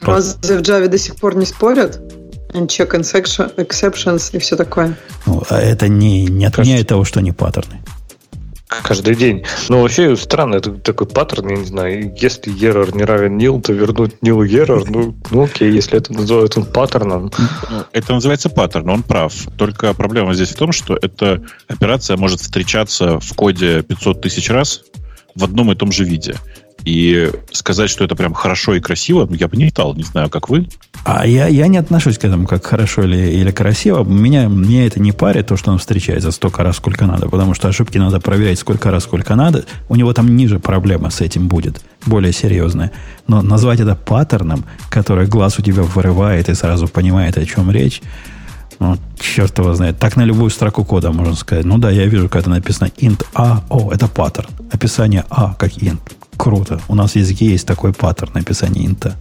Разве в Java до сих пор не спорят? Check exceptions и все такое. Ну, а это не, не отменяет того, что они паттерны каждый день. Но вообще странно, это такой паттерн, я не знаю, если error не равен nil, то вернуть nil error, ну, ну окей, если это называют он паттерном. Это называется паттерн, он прав. Только проблема здесь в том, что эта операция может встречаться в коде 500 тысяч раз в одном и том же виде. И сказать, что это прям хорошо и красиво, я бы не стал, не знаю, как вы. А я, я не отношусь к этому как хорошо или, или красиво. Меня, меня это не парит, то, что он встречается столько раз, сколько надо. Потому что ошибки надо проверять сколько раз, сколько надо. У него там ниже проблема с этим будет, более серьезная. Но назвать это паттерном, который глаз у тебя вырывает и сразу понимает, о чем речь, ну, черт его знает. Так на любую строку кода можно сказать. Ну да, я вижу, это написано int a, о, это паттерн. Описание a как int. Круто. У нас в языке есть такой паттерн написания инта.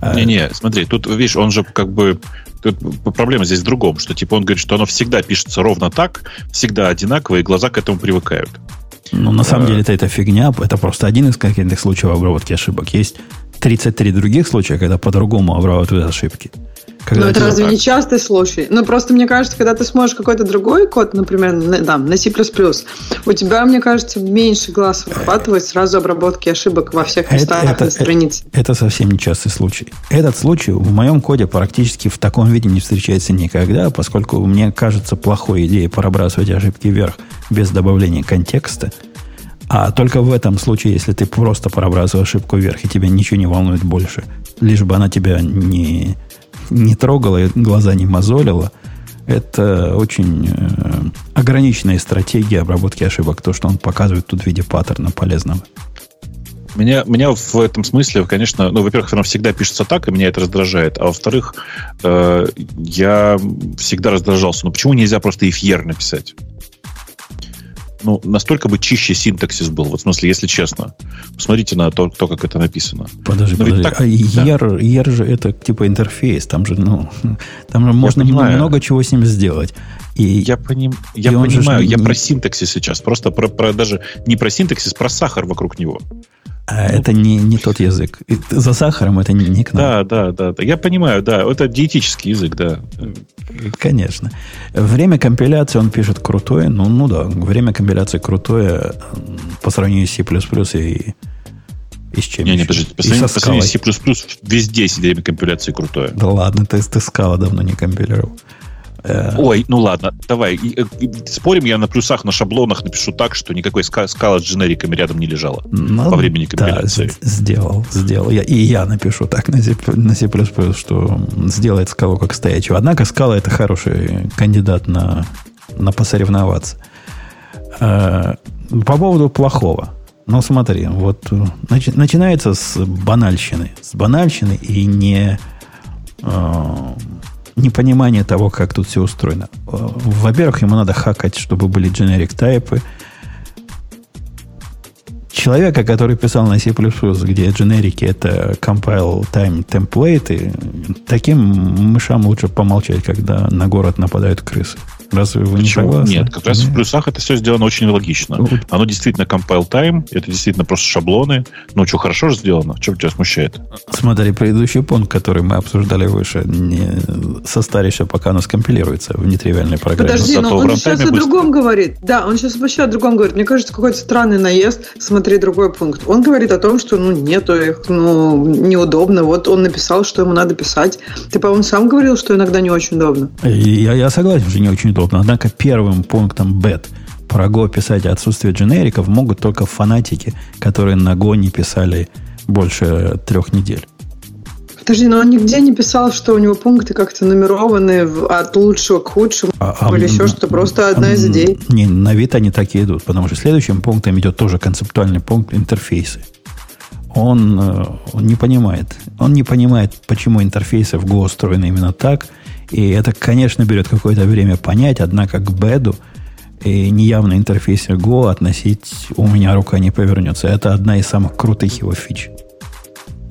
А, Не-не, смотри, тут, видишь, он же как бы... Тут проблема здесь в другом, что типа он говорит, что оно всегда пишется ровно так, всегда одинаково, и глаза к этому привыкают. Ну, на самом а... деле, это, это фигня. Это просто один из каких-то случаев обработки ошибок. Есть 33 других случая, когда по-другому обрабатывают ошибки. Когда ну, это разве так... не частый случай? Ну, просто мне кажется, когда ты сможешь какой-то другой код, например, на, там, на C++, у тебя, мне кажется, меньше глаз выхватывает сразу обработки ошибок во всех местах это, это, на странице. Это, это совсем не частый случай. Этот случай в моем коде практически в таком виде не встречается никогда, поскольку мне кажется плохой идеей пробрасывать ошибки вверх без добавления контекста – а только в этом случае, если ты просто пробрасываешь ошибку вверх, и тебя ничего не волнует больше, лишь бы она тебя не, не трогала и глаза не мозолила, это очень э, ограниченная стратегия обработки ошибок, то, что он показывает тут в виде паттерна полезного. Меня, меня в этом смысле, конечно, ну, во-первых, оно всегда пишется так, и меня это раздражает. А во-вторых, э, я всегда раздражался. Ну, почему нельзя просто year написать? Ну, настолько бы чище синтаксис был. Вот в смысле, если честно. Посмотрите на то, то как это написано. Подожди, Но подожди. Так, а ER, да. ER же это типа интерфейс. Там же, ну, там же можно много чего с ним сделать. И, я поним, я понимаю, я не... про синтаксис сейчас. Просто про, про даже не про синтаксис, про сахар вокруг него. А ну, это не, не тот язык. За сахаром это не, не к нам. Да, да, да, да. Я понимаю, да. Это диетический язык, да. Конечно. Время компиляции он пишет крутое. Ну, ну да, время компиляции крутое по сравнению с C++ и, и с чем Не, не, подождите. По сравнению, по сравнению с C++ везде время компиляции крутое. Да ладно, ты, ты скала давно не компилировал. Э, Ой, ну ладно, давай. Э, спорим, я на плюсах, на шаблонах напишу так, что никакой скала с дженериками рядом не лежала ну, во времени компиляции. Да, сделал, сделал. Я, и я напишу так на C++, на C++, что сделает скалу как стоячего. Однако скала это хороший кандидат на, на посоревноваться. Э, по поводу плохого. Ну, смотри, вот начи- начинается с банальщины. С банальщины и не непонимание того, как тут все устроено. Э, во-первых, ему надо хакать, чтобы были generic тайпы. Человека, который писал на C++, где дженерики это compile time template, таким мышам лучше помолчать, когда на город нападают крысы. Разве вы Почему? не согласны? Нет, как раз Нет. в плюсах это все сделано очень логично. Ну, Оно действительно compile time, это действительно просто шаблоны. Ну, что, хорошо же сделано? Что тебя смущает? Смотри, предыдущий пункт, который мы обсуждали выше, не состаришься, пока оно скомпилируется в нетривиальной программе. Подожди, но он сейчас о другом говорит. Да, он сейчас вообще о другом говорит. Мне кажется, какой-то странный наезд. Смотри, другой пункт. Он говорит о том, что ну нету их, ну неудобно. Вот он написал, что ему надо писать. Ты, по-моему, сам говорил, что иногда не очень удобно. Я, я согласен, что не очень удобно удобно. Однако первым пунктом BET про Go писать отсутствие дженериков могут только фанатики, которые на Go не писали больше трех недель. Подожди, но он нигде не писал, что у него пункты как-то нумерованы от лучшего к худшему а, а или а, еще что-то. Просто одна а, из идей. Не, на вид они так и идут, потому что следующим пунктом идет тоже концептуальный пункт интерфейсы. Он, э, он не понимает. Он не понимает, почему интерфейсы в Go устроены именно так – и это, конечно, берет какое-то время понять, однако к беду и неявно интерфейсе Go относить у меня рука не повернется. Это одна из самых крутых его фич.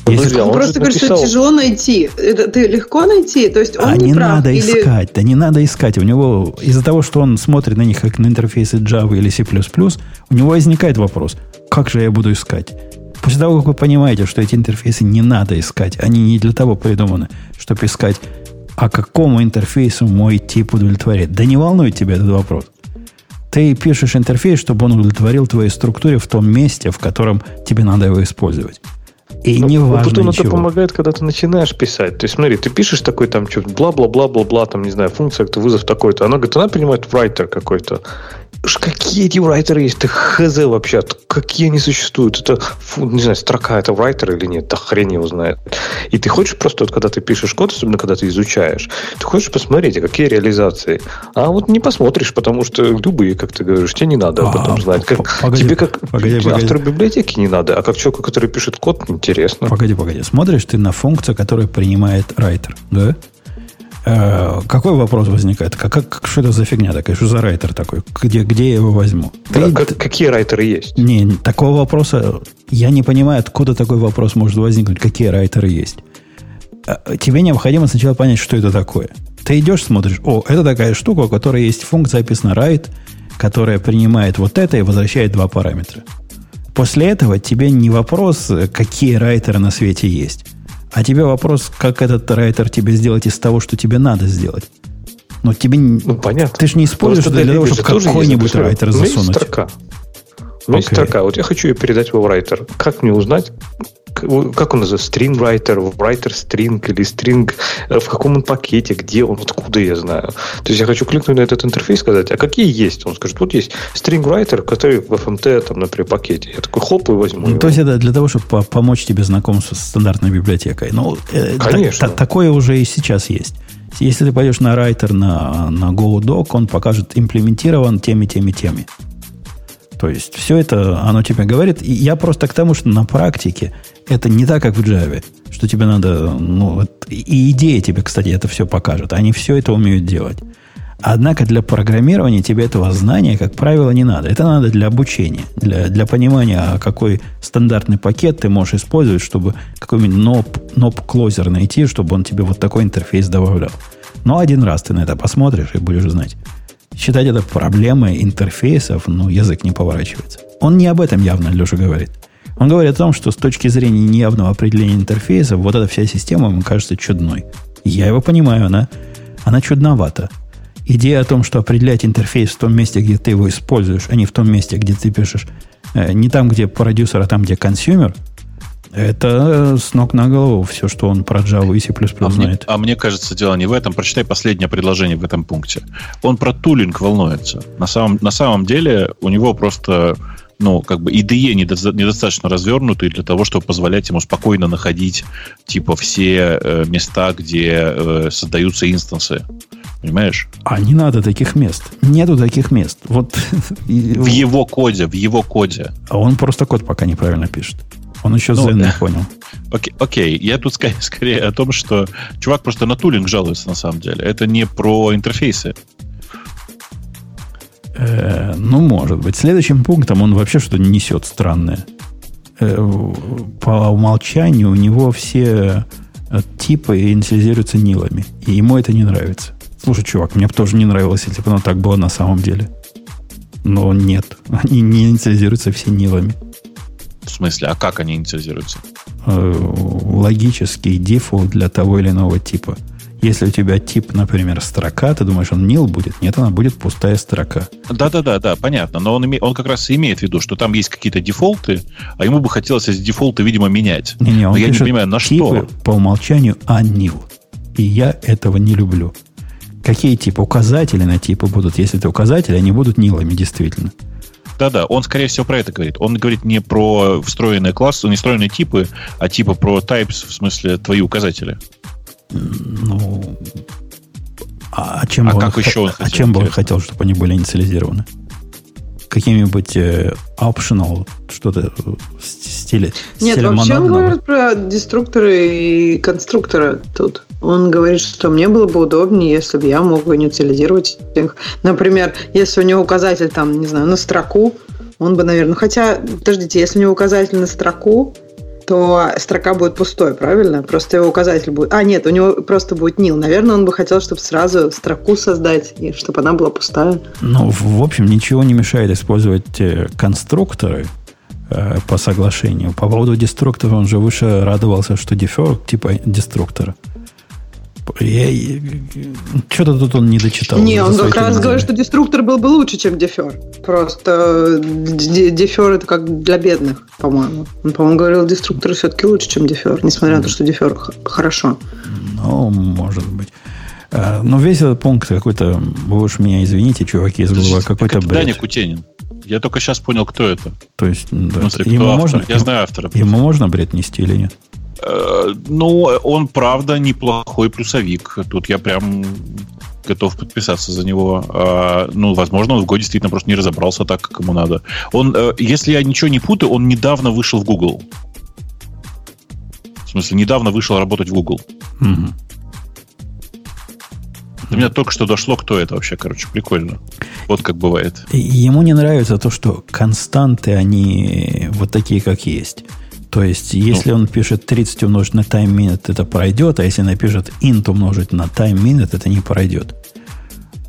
Если... Он, он просто говорит, написал... что тяжело найти. Это ты легко найти? То есть он а не, не прав, надо или... искать. Да не надо искать. У него из-за того, что он смотрит на них как на интерфейсы Java или C++, у него возникает вопрос, как же я буду искать? После того, как вы понимаете, что эти интерфейсы не надо искать, они не для того придуманы, чтобы искать а какому интерфейсу мой тип удовлетворяет? Да не волнует тебя этот вопрос. Ты пишешь интерфейс, чтобы он удовлетворил твоей структуре в том месте, в котором тебе надо его использовать. И ну, не важно Потом это помогает, когда ты начинаешь писать. То есть, смотри, ты пишешь такой там что бла-бла-бла-бла-бла, там, не знаю, функция, как-то вызов такой-то. Она говорит, она принимает writer какой-то. Какие эти райтеры есть? Ты хз вообще. Какие они существуют? Это, фу, не знаю, строка это райтер или нет? Да хрен его знает. И ты хочешь просто, вот, когда ты пишешь код, особенно когда ты изучаешь, ты хочешь посмотреть, а какие реализации. А вот не посмотришь, потому что любые, как ты говоришь, тебе не надо об этом а, знать. Как, погоди, тебе как погоди, погоди. библиотеки не надо, а как человеку, который пишет код, интересно. Погоди, погоди. Смотришь ты на функцию, которую принимает райтер, да? Э, какой вопрос возникает? Как, как, что это за фигня такая? Что за райтер такой? Где, где я его возьму? Да, Ты, как, какие райтеры есть? Не, такого вопроса... Я не понимаю, откуда такой вопрос может возникнуть. Какие райтеры есть? Э, тебе необходимо сначала понять, что это такое. Ты идешь, смотришь, о, это такая штука, у которой есть функция, описана write, которая принимает вот это и возвращает два параметра. После этого тебе не вопрос, какие райтеры на свете есть а тебе вопрос, как этот райтер тебе сделать из того, что тебе надо сделать. Но тебе... Ну, понятно. Ты же не используешь это для того, чтобы какой-нибудь райтер засунуть. У меня есть строка. У меня okay. есть строка. Вот я хочу ее передать в райтер. Как мне узнать, как он называется, string writer, writer string или string, э, в каком он пакете, где он, откуда я знаю. То есть я хочу кликнуть на этот интерфейс, сказать, а какие есть? Он скажет, вот есть string writer, который в FMT, там, например, пакете. Я такой, хоп, и возьму ну, его. То есть это для того, чтобы помочь тебе знакомиться с стандартной библиотекой. Ну, э, Конечно. Та, та, такое уже и сейчас есть. Если ты пойдешь на Writer, на, на GoDoc, он покажет имплементирован теми, теми, теми. То есть все это, оно тебе говорит. И я просто к тому, что на практике это не так, как в Java, что тебе надо... Ну, и идея тебе, кстати, это все покажет. Они все это умеют делать. Однако для программирования тебе этого знания, как правило, не надо. Это надо для обучения, для, для понимания, а какой стандартный пакет ты можешь использовать, чтобы какой-нибудь ноп, ноп клозер найти, чтобы он тебе вот такой интерфейс добавлял. Но один раз ты на это посмотришь и будешь знать считать это проблемой интерфейсов, ну, язык не поворачивается. Он не об этом явно, Леша говорит. Он говорит о том, что с точки зрения неявного определения интерфейса, вот эта вся система ему кажется чудной. Я его понимаю, она, она чудновата. Идея о том, что определять интерфейс в том месте, где ты его используешь, а не в том месте, где ты пишешь, э, не там, где продюсер, а там, где consumer – это с ног на голову все, что он про Java и C++ а знает. Мне, а мне кажется, дело не в этом. Прочитай последнее предложение в этом пункте. Он про tooling волнуется. На самом, на самом деле у него просто ну, как бы IDE недо, недостаточно развернутый для того, чтобы позволять ему спокойно находить, типа, все э, места, где э, создаются инстансы. Понимаешь? А не надо таких мест. Нету таких мест. Вот в его коде, в его коде. А он просто код пока неправильно пишет. Он еще ну, Zen не понял. Окей, окей, я тут скорее, скорее о том, что чувак просто на тулинг жалуется на самом деле. Это не про интерфейсы. Э, ну, может быть. Следующим пунктом он вообще что-то несет странное. Э, по умолчанию у него все э, типы инициализируются нилами. И ему это не нравится. Слушай, чувак, мне бы тоже не нравилось, если бы оно так было на самом деле. Но нет. Они не инициализируются все нилами. В смысле? А как они инициализируются? Логический дефолт для того или иного типа. Если у тебя тип, например, строка, ты думаешь, он nil будет? Нет, она будет пустая строка. Да-да-да, да, понятно. Но он, име, он как раз и имеет в виду, что там есть какие-то дефолты, а ему бы хотелось эти дефолты, видимо, менять. Не-не, он Но я не понимаю, на что. по умолчанию unil. И я этого не люблю. Какие типы? Указатели на типы будут. Если это указатели, они будут нилами, действительно. Да-да, он, скорее всего, про это говорит. Он говорит не про встроенные классы, не встроенные типы, а типа про types, в смысле, твои указатели. Ну, а чем а бы как он, еще он хотел, а чем бы он хотел, чтобы они были инициализированы? Какими-нибудь э, optional, что-то в стиле Нет, вообще он говорит про деструкторы и конструкторы тут. Он говорит, что мне было бы удобнее, если бы я мог инициализировать их. Например, если у него указатель там, не знаю, на строку, он бы, наверное... Хотя, подождите, если у него указатель на строку, то строка будет пустой, правильно? Просто его указатель будет... А, нет, у него просто будет nil. Наверное, он бы хотел, чтобы сразу строку создать, и чтобы она была пустая. Ну, в общем, ничего не мешает использовать э, конструкторы э, по соглашению. По поводу деструктора он же выше радовался, что дефер типа деструктора. Я, что-то тут он не дочитал. Не, он как раз говорит, что деструктор был бы лучше, чем дефер. Просто дефер это как для бедных, по-моему. Он, по-моему, говорил, деструктор все-таки лучше, чем дефер, несмотря на то, что дефер хорошо. Ну, может быть. А, но весь этот пункт какой-то, вы уж меня извините, чуваки из Google, какой-то бред. Даня Кутенин. Я только сейчас понял, кто это. То есть, да. смысле, ему автор? можно, Я знаю автора. Ему можно бред нести или нет? Э, ну, он, правда, неплохой плюсовик. Тут я прям готов подписаться за него. А, ну, возможно, он в годе действительно просто не разобрался так, как ему надо. Он, э, если я ничего не путаю, он недавно вышел в Google. В смысле, недавно вышел работать в Google. Угу. До меня только что дошло, кто это вообще, короче, прикольно. Вот как бывает. Ему не нравится то, что константы, они вот такие, как есть. То есть, если ну. он пишет 30 умножить на time minute, это пройдет, а если напишет int умножить на time minute, это не пройдет.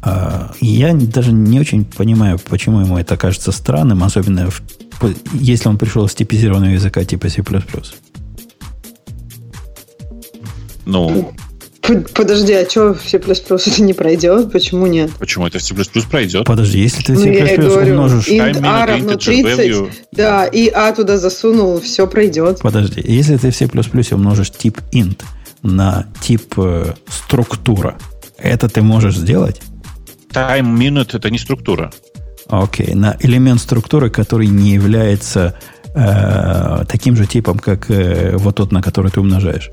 А, я даже не очень понимаю, почему ему это кажется странным, особенно в, если он пришел с типизированного языка типа C++. Ну, Подожди, а что в C++ это не пройдет? Почему нет? Почему это в C++ пройдет? Подожди, если ты в C++ ну, говорю, умножишь... int a равно 30, да, и a туда засунул, все пройдет. Подожди, если ты в C++ умножишь тип int на тип э, структура, это ты можешь сделать? Time minute это не структура. Окей, на элемент структуры, который не является э, таким же типом, как э, вот тот, на который ты умножаешь.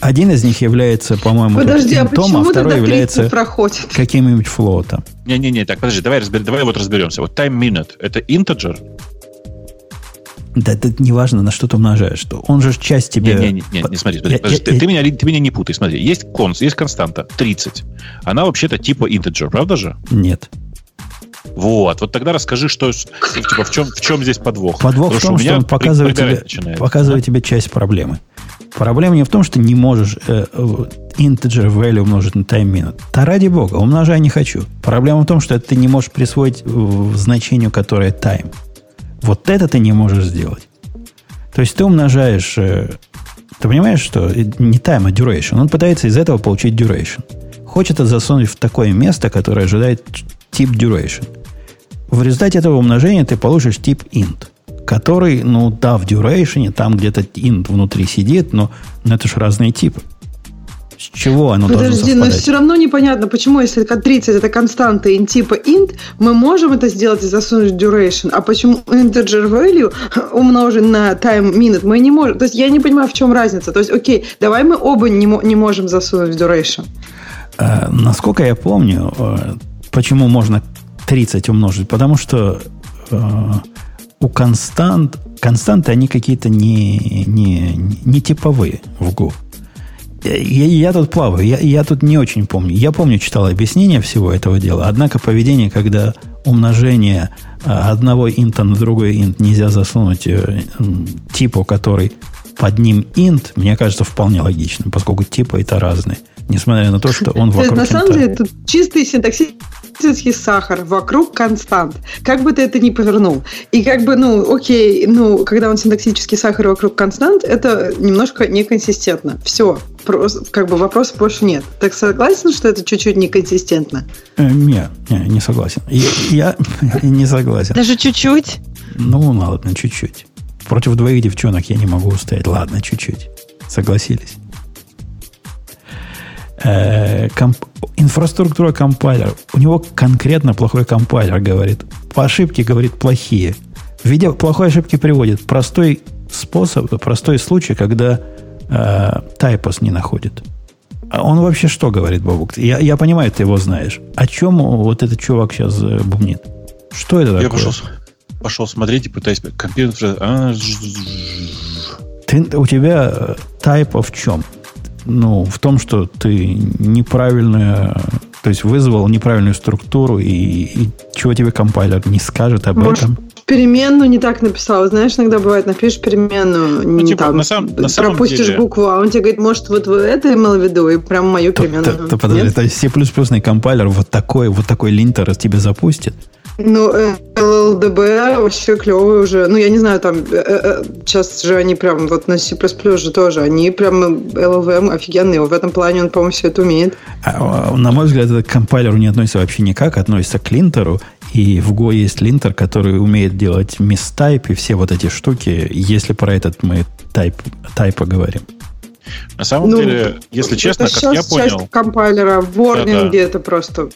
Один из них является, по-моему, Подожди, а почему а второй является проходит? каким-нибудь флотом. Не-не-не, так, подожди, давай, разбер, давай вот разберемся. Вот time minute – это integer? Да, это не важно, на что ты умножаешь. Что он же часть тебе... Не, не, не, не, не смотри, смотри я, подожди, я, ты, я... Ты, меня, ты меня не путай, смотри. Есть конст, есть константа 30. Она вообще-то типа integer, правда же? Нет. Вот, вот тогда расскажи, что типа, в чем, в чем здесь подвох. Подвох Потому в том, что, что он показывает, тебе, показывает да? тебе часть проблемы. Проблема не в том, что не можешь э, integer value умножить на time minute. Да ради бога, умножай не хочу. Проблема в том, что ты не можешь присвоить в значению, которое time. Вот это ты не можешь сделать. То есть ты умножаешь... Э, ты понимаешь, что не time, а duration. Он пытается из этого получить duration. Хочет это засунуть в такое место, которое ожидает тип duration. В результате этого умножения ты получишь тип int – который, ну да, в duration, там где-то int внутри сидит, но, но это же разные типы. С чего оно Подожди, должно совпадать? но все равно непонятно, почему, если 30 это константа int типа int, мы можем это сделать и засунуть в duration, а почему integer value умножен на time minute мы не можем. То есть я не понимаю, в чем разница. То есть, окей, давай мы оба не, не можем засунуть в duration. Э, насколько я помню, э, почему можно 30 умножить? Потому что э, у констант, константы, они какие-то не, не, не типовые в Go. Я, я тут плаваю, я, я тут не очень помню. Я помню, читал объяснение всего этого дела, однако поведение, когда умножение одного инта на другой инт нельзя засунуть типу, который под ним int, мне кажется, вполне логично, поскольку типы это разные. Несмотря на то, что он вокруг На самом деле, это чистый синтаксический сахар вокруг констант. Как бы ты это ни повернул. И как бы, ну, окей, ну, когда он синтаксический сахар вокруг констант, это немножко неконсистентно. Все. Просто, как бы вопросов больше нет. Так согласен, что это чуть-чуть неконсистентно? Э, не, не, не согласен. Я, я не согласен. Даже чуть-чуть? Ну, ладно, чуть-чуть. Против двоих девчонок я не могу устоять. Ладно, чуть-чуть. Согласились. Э, комп... Инфраструктура компайлера. У него конкретно плохой компайлер, говорит. По ошибке, говорит, плохие. В виде плохой ошибки приводит простой способ, простой случай, когда э, тайпос не находит. А он вообще что говорит, Бабук? Я, я понимаю, ты его знаешь. О чем вот этот чувак сейчас э, бубнит? Что это такое? Я пошел, пошел смотреть и пытаюсь... Компьютер... А, ты, у тебя type э, в чем? Ну, в том, что ты неправильно, то есть вызвал неправильную структуру, и, и чего тебе компайлер не скажет об Может, этом? переменную не так написал. Знаешь, иногда бывает, напишешь переменную, ну, не типа, там, на сам, на самом пропустишь деле... букву, а он тебе говорит, может, вот вы это имел в виду, и прям мою переменную. То, то, подожди, то есть C++ компайлер вот такой, вот такой линтер тебе запустит? Ну, LLDB вообще клевый уже. Ну, я не знаю, там сейчас же они прям вот на C++ же тоже, они прям LLVM офигенные. В этом плане он, по-моему, все это умеет. А, на мой взгляд, этот компайлеру не относится вообще никак, относится к линтеру. И в Go есть линтер, который умеет делать мистайп и все вот эти штуки, если про этот мы тайп, тайп поговорим. На самом ну, деле, если честно, как я понял... часть компайлера, ворнинги да, да. это просто...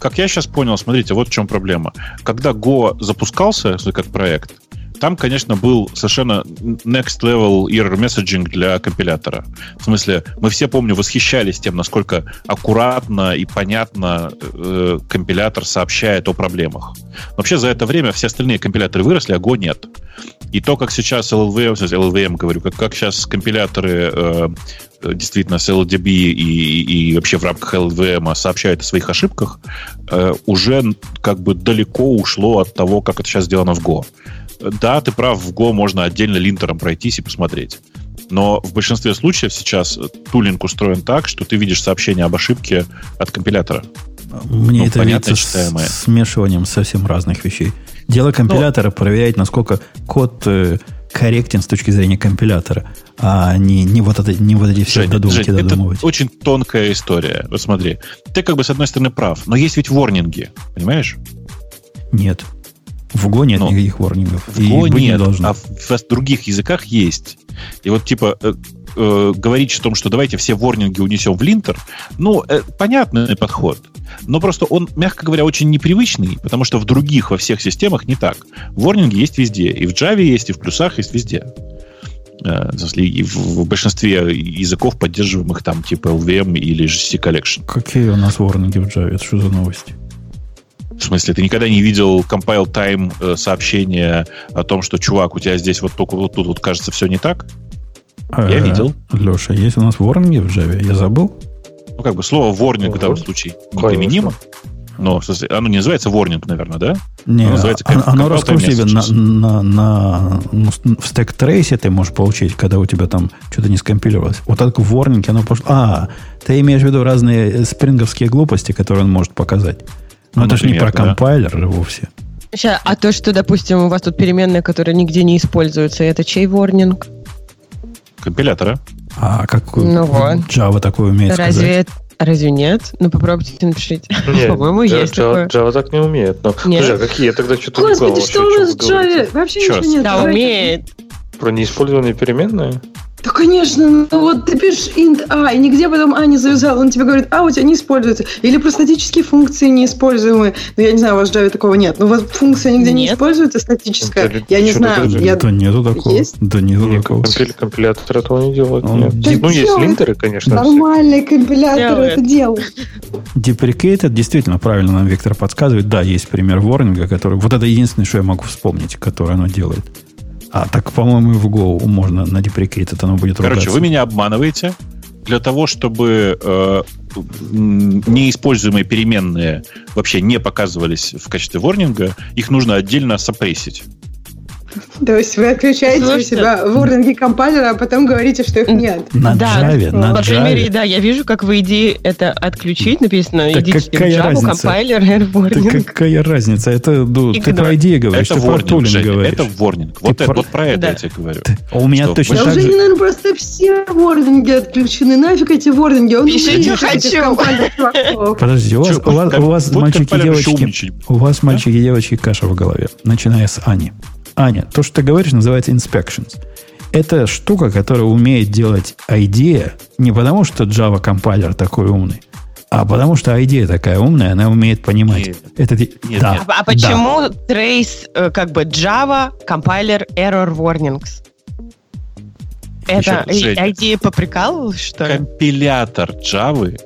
Как я сейчас понял, смотрите, вот в чем проблема. Когда Go запускался как проект, там, конечно, был совершенно next level error messaging для компилятора. В смысле, мы все, помню, восхищались тем, насколько аккуратно и понятно э, компилятор сообщает о проблемах. Вообще за это время все остальные компиляторы выросли, а Go нет. И то, как сейчас LLVM, LLVM говорю, как, как сейчас компиляторы э, действительно с LDB и, и вообще в рамках LLVM сообщают о своих ошибках, э, уже как бы далеко ушло от того, как это сейчас сделано в Go. Да, ты прав, в Go можно отдельно линтером пройтись и посмотреть. Но в большинстве случаев сейчас тулинг устроен так, что ты видишь сообщение об ошибке от компилятора. Мне ну, это видится читаемое. смешиванием совсем разных вещей. Дело компилятора Но... проверять, насколько код э, корректен с точки зрения компилятора, а не, не, вот, это, не вот эти все Жень, додумки Жень, додумывать. Это очень тонкая история. Вот смотри, ты как бы с одной стороны прав, но есть ведь ворнинги, понимаешь? Нет. В Go нет ну, никаких ворнингов. В Go нет, не должно. а в, в других языках есть. И вот типа э, говорить о том, что давайте все ворнинги унесем в линтер, ну, э, понятный подход. Но просто он, мягко говоря, очень непривычный, потому что в других, во всех системах не так. Ворнинги есть везде. И в Java есть, и в плюсах есть везде. Э, и в, в большинстве языков, поддерживаемых там, типа LVM или C Collection. Какие у нас ворнинги в Java? Это что за новости? В смысле, ты никогда не видел compile time э, сообщение о том, что, чувак, у тебя здесь вот только вот тут вот кажется все не так? Я э, видел. Леша, есть у нас ворнинги в Java? Я забыл? Ну, как бы слово warning в данном случае неприменимо. Но оно не называется warning, наверное, да? Не, оно, называется, оно, оно раскручивает на, на, на, ну, в стек трейсе ты можешь получить, когда у тебя там что-то не скомпилировалось. Вот так в warning оно пошло. А, ты имеешь в виду разные спринговские глупости, которые он может показать. Но ну, это же не про да. компайлер вовсе. Сейчас, а то, что, допустим, у вас тут переменная, которая нигде не используется, это чей ворнинг? Компилятора. А как ну вот. Java такое умеет Разве сказать? Разве нет? Ну, попробуйте напишите. По-моему, есть Java, такое. Java так не умеет. Но, нет. А какие? Я тогда что-то Господи, что у нас в Java? Вообще ничего нет. Да, умеет. Про неиспользованные переменные? Да, конечно, ну вот ты пишешь int а, и нигде потом а не завязал, он тебе говорит, а у тебя не используется. Или просто статические функции неиспользуемые. Ну, я не знаю, у вас в Java такого нет. Ну, вот функция нигде нет. не используется, статическая. Это, я не знаю. Я... Да нету такого. Есть? Да нету нет, такого. Компили... Компилятор этого не делает. Он... нет. Да ну, есть линтеры, конечно. Нормальные компиляторы это делают. Deprecated действительно правильно нам Виктор подсказывает. Да, есть пример ворнинга, который... Вот это единственное, что я могу вспомнить, которое оно делает. А так, по-моему, в Go можно на deprecated оно будет Короче, ругаться. вы меня обманываете. Для того, чтобы э, неиспользуемые переменные вообще не показывались в качестве ворнинга, их нужно отдельно сопрессить. То есть вы отключаете Слушайте, у себя ворнинги компайлера, а потом говорите, что их нет. На да, Java, на по крайней мере, да, я вижу, как вы идея это отключить, написано, так идите какая в Java, разница? компайлер, warning. Так какая разница? Это, ну, ты про идею говоришь, это ты warning, про тулинг Женя, говоришь. Это ворнинг. Вот, это, вот про это да. я тебе говорю. Ты, у меня что, точно так же... уже, наверное, просто все ворнинги отключены. Нафиг эти ворнинги? Он Пишите, хочу. Подожди, у вас, у вас, у вас мальчики и девочки, у вас мальчики и девочки каша в голове, начиная с Ани. Аня, то, что ты говоришь, называется inspections. Это штука, которая умеет делать IDEA не потому, что Java компайлер такой умный, а потому что IDEA такая умная, она умеет понимать. Нет, это, нет, да, а, а почему да. trace э, как бы Java компайлер error warnings? Это IDEA поприкалывал, что ли? Компилятор Java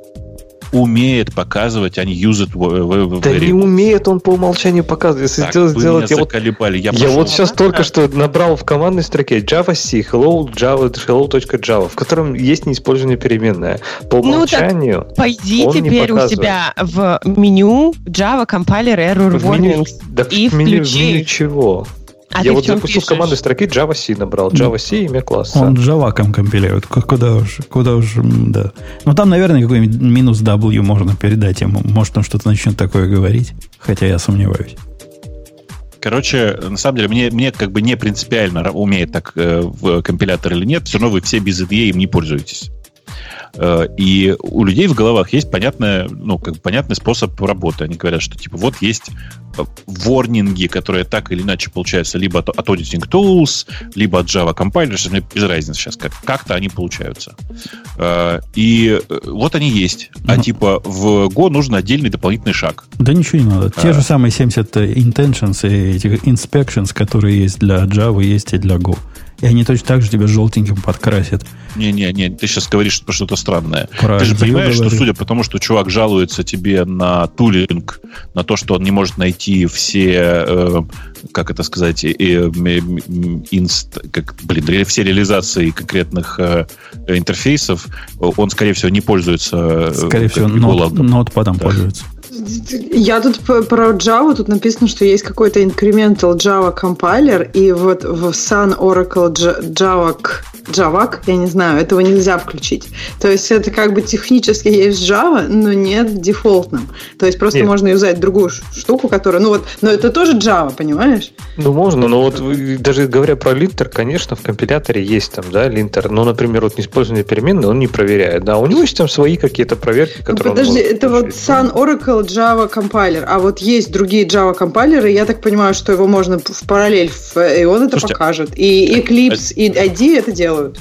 умеет показывать, они use it Да не умеет он по умолчанию показывать. Если так, сделать, вы сделать меня я заколебали. Я, я вот сейчас только что набрал в командной строке Java C, hello, Java, hello.java, в котором есть неиспользованная переменная. По умолчанию ну, так пойди теперь у себя в меню Java Compiler Error Warnings да, и в меню, включи. В меню чего? А я вот запустил пишешь? команды строки Java C набрал. Java C имя класса. Он Java компилирует. Куда уж, куда уж, да. Ну, там, наверное, какой-нибудь минус W можно передать ему. Может, он что-то начнет такое говорить. Хотя я сомневаюсь. Короче, на самом деле, мне, мне как бы не принципиально, умеет так э, в компилятор или нет, все равно вы все без IDE им не пользуетесь. Э, и у людей в головах есть понятная, ну, как понятный способ работы. Они говорят, что типа вот есть э, ворнинги, которые так или иначе получаются либо от, от Auditing Tools, либо от Java Compiler, что мне без разницы сейчас, как, как-то они получаются. Э, и вот они есть. А типа в Go нужен отдельный дополнительный шаг. Да ничего не надо. Те а... же самые 70 intentions и этих inspections, которые есть для Java, есть и для Go. И они точно так же тебя желтеньким подкрасят. Не-не-не, ты сейчас говоришь про что-то странное. Про ты же понимаешь, что судя по тому, что чувак жалуется тебе на тулинг, на то, что он не может найти все, э, как это сказать, э, э, инст, как, блин, все реализации конкретных э, интерфейсов, он, скорее всего, не пользуется... Э, скорее всего, нот, нотпадом да. пользуется. Я тут про Java, тут написано, что есть какой-то incremental Java компайлер, и вот в Sun Oracle Java, Java, я не знаю, этого нельзя включить. То есть это как бы технически есть Java, но нет дефолтным. То есть просто нет. можно юзать другую штуку, которая, ну вот, но это тоже Java, понимаешь? Ну можно, но вот даже говоря про линтер, конечно, в компиляторе есть там, да, линтер, но, например, вот неиспользованные переменные он не проверяет, да, у него есть там свои какие-то проверки, ну, которые ну, подожди, это вот Sun Oracle Java компайлер, а вот есть другие Java компайлеры, я так понимаю, что его можно в параллель, и он это Слушайте, покажет. И Eclipse, а... и ID это делают.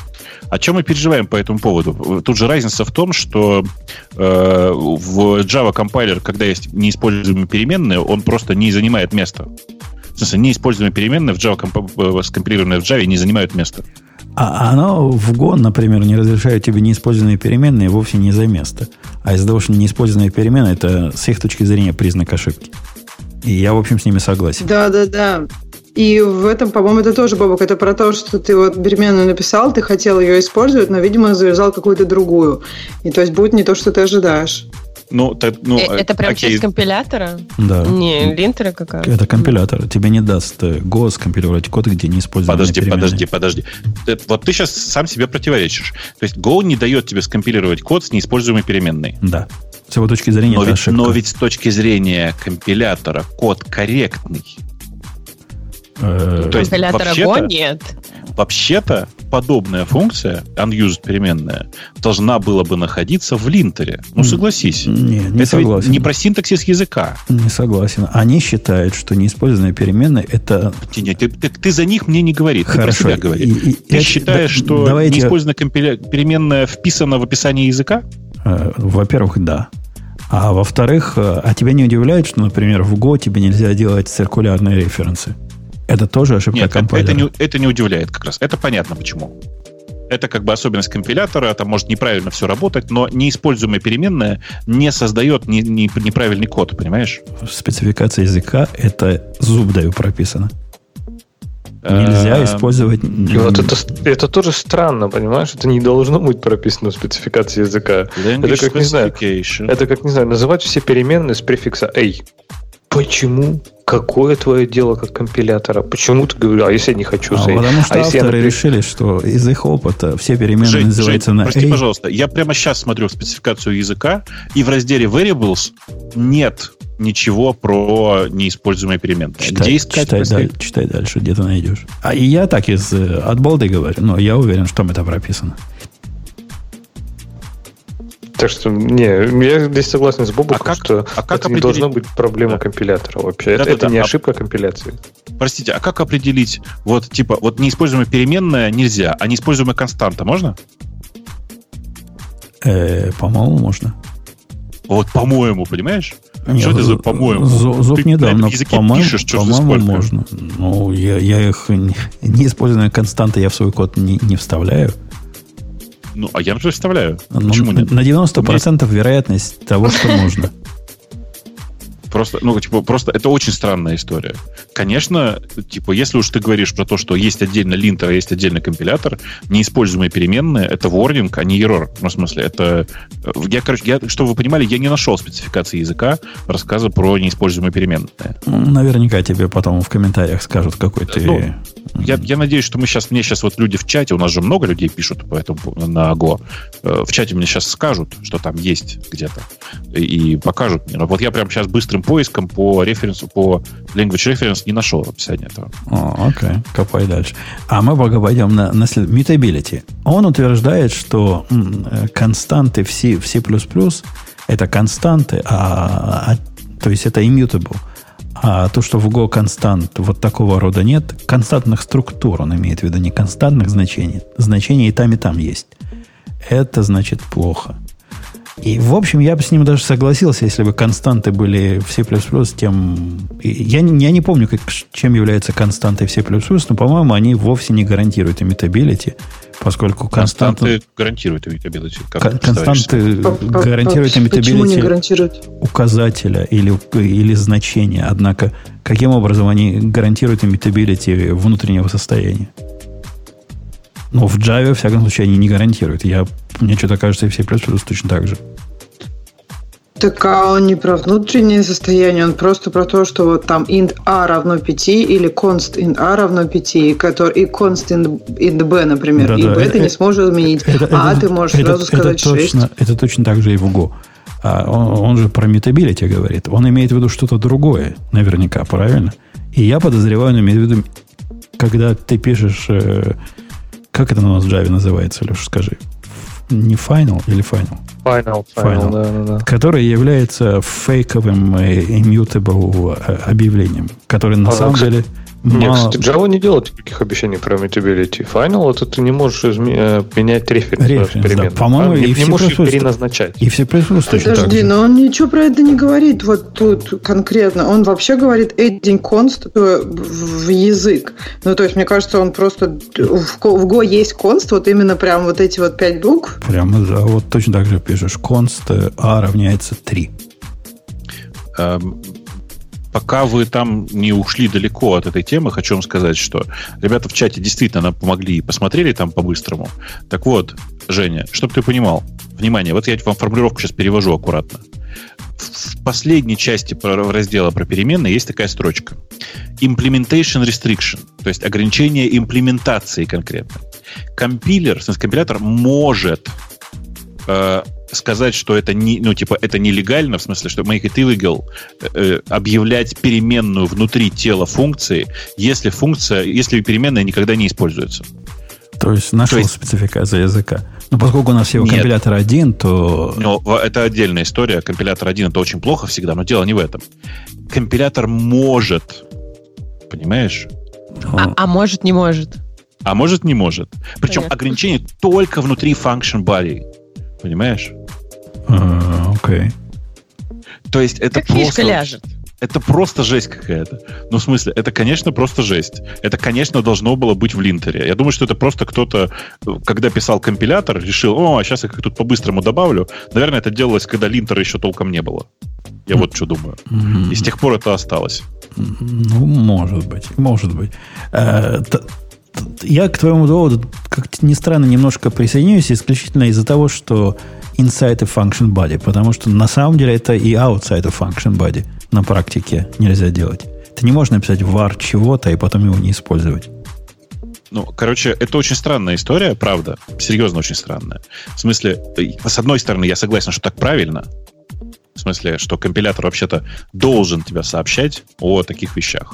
О чем мы переживаем по этому поводу? Тут же разница в том, что э, в Java компайлер, когда есть неиспользуемые переменные, он просто не занимает места. В смысле, неиспользуемые переменные в Java, э, скомпилированные в Java, не занимают места. А оно в Go, например, не разрешает тебе неиспользованные переменные вовсе не за место. А из-за того, что неиспользованные переменные, это с их точки зрения признак ошибки. И я, в общем, с ними согласен. Да, да, да. И в этом, по-моему, это тоже, Бобок, это про то, что ты вот переменную написал, ты хотел ее использовать, но, видимо, завязал какую-то другую. И то есть будет не то, что ты ожидаешь. Ну, так, ну, э, это прям окей. часть компилятора? Да. Не линтера какая-то? Это компилятор. Тебе не даст Go скомпилировать код, где не используется Подожди, подожди, подожди. Вот ты сейчас сам себе противоречишь. То есть Go не дает тебе скомпилировать код с неиспользуемой переменной. Да. С его точки зрения но это ведь, ошибка. Но ведь с точки зрения компилятора код корректный. Э, То есть, Go нет. Вообще-то подобная функция, unused переменная, должна была бы находиться в линтере. Ну, согласись. Не, не это согласен. не про синтаксис языка. Не согласен. Они считают, что неиспользованная переменная это... Нет, ты, ты, ты за них мне не говори, Хорошо. ты про себя говори. И, и, ты я, считаешь, да, что давайте, неиспользованная компиля... переменная вписана в описание языка? Э, во-первых, да. А во-вторых, э, а тебя не удивляет, что, например, в Go тебе нельзя делать циркулярные референсы? Это тоже ошибка Нет, компайлера? Это не, это не удивляет как раз. Это понятно почему. Это как бы особенность компилятора, там может неправильно все работать, но неиспользуемая переменная не создает не, не, неправильный код, понимаешь? В спецификации языка это зуб даю прописано. Нельзя Эм, использовать... Вот это, это тоже странно, понимаешь? Это не должно быть прописано в спецификации языка. Language это как, не знаю, это как, не знаю, называть все переменные с префикса «эй». Почему? Какое твое дело как компилятора? Почему ты говоришь, а если я не хочу А, с «эй»? потому что а если я, авторы например, решили, что из их опыта все переменные Жень, называются Жень, на прости, A. пожалуйста, я прямо сейчас смотрю в спецификацию языка, и в разделе Variables нет ничего про неиспользуемые переменные. Где Читай, искать? читай, даль- читай дальше, где ты найдешь. А и я так из э, от балды говорю, но я уверен, что там это прописано. Так что, не, я здесь согласен с Бобуком, А как- что а как это не определить- должна быть проблема Да. компилятора вообще. Это, Да-да-да, это не а- ошибка компиляции. Простите, а как определить, вот типа, вот неиспользуемая переменная нельзя, а неиспользуемая константа можно? Э, по-моему, можно. Вот, по-моему, понимаешь? Не, что это за по-моему? з- Зуб Ты недавно, по-моему, пишешь, что по-моему, можно. Ну, я, я их не- неиспользованные константы я в свой код не, не вставляю. Ну, а я представляю. Ну, Почему нет? На 90% вероятность того, что можно. Просто, ну, типа, просто это очень странная история. Конечно, типа, если уж ты говоришь про то, что есть отдельно линтер, а есть отдельно компилятор, неиспользуемые переменные — это ворнинг, а не error. Ну, в смысле, это... Я, короче, я, чтобы вы понимали, я не нашел спецификации языка рассказа про неиспользуемые переменные. Ну, Наверняка тебе потом в комментариях скажут, какой ты... Ну, Я, я надеюсь, что мы сейчас, мне сейчас вот люди в чате, у нас же много людей пишут по этому на Go, э, в чате мне сейчас скажут, что там есть где-то, и, и покажут мне. Но Вот я прямо сейчас быстрым поиском по референсу, по language reference не нашел описания этого. О, окей, копай дальше. А мы пока пойдем на, на след- Mutability. Он утверждает, что м, э, константы в C, в C++ это константы, а, а- то есть это immutable. А то, что в Go констант вот такого рода нет, константных структур он имеет в виду, не константных значений. Значения и там, и там есть. Это значит плохо. И, в общем, я бы с ним даже согласился, если бы константы были в C++, тем... Я не, я не помню, как, чем является константой в C++, но, по-моему, они вовсе не гарантируют immutability, поскольку константы, Константы гарантируют кон- себе. константы гарантируют Почему не immutability гарантируют? указателя или, или значения. Однако, каким образом они гарантируют immutability внутреннего состояния? Ну, в Java, во всяком случае, они не гарантируют. Я, мне что-то кажется, и в C++ точно так же. Так а он не про внутреннее состояние, он просто про то, что вот там int a равно 5 или const int a равно 5, и, который, и const int, int b, например, Да, и да, b это- ты не сможешь изменить, Это- а это- ты можешь это- сразу сказать это 6. точно, это точно так же и в Go. А он, он же про mutability говорит. Он имеет в виду что-то другое, наверняка, правильно? И я подозреваю, он имеет в виду, когда ты пишешь... как это у нас в Java называется, Леша, скажи? Не final или final? Final, Final. final, да, да, да. Который является фейковым immutable э, объявлением, который на А, самом кстати, деле Нет, мало... кстати, Java не делает никаких обещаний про mutability. Final это ты не можешь изме- э, менять референс, Референс, да. По-моему, А, не, и не можешь их переназначать. И все точно так Подожди, же. но он ничего про это не говорит вот тут конкретно. Он вообще говорит adding const в язык. Ну, то есть, мне кажется, он просто... В Go есть const, вот именно прям вот эти вот пять букв. Прямо, да, вот точно так же пишешь. const э, a равняется 3. Эм, Пока вы там не ушли далеко от этой темы, хочу вам сказать, что ребята в чате действительно нам помогли и посмотрели там по-быстрому. Так вот, Женя, чтобы ты понимал, внимание, вот я вам формулировку сейчас перевожу аккуратно. В последней части раздела про переменные есть такая строчка. Implementation restriction, то есть ограничение имплементации конкретно. Компилер, компилятор может э, сказать, что это не, ну, типа, это нелегально, в смысле, что make it illegal, э, э, объявлять переменную внутри тела функции, если функция, если переменная никогда не используется. То есть нашел то есть... спецификация языка. Но поскольку у нас всего Нет. компилятор один, то... Ну, это отдельная история. Компилятор один это очень плохо всегда, но дело не в этом. Компилятор может, понимаешь? А, а может, не может. А может, не может. Причем Понятно. ограничение только внутри function body. Понимаешь? А, окей. То есть это как просто... фишка ляжет. Это просто жесть какая-то. Ну, в смысле, это, конечно, просто жесть. Это, конечно, должно было быть в линтере. Я думаю, что это просто кто-то, когда писал компилятор, решил, о, а сейчас я их тут по-быстрому добавлю. Наверное, это делалось, когда линтера еще толком не было. Я вот что думаю. И с тех пор это осталось. Ну, может быть, может быть. Э, я к твоему доводу, как ни странно, немножко присоединюсь исключительно из-за того, что inside a function body, потому что на самом деле это и outside a function body на практике нельзя делать. Ты не можешь написать var чего-то и потом его не использовать. Ну, короче, это очень странная история, правда. Серьезно очень странная. В смысле, с одной стороны, я согласен, что так правильно, смысле, что компилятор вообще-то должен тебя сообщать о таких вещах.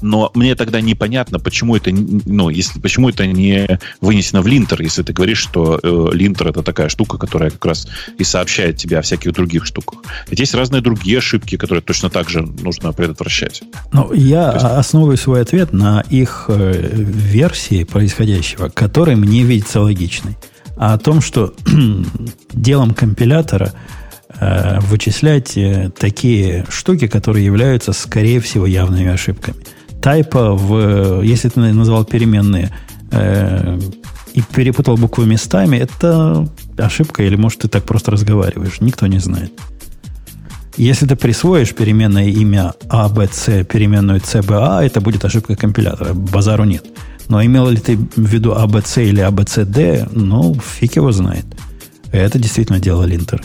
Но мне тогда непонятно, почему это, ну, если, почему это не вынесено в линтер, если ты говоришь, что э, линтер это такая штука, которая как раз и сообщает тебе о всяких других штуках. Ведь есть разные другие ошибки, которые точно так же нужно предотвращать. Ну, я есть... основываю свой ответ на их э, версии происходящего, который мне видится логичной. А о том, что делом компилятора Э, вычислять э, такие штуки, которые являются, скорее всего, явными ошибками. Тайпа, в, если ты назвал переменные э, и перепутал буквы местами, это ошибка, или может ты так просто разговариваешь, никто не знает. Если ты присвоишь переменное имя ABC, переменную CBA, это будет ошибка компилятора. Базару нет. Но имел ли ты в виду ABC или ABCD, ну, фиг его знает. Это действительно дело линтер.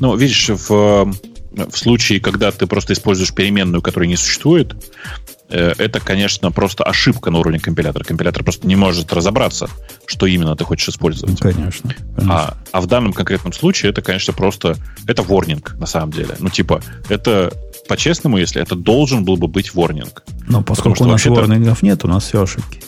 Ну, видишь, в, в случае, когда ты просто используешь переменную, которая не существует, э, это, конечно, просто ошибка на уровне компилятора. Компилятор просто не может разобраться, что именно ты хочешь использовать. Ну, конечно. конечно. А, а в данном конкретном случае это, конечно, просто... Это ворнинг, на самом деле. Ну, типа, это по-честному, если это должен был бы быть ворнинг. Но поскольку у нас ворнингов нет, у нас все ошибки.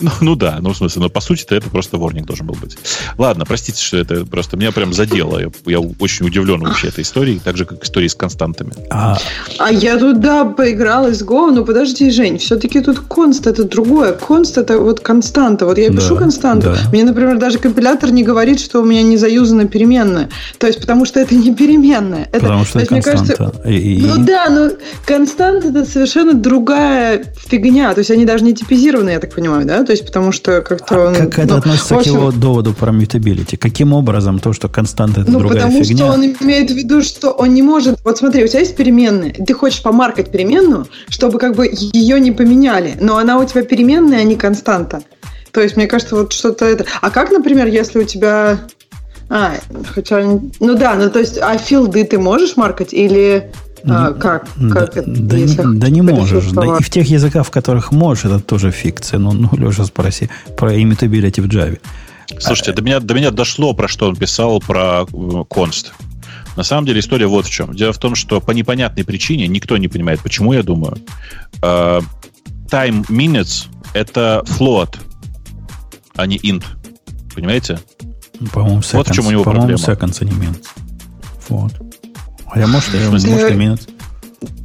Ну, ну да, ну в смысле, но по сути-то это просто ворник должен был быть. Ладно, простите, что это просто меня прям задело. Я, я очень удивлен вообще этой историей, так же, как истории с константами. А, а я туда поиграл из Go, но подожди, Жень, все-таки тут конст это другое. Конст это вот константа. Вот я пишу да, константу, да. мне, например, даже компилятор не говорит, что у меня не заюзана переменная. То есть, потому что это не переменная. Это, потому что это есть, константа. Мне кажется, и, ну да, но константа это совершенно другая фигня. То есть, они даже не типизированы, я так понимаю, да? То есть, потому что как-то... А как это ну, относится общем, к его доводу про mutability? Каким образом то, что константа это ну, другая потому фигня? что он имеет в виду, что он не может... Вот смотри, у тебя есть переменная, ты хочешь помаркать переменную, чтобы как бы ее не поменяли, но она у тебя переменная, а не константа. То есть, мне кажется, вот что-то это... А как, например, если у тебя... А, хотя... Ну да, ну то есть, а филды ты можешь маркать или а, как? как да, это, да, не, да не можешь. Да, и в тех языках, в которых можешь, это тоже фикция. Ну, ну Леша, спроси про immutability в Java. Слушайте, до, меня, до меня дошло, про что он писал про конст. На самом деле история вот в чем. Дело в том, что по непонятной причине, никто не понимает, почему, я думаю, uh, time minutes — это float, а не int. Понимаете? По-моему, seconds, вот в чем у него по-моему, проблема. seconds, а не minutes. Вот. А я может, я, может, и минут.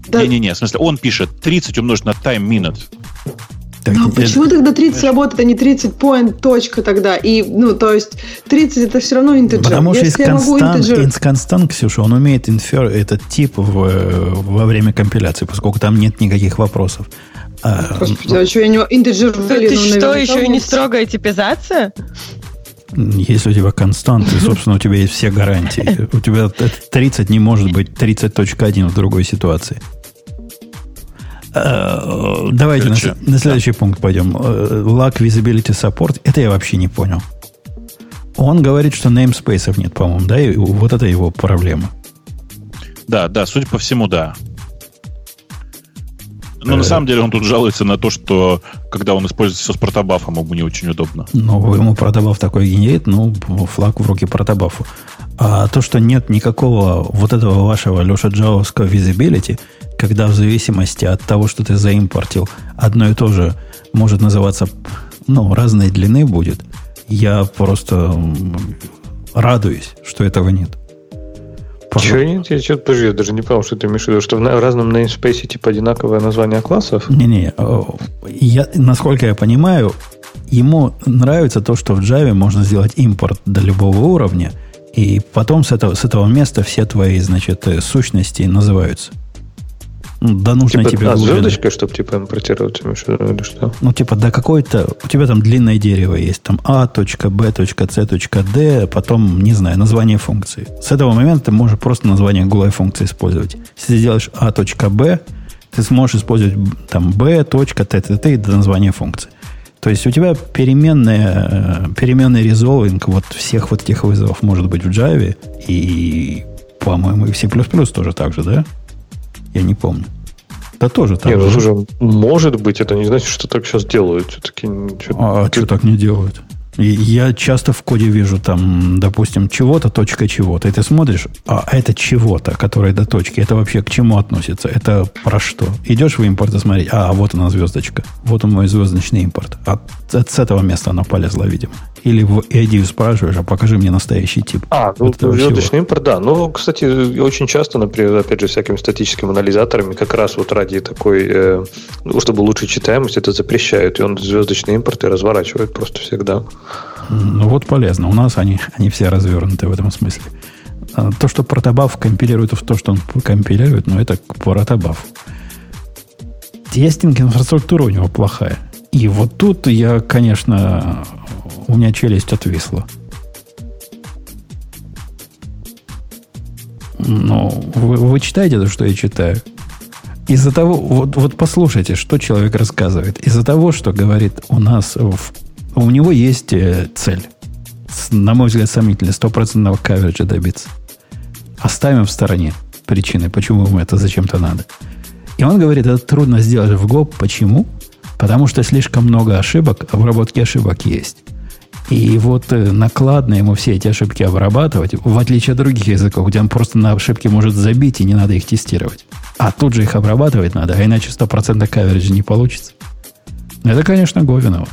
Не-не-не, в смысле, он пишет 30 умножить на time minute. Так, ну, почему тогда 30 работает, а не 30 point точка тогда? И, ну, то есть 30 это все равно интеджер. Потому что из констант, из констант, Ксюша, он умеет инфер этот тип в, во время компиляции, поскольку там нет никаких вопросов. А, Господи, а что я не... Интеджер... Ты что, еще и не строгая типизация? Если у тебя константы, собственно, у тебя есть все гарантии. У тебя 30 не может быть 30.1 в другой ситуации. Э, давайте на, на следующий да. пункт пойдем. Э, Lack Visibility Support. Это я вообще не понял. Он говорит, что namespace нет, по-моему, да? И вот это его проблема. Да, да, судя по всему, да. Но на самом деле он тут жалуется на то, что когда он используется с протобафом, ему не очень удобно. Ну, ему протобаф такой генерит, ну, флаг в руки протобафу. А то, что нет никакого вот этого вашего Леша Джавовского visibility, когда в зависимости от того, что ты заимпортил, одно и то же может называться, ну, разной длины будет, я просто радуюсь, что этого нет. Чего нет? Я что-то подожди, я даже не понял, что ты имеешь в виду, что в разном namespace типа одинаковое название классов? Не-не, я, насколько я понимаю, ему нравится то, что в Java можно сделать импорт до любого уровня, и потом с этого, с этого места все твои, значит, э, сущности называются. Да нужно типа, тебе а, звездочкой, чтобы типа импортировать или что? Ну, типа, да какой-то... У тебя там длинное дерево есть. Там А, точка, Б, точка, С, точка, Д, потом, не знаю, название функции. С этого момента ты можешь просто название голой функции использовать. Если ты сделаешь А, точка, Б, ты сможешь использовать там B, точка, Т, Т, Т и до названия функции. То есть у тебя переменная, э, переменный резолвинг вот всех вот этих вызовов может быть в Java и, по-моему, и в C++ тоже так же, да? Я не помню. Да тоже так. Нет, ну, слушай, может быть, это не значит, что так сейчас делают. Все-таки, а, а что так не делают? Я часто в коде вижу там, допустим, чего-то, точка чего-то. И ты смотришь, а это чего-то, которое до точки, это вообще к чему относится? Это про что? Идешь в импорт и смотреть, а, вот она звездочка. Вот он мой звездочный импорт. А с этого места она полезла, видимо. Или в идею спрашиваешь, а покажи мне настоящий тип. А, ну, звездочный импорт, да. Ну, кстати, очень часто, например, опять же, всякими статическими анализаторами, как раз вот ради такой, э, ну, чтобы лучше читаемость, это запрещают. И он звездочный импорт и разворачивает просто всегда. Ну вот полезно. У нас они, они все развернуты в этом смысле. А то, что протобаф компилирует в то, что он компилирует, ну это протобаф. Тестинг инфраструктура у него плохая. И вот тут я, конечно, у меня челюсть отвисла. Ну, вы, вы читаете то, что я читаю? Из-за того, вот, вот послушайте, что человек рассказывает. Из-за того, что говорит у нас в у него есть э, цель. На мой взгляд, сомнительно, стопроцентного кавериджа добиться. Оставим в стороне причины, почему ему это зачем-то надо. И он говорит, это трудно сделать в Go. Почему? Потому что слишком много ошибок, обработки ошибок есть. И вот э, накладно ему все эти ошибки обрабатывать, в отличие от других языков, где он просто на ошибки может забить и не надо их тестировать. А тут же их обрабатывать надо, а иначе 100% кавериджа не получится. Это, конечно, Говиново.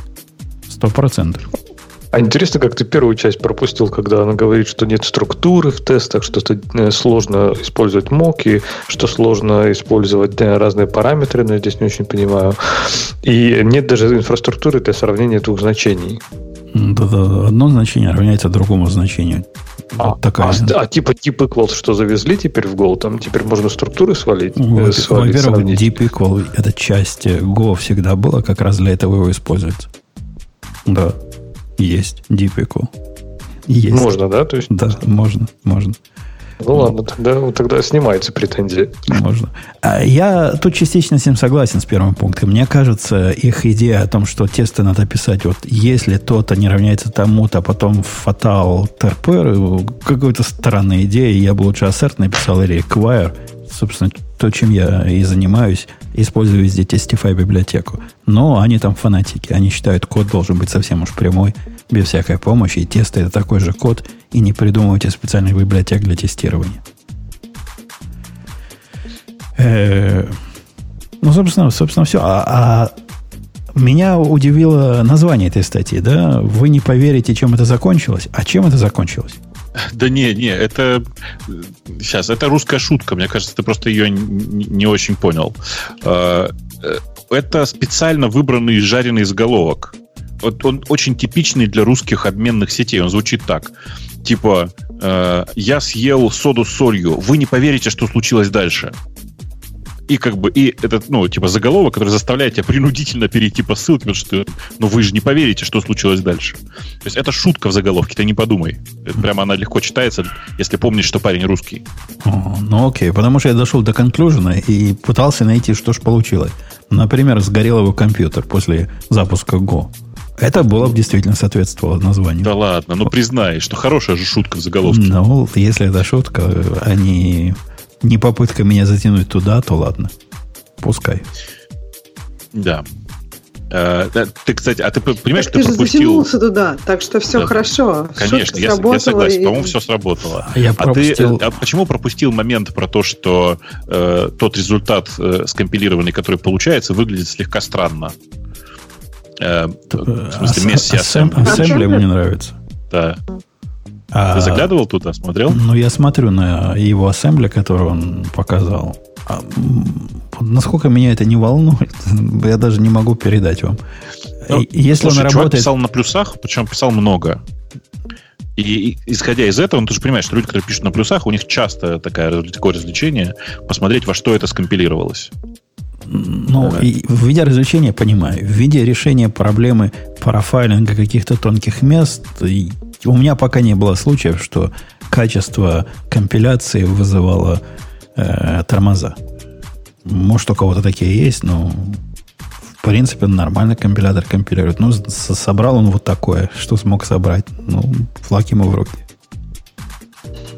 Сто процентов. А интересно, как ты первую часть пропустил, когда она говорит, что нет структуры в тестах, что э, сложно использовать моки, что сложно использовать э, разные параметры, но я здесь не очень понимаю. И нет даже инфраструктуры для сравнения двух значений. Да-да, одно значение равняется другому значению. А, вот такая. а, а типа тип equal что завезли теперь в Go? Там теперь можно структуры свалить? Вот, э, во-первых, deep equal это часть Go всегда была, как раз для этого его используется. Да, есть DeepEcho. Есть. Можно, да? То есть... Да, можно, можно. Ну ладно, тогда, тогда снимаются претензии. Можно. А я тут частично с ним согласен с первым пунктом. Мне кажется, их идея о том, что тесты надо писать, вот если то-то не равняется тому-то, а потом фатал терпер, какая-то странная идея. Я бы лучше assert написал или require. Собственно, то, чем я и занимаюсь, использую везде Testify библиотеку. Но они там фанатики. Они считают, код должен быть совсем уж прямой, без всякой помощи. И тесты это такой же код, и не придумывайте специальных библиотек для тестирования. Э, ну, собственно, собственно, все. А, а меня удивило название этой статьи, да? Вы не поверите, чем это закончилось. А чем это закончилось? Да не, не, это сейчас, это русская шутка. Мне кажется, ты просто ее не очень понял. А, э, это специально выбранный жареный заголовок. Вот он очень типичный для русских обменных сетей. Он звучит так. Типа, э, я съел соду с солью. Вы не поверите, что случилось дальше и как бы и этот, ну, типа заголовок, который заставляет тебя принудительно перейти по ссылке, потому что ну, вы же не поверите, что случилось дальше. То есть это шутка в заголовке, ты не подумай. Это прямо она легко читается, если помнишь, что парень русский. О, ну окей, потому что я дошел до конклюжена и пытался найти, что же получилось. Например, сгорел его компьютер после запуска Go. Это было бы действительно соответствовало названию. Да ладно, ну признай, что хорошая же шутка в заголовке. Ну, если это шутка, они не попытка меня затянуть туда, то ладно. Пускай. Да. Э, ты, кстати, а ты понимаешь, так ты, ты же пропустил... затянулся туда, так что все да. хорошо. Конечно, я, я согласен, и... по-моему, все сработало. А я пропустил... А ты а почему пропустил момент про то, что э, тот результат э, скомпилированный, который получается, выглядит слегка странно? Э, в смысле, Месси Ассембли мне нравится. Да. А, Ты заглядывал туда, смотрел? Ну, я смотрю на его ассембли, который он показал. А, насколько меня это не волнует, я даже не могу передать вам. Ну, Если слушай, он работает... писал на плюсах, причем писал много. И, исходя из этого, ну, ты же понимаешь, что люди, которые пишут на плюсах, у них часто такая, такое развлечение посмотреть, во что это скомпилировалось. Ну, да. и в виде развлечения понимаю. В виде решения проблемы профайлинга каких-то тонких мест у меня пока не было случаев, что качество компиляции вызывало э, тормоза. Может, у кого-то такие есть, но в принципе нормально компилятор компилирует. Ну, собрал он вот такое, что смог собрать. Ну, флаг ему в руки.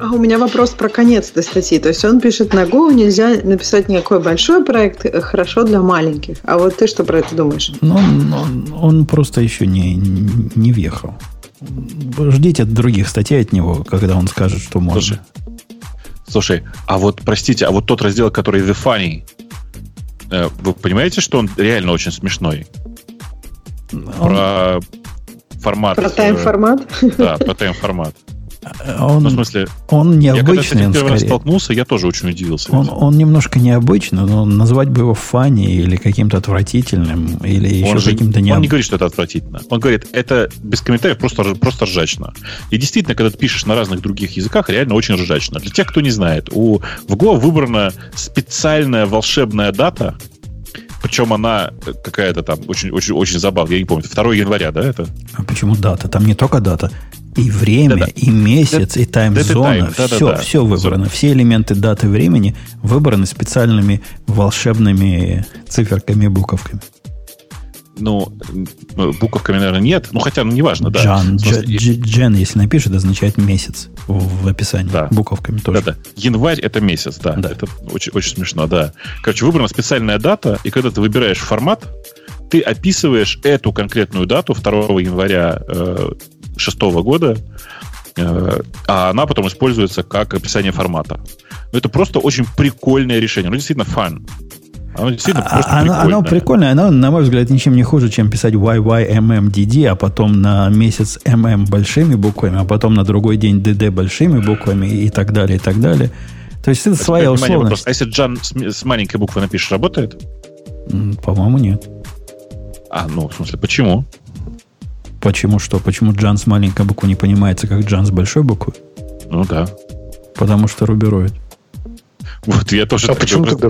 А у меня вопрос про конец этой статьи. То есть он пишет на Go, нельзя написать никакой большой проект, э, хорошо для маленьких. А вот ты что про это думаешь? Ну, он, он просто еще не, не въехал. Ждите других статей от него, когда он скажет, что можно. Слушай, слушай, а вот, простите, а вот тот раздел, который The Funny, э, вы понимаете, что он реально очень смешной? Он... Про формат. Про тайм-формат? Да, про тайм-формат. Он, ну, в смысле, он необычный. Я когда с этим первый раз столкнулся, я тоже очень удивился. Он, он немножко необычный, но назвать бы его фанни или каким-то отвратительным, или он еще каким-то необычным. Он не говорит, что это отвратительно. Он говорит, это без комментариев просто, просто ржачно. И действительно, когда ты пишешь на разных других языках, реально очень ржачно. Для тех, кто не знает, у, в Go выбрана специальная волшебная дата, причем она какая-то там очень, очень, очень забавная. Я не помню, 2 января, да, это? А почему дата? Там не только дата. И время, да, да. и месяц, да, и тайм-зона. Да, все, да, да. все выбрано. Все элементы даты времени выбраны специальными волшебными циферками, буковками ну, буковками, наверное, нет. Ну, хотя, ну, неважно, да. Джан, Джен, если напишет, означает месяц в описании. Да. Буковками тоже. Да, да. Январь – это месяц, да. да. Это очень, очень смешно, да. Короче, выбрана специальная дата, и когда ты выбираешь формат, ты описываешь эту конкретную дату 2 января э, 6 года, э, а она потом используется как описание формата. Но это просто очень прикольное решение. Ну, действительно, фан. Оно действительно а, просто оно, прикольное. Оно прикольное. Оно, на мой взгляд, ничем не хуже, чем писать YYMMDD, а потом на месяц MM большими буквами, а потом на другой день DD большими буквами и так далее, и так далее. То есть это а своя условность. Вопрос. А если Джан с, с маленькой буквы напишешь, работает? По-моему, нет. А, ну, в смысле, почему? Почему что? Почему Джан с маленькой буквы не понимается, как Джан с большой буквы? Ну да. Потому что рубирует. Вот я тоже. А почему тогда,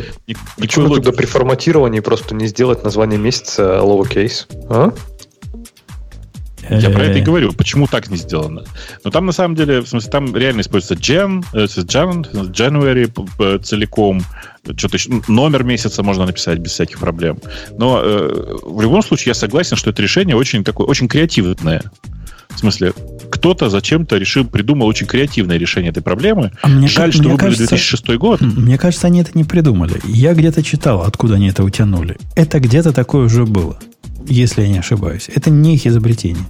почему логики. тогда при форматировании просто не сделать название месяца lowercase? А? Я про это и говорю. Почему так не сделано? Но там на самом деле, в смысле, там реально используется Jan, Jan January целиком. Что-то еще, номер месяца можно написать без всяких проблем. Но э, в любом случае я согласен, что это решение очень такое, очень креативное. В смысле, кто-то зачем-то решил, придумал очень креативное решение этой проблемы. А мне, Жаль, что мне выбрали кажется, 2006 год. Мне кажется, они это не придумали. Я где-то читал, откуда они это утянули. Это где-то такое уже было, если я не ошибаюсь. Это не их изобретение.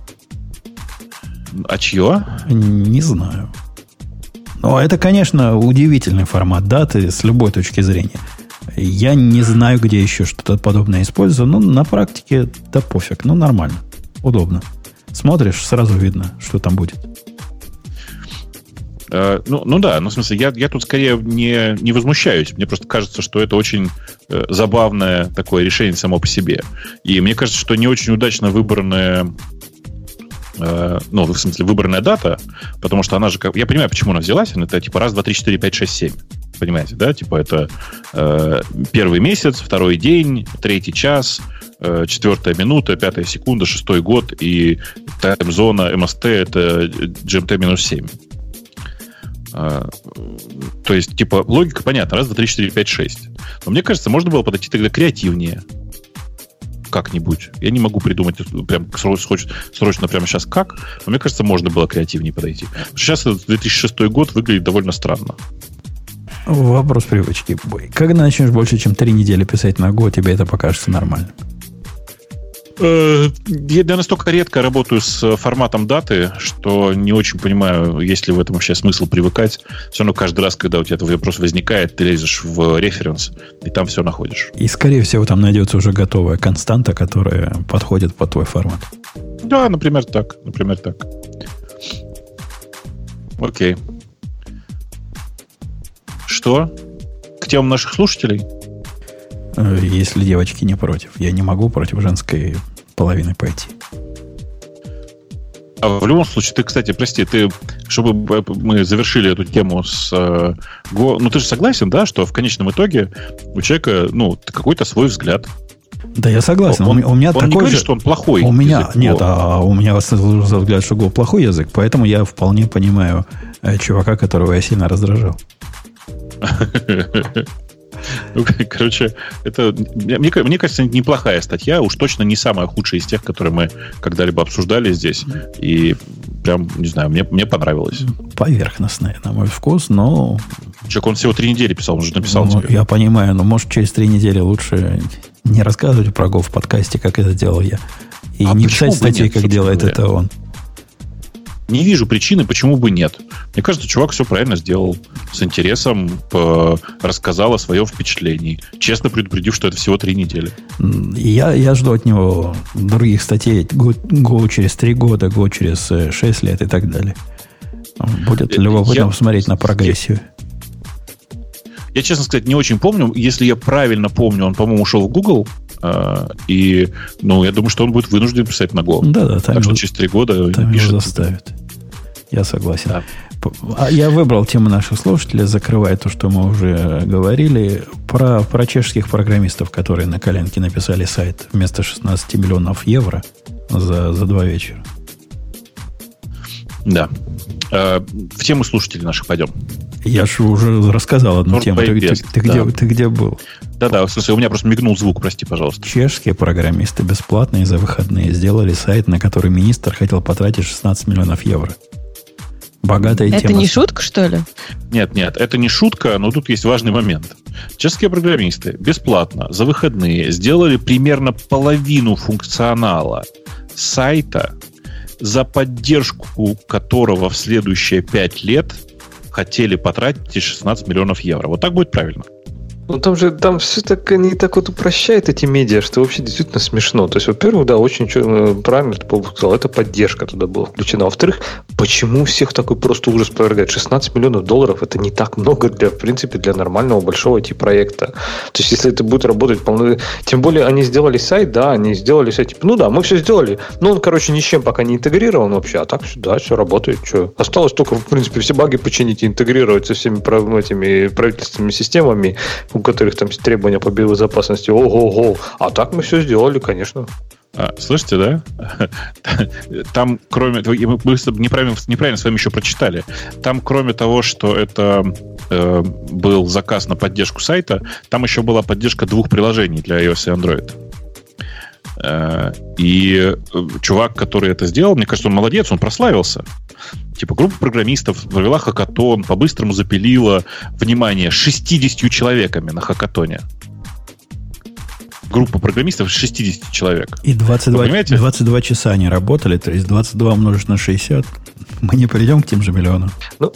А чье? Не знаю. Но это, конечно, удивительный формат даты с любой точки зрения. Я не знаю, где еще что-то подобное использую, но на практике да пофиг. Ну, нормально. Удобно. Смотришь, сразу видно, что там будет. Uh, ну, ну да, ну в смысле, я, я тут скорее не, не возмущаюсь. Мне просто кажется, что это очень э, забавное такое решение само по себе. И мне кажется, что не очень удачно выбранное э, ну, в смысле, выбранная дата, потому что она же, как, я понимаю, почему она взялась, она это типа раз, два, три, четыре, пять, шесть, семь. Понимаете, да? Типа это э, первый месяц, второй день, третий час, Э, четвертая минута, пятая секунда, шестой год, и тайм-зона МСТ это GMT минус 7. А, то есть, типа, логика понятна. Раз, два, три, четыре, пять, шесть. Но мне кажется, можно было подойти тогда креативнее. Как-нибудь. Я не могу придумать прям срочно, срочно прямо сейчас как, но мне кажется, можно было креативнее подойти. Сейчас 2006 год выглядит довольно странно. Вопрос привычки. Когда начнешь больше, чем три недели писать на Go, тебе это покажется нормально. Э, я настолько редко работаю с форматом даты, что не очень понимаю, есть ли в этом вообще смысл привыкать. Все равно каждый раз, когда у тебя этот вопрос возникает, ты лезешь в референс, и там все находишь. И, скорее всего, там найдется уже готовая константа, которая подходит под твой формат. Да, например, так. Например, так. Окей. Что? К темам наших слушателей? Э, если девочки не против. Я не могу против женской половины пойти. А в любом случае, ты, кстати, прости, ты, чтобы мы завершили эту тему с э, Go, ну ты же согласен, да, что в конечном итоге у человека, ну, какой-то свой взгляд. Да, я согласен. Он, у меня он такой не говорит, же, что он плохой. У меня язык, нет, Go. а у меня взгляд, что Go плохой язык, поэтому я вполне понимаю э, чувака, которого я сильно раздражал. Ну, короче, это, мне, мне кажется, неплохая статья, уж точно не самая худшая из тех, которые мы когда-либо обсуждали здесь. И прям, не знаю, мне, мне понравилось. Поверхностная, на мой вкус, но... Человек, он всего три недели писал, он уже написал ну, тебе. Я понимаю, но может через три недели лучше не рассказывать про Go в подкасте, как это делал я. И а не писать статьи, нет, как делает говоря. это он. Не вижу причины, почему бы нет. Мне кажется, чувак все правильно сделал. С интересом по... рассказал о своем впечатлении. Честно предупредив, что это всего три недели. Я, я жду от него других статей. Го, го через три года, го через э, шесть лет и так далее. Будет э, любопытно я, посмотреть на прогрессию. Я, честно сказать, не очень помню. Если я правильно помню, он, по-моему, ушел в Google. Э, и, ну, я думаю, что он будет вынужден писать на Go. Да, да. Так что через три года там пишет. заставят. Я согласен. Да. А я выбрал тему наших слушателей, закрывая то, что мы уже говорили, про, про чешских программистов, которые на коленке написали сайт вместо 16 миллионов евро за, за два вечера. Да. Э, в тему слушателей наших пойдем. Я же уже рассказал одну North тему. Ты, ты, ты, да. где, ты где был? Да-да, в смысле, у меня просто мигнул звук, прости, пожалуйста. Чешские программисты бесплатные за выходные сделали сайт, на который министр хотел потратить 16 миллионов евро. Богатая это тема. Это не шутка, что ли? Нет, нет, это не шутка, но тут есть важный момент. Чешские программисты бесплатно за выходные сделали примерно половину функционала сайта, за поддержку которого в следующие пять лет хотели потратить 16 миллионов евро. Вот так будет правильно. Ну там же там все так они так вот упрощают эти медиа, что вообще действительно смешно. То есть, во-первых, да, очень э, правильно ты сказал, это поддержка туда была включена. Во-вторых, почему всех такой просто ужас повергает? 16 миллионов долларов это не так много для, в принципе, для нормального большого IT-проекта. То есть, если это будет работать полно... Тем более, они сделали сайт, да, они сделали сайт, типа, ну да, мы все сделали. Но он, короче, ни с чем пока не интегрирован вообще, а так, да, все работает. Что? Осталось только, в принципе, все баги починить и интегрировать со всеми этими правительственными системами, у которых там требования по безопасности, ого-го. А так мы все сделали, конечно. А, слышите, да? Там, кроме... Мы неправильно, неправильно с вами еще прочитали. Там, кроме того, что это э, был заказ на поддержку сайта, там еще была поддержка двух приложений для iOS и Android. Э, и э, чувак, который это сделал, мне кажется, он молодец, он прославился. Типа группа программистов провела хакатон, по-быстрому запилила, внимание, 60 человеками на хакатоне. Группа программистов 60 человек. И 22, 22 часа они работали, то есть 22 умножить на 60, мы не придем к тем же миллионам. Ну,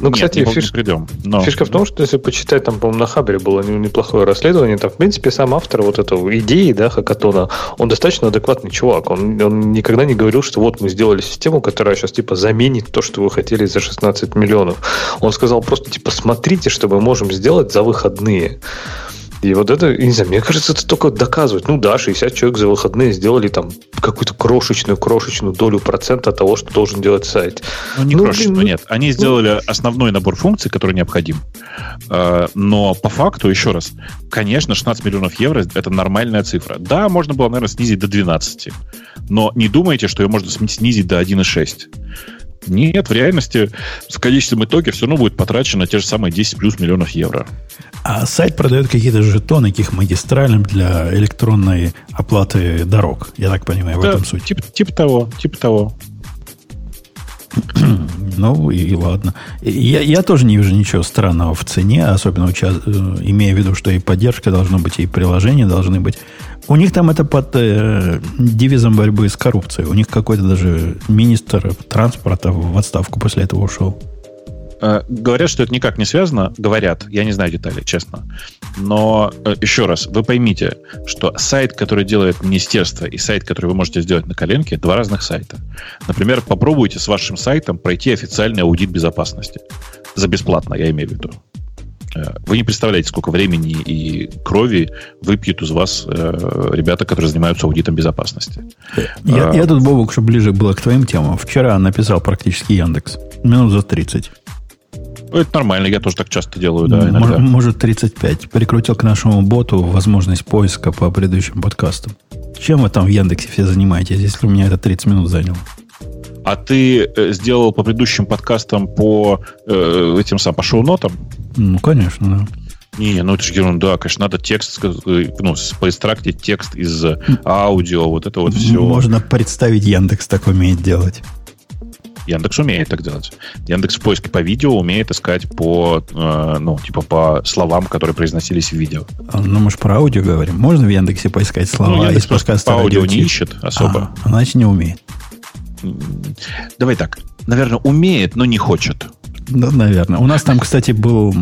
ну, кстати, Нет, фиш... придем. Но... Фишка в том, что если почитать, там, по-моему, на Хабре было неплохое расследование, там, в принципе, сам автор вот этого идеи, да, хакатона, он достаточно адекватный чувак. Он, он никогда не говорил, что вот мы сделали систему, которая сейчас, типа, заменит то, что вы хотели за 16 миллионов. Он сказал просто, типа, смотрите, что мы можем сделать за выходные. И вот это, не знаю, мне кажется, это только доказывает. Ну да, 60 человек за выходные сделали там какую-то крошечную, крошечную долю процента того, что должен делать сайт. Ну, не ну, крошечную, блин, нет. Они ну, сделали ну, основной набор функций, который необходим. А, но по факту, еще раз, конечно, 16 миллионов евро – это нормальная цифра. Да, можно было, наверное, снизить до 12. Но не думайте, что ее можно снизить до 1,6. Нет, в реальности в конечном итоге все равно будет потрачено те же самые 10 плюс миллионов евро. А сайт продает какие-то жетоны, каких магистральным для электронной оплаты дорог. Я так понимаю, да, в этом суть. Типа, типа того, типа того. ну и, и ладно. Я, я тоже не вижу ничего странного в цене, особенно уча- э, имея в виду, что и поддержка должна быть, и приложения должны быть. У них там это под э, девизом борьбы с коррупцией. У них какой-то даже министр транспорта в отставку после этого ушел. Э, говорят, что это никак не связано. Говорят, я не знаю деталей, честно. Но э, еще раз, вы поймите, что сайт, который делает министерство, и сайт, который вы можете сделать на коленке, два разных сайта. Например, попробуйте с вашим сайтом пройти официальный аудит безопасности. За бесплатно, я имею в виду. Э, вы не представляете, сколько времени и крови выпьют из вас э, ребята, которые занимаются аудитом безопасности. Я, а, я тут, Бобок, чтобы ближе было к твоим темам. Вчера написал практически Яндекс. Минут за 30. Ну, это нормально, я тоже так часто делаю, да, иногда. Может, 35. Прикрутил к нашему боту возможность поиска по предыдущим подкастам. Чем вы там в Яндексе все занимаетесь, если у меня это 30 минут заняло? А ты э, сделал по предыдущим подкастам по э, этим самым, по шоу-нотам? Ну, конечно, да. Не, ну это же ерунда, конечно, надо текст, э, ну, поэстрактить текст из аудио, вот это вот все. Можно представить, Яндекс так умеет делать. Яндекс умеет так делать. Яндекс в поиске по видео умеет искать по, э, ну, типа по словам, которые произносились в видео. А, ну, мы же про аудио говорим. Можно в Яндексе поискать слова ну, из подкаста по аудио не ищет особо. А, значит, не умеет. Давай так. Наверное, умеет, но не хочет. Да, наверное. У нас там, кстати, был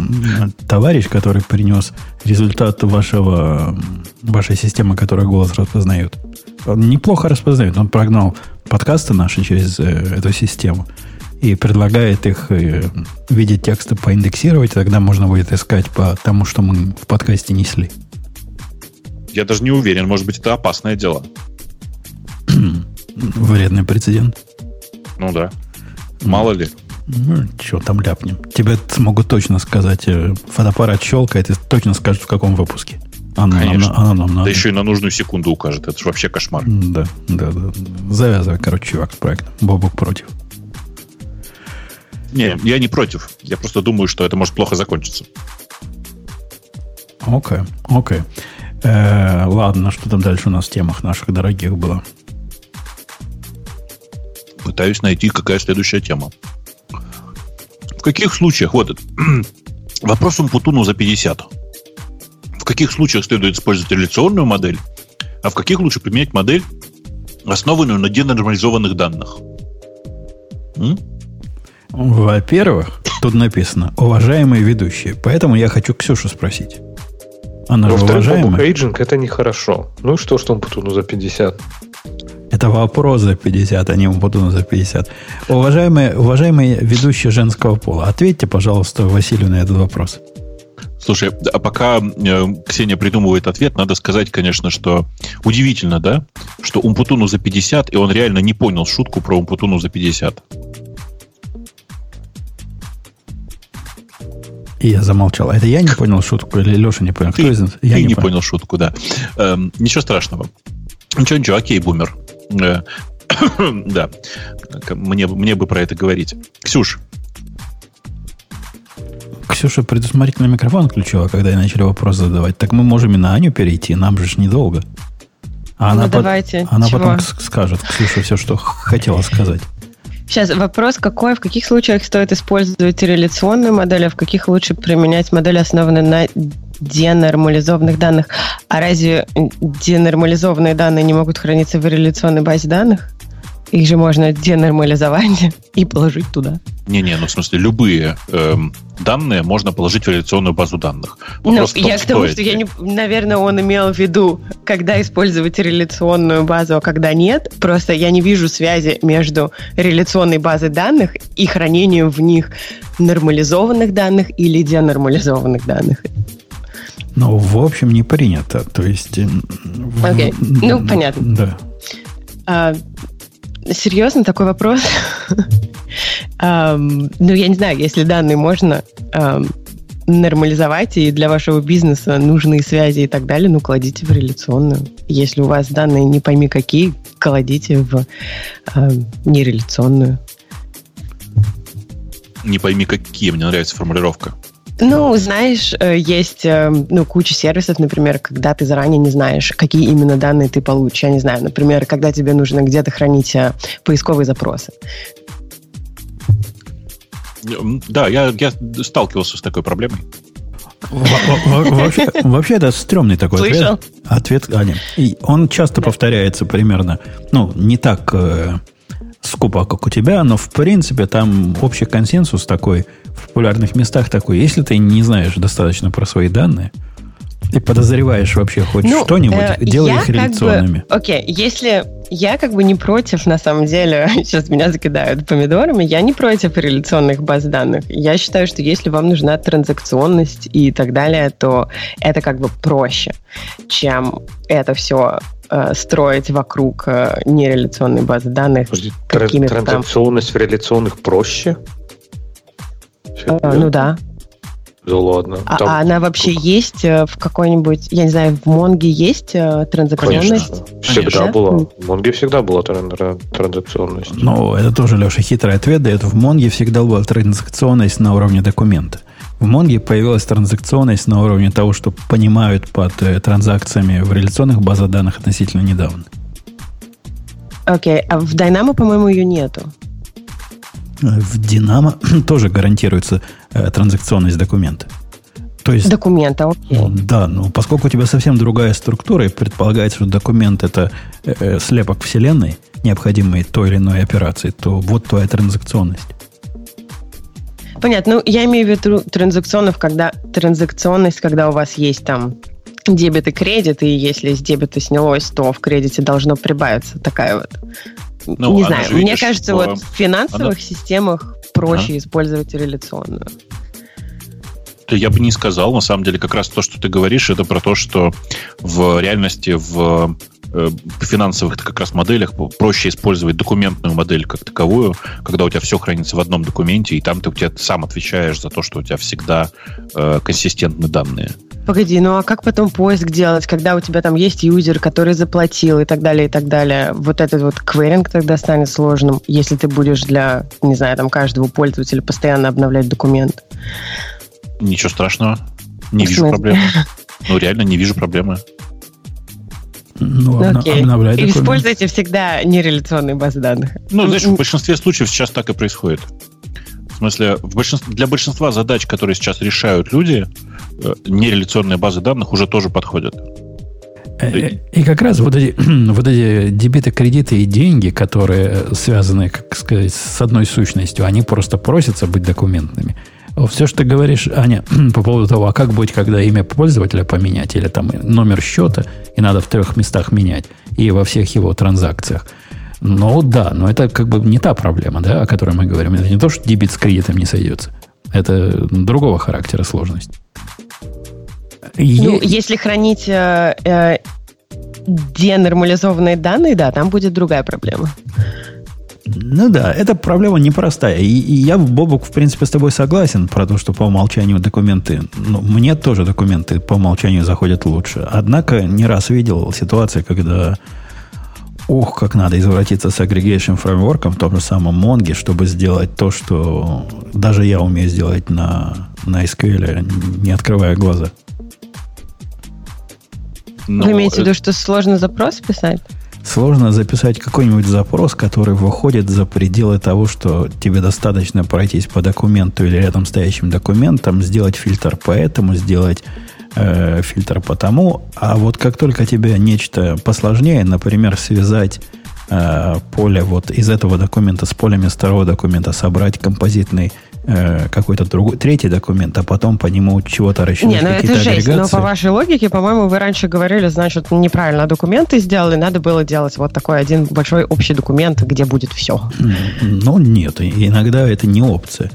товарищ, который принес результат вашего, вашей системы, которая голос распознает. Он неплохо распознает. Он прогнал подкасты наши через э, эту систему и предлагает их э, в виде текста поиндексировать, тогда можно будет искать по тому, что мы в подкасте несли. Я даже не уверен, может быть, это опасное дело. Вредный прецедент. Ну да. Мало ли. Ну, что там ляпнем. Тебе смогут точно сказать, э, фотоаппарат щелкает, и точно скажут, в каком выпуске. Она, Конечно. Она, она нам надо. Да еще и на нужную секунду укажет. Это же вообще кошмар. Да, да, да. Завязывай, короче, чувак, с проектом. Бобок против. Не, я не против. Я просто думаю, что это может плохо закончиться. Окей, okay, окей. Okay. Э, ладно, что там дальше у нас в темах наших дорогих было? Пытаюсь найти, какая следующая тема. В каких случаях, вот вопрос Умпутуну за 50 в каких случаях следует использовать реляционную модель, а в каких лучше применять модель, основанную на денормализованных данных. М? Во-первых, тут написано «уважаемые ведущие», поэтому я хочу Ксюшу спросить. Она же уважаемая. Пейджинг это нехорошо. Ну и что, что он Путуну за 50? Это вопрос за 50, а не Умпутуну за 50. Уважаемые, уважаемые ведущие женского пола, ответьте, пожалуйста, Василию на этот вопрос. Слушай, а пока э, Ксения придумывает ответ, надо сказать, конечно, что удивительно, да, что Умпутуну за 50, и он реально не понял шутку про Умпутуну за 50. И я замолчал. Это я не понял шутку или Леша не понял? Кто ты, из нас? Я ты не, не понял. понял шутку, да. Эм, ничего страшного. Ничего, ничего, окей, бумер. Э, да, мне, мне бы про это говорить. Ксюш, Ксюша предусмотрительно микрофон включила, когда я начали вопрос задавать. Так мы можем и на Аню перейти, нам же ж недолго. А ну, она, давайте. Под, она потом скажет, Ксюша, все, что хотела сказать. Сейчас вопрос какой, в каких случаях стоит использовать реляционную модель, а в каких лучше применять модели, основанные на денормализованных данных. А разве денормализованные данные не могут храниться в реляционной базе данных? Их же можно денормализовать и положить туда. Не-не, ну в смысле любые эм, данные можно положить в реляционную базу данных. Ну, Вопрос ну, том, я к тому, что я не, наверное, он имел в виду, когда использовать реляционную базу, а когда нет. Просто я не вижу связи между реляционной базой данных и хранением в них нормализованных данных или денормализованных данных. Ну, в общем, не принято. То есть... Окей, okay. ну, понятно. Да. А, серьезно такой вопрос? ну, я не знаю, если данные можно нормализовать, и для вашего бизнеса нужные связи и так далее, ну, кладите в реляционную. Если у вас данные не пойми какие, кладите в э, нереляционную. Не пойми какие, мне нравится формулировка. Ну, знаешь, э, есть э, ну, куча сервисов, например, когда ты заранее не знаешь, какие именно данные ты получишь. Я не знаю, например, когда тебе нужно где-то хранить э, поисковые запросы. Да, я, я сталкивался с такой проблемой. Вообще, вообще это стрёмный такой Слышал? ответ. Ответ, Аня. И он часто да. повторяется примерно, ну, не так э, скупо, как у тебя, но в принципе там общий консенсус такой в популярных местах такой. Если ты не знаешь достаточно про свои данные, и подозреваешь вообще хоть ну, что-нибудь, э, делай их реляционными. Окей, okay, если я как бы не против, на самом деле, сейчас меня закидают помидорами, я не против реляционных баз данных. Я считаю, что если вам нужна транзакционность и так далее, то это как бы проще, чем это все э, строить вокруг э, нереляционной базы данных. Транзакционность в реляционных проще? Э, ну да. Да ладно. А, Там... а она вообще есть э, в какой-нибудь, я не знаю, в Монге есть э, транзакционность? Конечно. Всегда Конечно. была. В Монге всегда была транзакционность. Ну, это тоже, Леша, хитрый ответ дает. В Монге всегда была транзакционность на уровне документа. В Монге появилась транзакционность на уровне того, что понимают под э, транзакциями в реляционных базах данных относительно недавно. Окей, okay. а в Dynamo, по-моему, ее нету. В Динамо тоже гарантируется э, транзакционность документа. То есть, документа, окей. Да, но поскольку у тебя совсем другая структура, и предполагается, что документ это э, э, слепок вселенной, необходимый той или иной операции, то вот твоя транзакционность. Понятно. Ну, я имею в виду транзакционных, когда транзакционность, когда у вас есть там дебет и кредит, и если с дебета снялось, то в кредите должно прибавиться такая вот ну, не знаю, мне кажется, вот в финансовых она... системах проще а? использовать реляционную. Я бы не сказал, на самом деле, как раз то, что ты говоришь, это про то, что в реальности в э, финансовых как раз моделях проще использовать документную модель как таковую, когда у тебя все хранится в одном документе, и там ты, у тебя сам отвечаешь за то, что у тебя всегда э, консистентны данные. Погоди, ну а как потом поиск делать, когда у тебя там есть юзер, который заплатил и так далее, и так далее? Вот этот вот кверинг тогда станет сложным, если ты будешь для, не знаю, там каждого пользователя постоянно обновлять документ. Ничего страшного. Не вижу проблемы. Ну, реально не вижу проблемы. Ну, ну Окей. обновлять И используйте всегда нереляционные базы данных. Ну, знаешь, в большинстве случаев сейчас так и происходит. В смысле, в большинстве, для большинства задач, которые сейчас решают люди, Э, нереляционные базы данных уже тоже подходят. Э, и как раз вот эти, вот эти дебиты, кредиты и деньги, которые связаны, как сказать, с одной сущностью, они просто просятся быть документными. Все, что ты говоришь, Аня, по поводу того, а как быть, когда имя пользователя поменять, или там номер счета, и надо в трех местах менять, и во всех его транзакциях. Ну да, но это как бы не та проблема, да, о которой мы говорим. Это не то, что дебит с кредитом не сойдется. Это другого характера сложность. Ну, если хранить э, э, денормализованные данные, да, там будет другая проблема. Ну да, эта проблема непростая. И, и я, Бобук, в принципе, с тобой согласен про то, что по умолчанию документы... Ну, мне тоже документы по умолчанию заходят лучше. Однако не раз видел ситуации, когда... Ух, как надо извратиться с aggregation фреймворком в том же самом Монге, чтобы сделать то, что даже я умею сделать на, на SQL, не открывая глаза. Но Вы имеете в виду, что сложно запрос писать? Сложно записать какой-нибудь запрос, который выходит за пределы того, что тебе достаточно пройтись по документу или рядом стоящим документам, сделать фильтр по этому, сделать э, фильтр по тому. А вот как только тебе нечто посложнее, например, связать э, поле вот из этого документа с полями второго документа, собрать композитный Э, какой-то другой, третий документ, а потом по нему чего-то рассчитать. Не, ну это жесть. Но по вашей логике, по-моему, вы раньше говорили, значит, неправильно документы сделали, надо было делать вот такой один большой общий документ, где будет все. Ну, нет, иногда это не опция.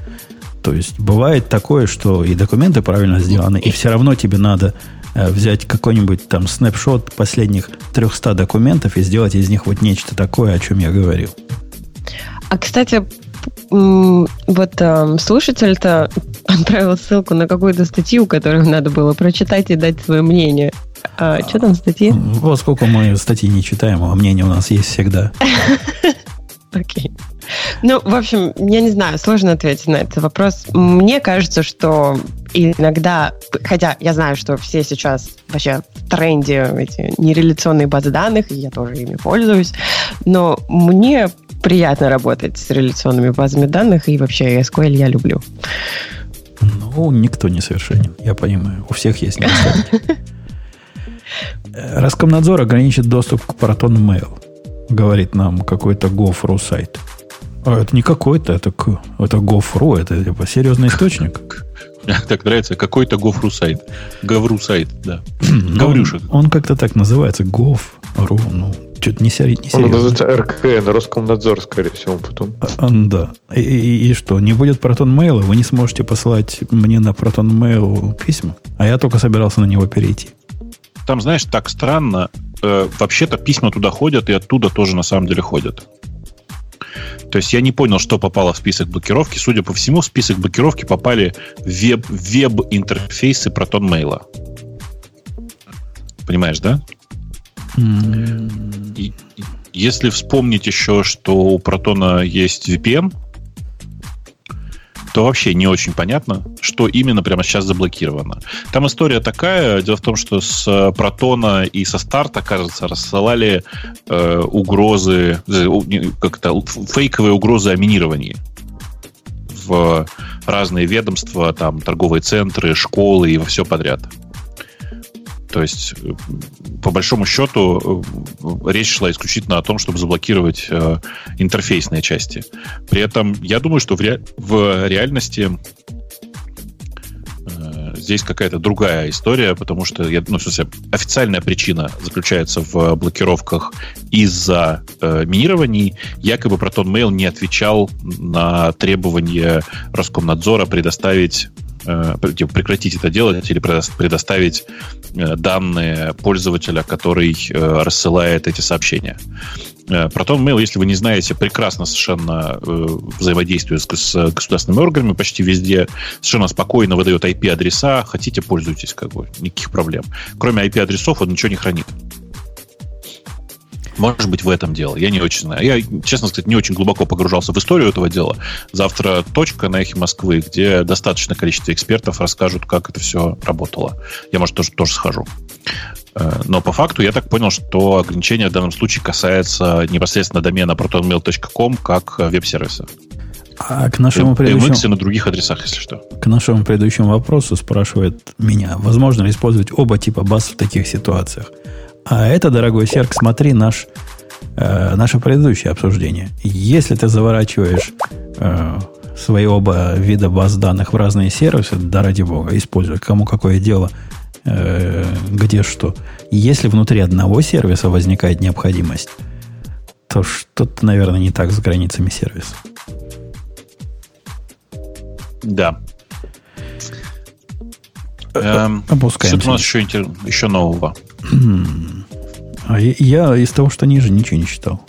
То есть бывает такое, что и документы правильно сделаны, и все равно тебе надо э, взять какой-нибудь там снапшот последних 300 документов и сделать из них вот нечто такое, о чем я говорил. А, кстати, вот э, слушатель-то отправил ссылку на какую-то статью, которую надо было прочитать и дать свое мнение. А, что там статьи? Вот сколько мы статьи не читаем, а мнение у нас есть всегда. Окей. Ну, в общем, я не знаю, сложно ответить на этот вопрос. Мне кажется, что иногда, хотя я знаю, что все сейчас вообще в тренде эти нереляционные базы данных, и я тоже ими пользуюсь, но мне приятно работать с реляционными базами данных, и вообще SQL я люблю. Ну, Ну, никто не совершенен, я понимаю. У всех есть недостатки. Роскомнадзор ограничит доступ к Proton Mail, говорит нам какой-то Gov.ru сайт. А это не какой-то, это, это Gov.ru, это типа серьезный источник. Так нравится, какой-то Gov.ru сайт. Gov.ru сайт, да. Гаврюшек. Он, он как-то так называется, Gov.ru, ну, что-то не, серьезно. Он называется РКН, Роскомнадзор, скорее всего, потом. А, а, да. И, и, и что, не будет Proton Mail, вы не сможете послать мне на Proton Mail письма? А я только собирался на него перейти. Там, знаешь, так странно. Э, вообще-то письма туда ходят, и оттуда тоже на самом деле ходят. То есть я не понял, что попало в список блокировки. Судя по всему, в список блокировки попали веб, веб-интерфейсы Proton Mail. Понимаешь, да? Mm. Если вспомнить еще, что у Протона есть VPN, то вообще не очень понятно, что именно прямо сейчас заблокировано. Там история такая. Дело в том, что с Протона и со старта, кажется, рассылали э, угрозы, э, как-то фейковые угрозы о минировании в разные ведомства, там торговые центры, школы и все подряд. То есть, э, по большому счету, э, речь шла исключительно о том, чтобы заблокировать э, интерфейсные части. При этом, я думаю, что в, ре... в реальности здесь какая-то другая история, потому что, я, ну, в смысле, официальная причина заключается в блокировках из-за э, минирований. Якобы Proton Mail не отвечал на требования Роскомнадзора предоставить типа, прекратить это делать или предоставить э, данные пользователя, который э, рассылает эти сообщения. Proton Mail, если вы не знаете, прекрасно совершенно взаимодействует с государственными органами почти везде, совершенно спокойно выдает IP-адреса, хотите, пользуйтесь, как бы, никаких проблем. Кроме IP-адресов он ничего не хранит. Может быть, в этом дело. Я не очень знаю. Я, честно сказать, не очень глубоко погружался в историю этого дела. Завтра точка на эхе Москвы, где достаточное количество экспертов расскажут, как это все работало. Я, может, тоже, тоже схожу. Э, но по факту я так понял, что ограничение в данном случае касается непосредственно домена protonmail.com как веб-сервиса. А к нашему предыдущему... MX на других адресах, если что. К нашему предыдущему вопросу спрашивает меня, возможно ли использовать оба типа баз в таких ситуациях? А это, дорогой Серк, смотри наш, э, наше предыдущее обсуждение. Если ты заворачиваешь э, свои оба вида баз данных в разные сервисы, да ради бога, используй, кому какое дело, э, где что. Если внутри одного сервиса возникает необходимость, то что-то, наверное, не так с границами сервиса. Да. Эм, Опускаемся. Что у нас еще, еще нового? А я из того, что ниже, ничего не читал.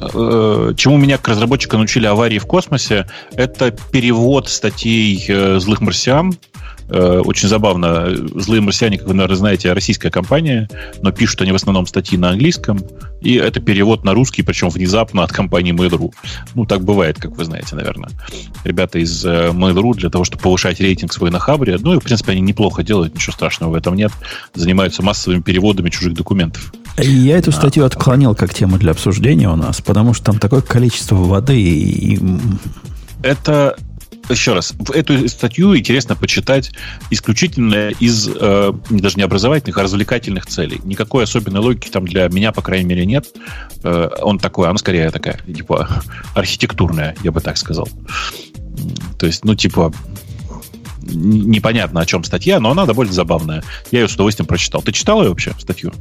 Э, чему меня как разработчика научили аварии в космосе, это перевод статей э, злых марсиан очень забавно. Злые марсиане, как вы, наверное, знаете, российская компания, но пишут они в основном статьи на английском. И это перевод на русский, причем внезапно от компании Mail.ru. Ну, так бывает, как вы знаете, наверное. Ребята из э, Mail.ru для того, чтобы повышать рейтинг свой на Хабре, ну, и, в принципе, они неплохо делают, ничего страшного в этом нет. Занимаются массовыми переводами чужих документов. Я эту статью отклонил как тему для обсуждения у нас, потому что там такое количество воды и... Это еще раз, эту статью интересно почитать исключительно из э, даже не образовательных, а развлекательных целей. Никакой особенной логики там для меня, по крайней мере, нет. Э, он такой, она скорее такая, типа, архитектурная, я бы так сказал. То есть, ну, типа, непонятно, о чем статья, но она довольно забавная. Я ее с удовольствием прочитал. Ты читал ее вообще, статью?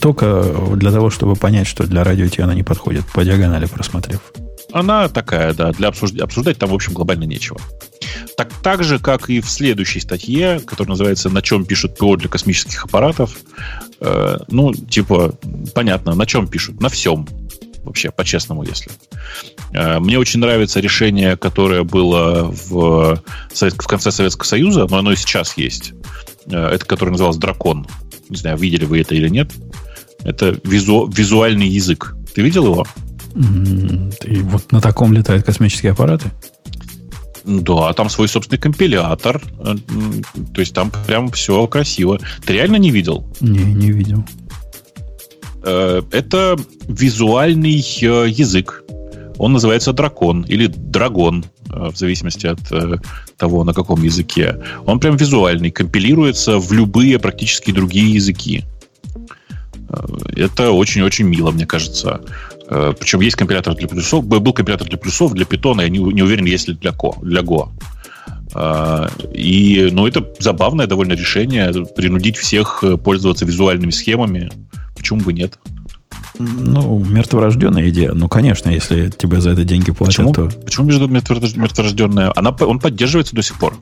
Только для того, чтобы понять, что для радио тебе она не подходит, по диагонали просмотрев. Она такая, да, для обсуждать, обсуждать там, в общем, глобально нечего. Так, так же, как и в следующей статье, которая называется «На чем пишут ПО для космических аппаратов». Э, ну, типа, понятно, на чем пишут? На всем. Вообще, по-честному, если. Э, мне очень нравится решение, которое было в, в конце Советского Союза, но оно и сейчас есть. Э, это, которое называлось «Дракон». Не знаю, видели вы это или нет. Это визу, визуальный язык. Ты видел его? И вот на таком летают космические аппараты? Да, там свой собственный компилятор. Э, то есть там прям все красиво. Ты реально не видел? Не, не видел. Э, это визуальный э, язык. Он называется дракон или драгон. в зависимости от того, на каком языке. Он прям визуальный, компилируется в любые практически другие языки. Это очень-очень мило, мне кажется. Причем есть компилятор для плюсов. Был компилятор для плюсов, для питона, я не, не уверен, есть ли для Go. Для Go. И, ну, это забавное довольно решение, принудить всех пользоваться визуальными схемами. Почему бы нет? Ну, мертворожденная идея. Ну, конечно, если тебе за это деньги платят, Почему? то... Почему между мертворожденная? Она, он поддерживается до сих пор.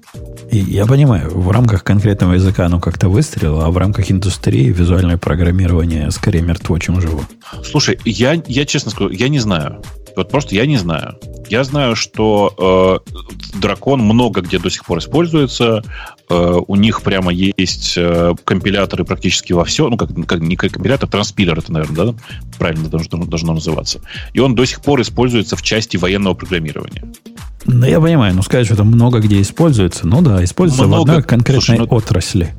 И я понимаю, в рамках конкретного языка оно как-то выстрелило, а в рамках индустрии визуальное программирование скорее мертво, чем живо. Слушай, я, я честно скажу, я не знаю. Вот просто я не знаю. Я знаю, что э, дракон много где до сих пор используется. Э, у них прямо есть э, компиляторы практически во все. Ну, как, как не компилятор, транспилер это, наверное, да? Правильно должно, должно называться. И он до сих пор используется в части военного программирования. Да, я понимаю, но сказать, что это много где используется, ну да, используется много. в одной конкретной Слушай, ну, отрасли.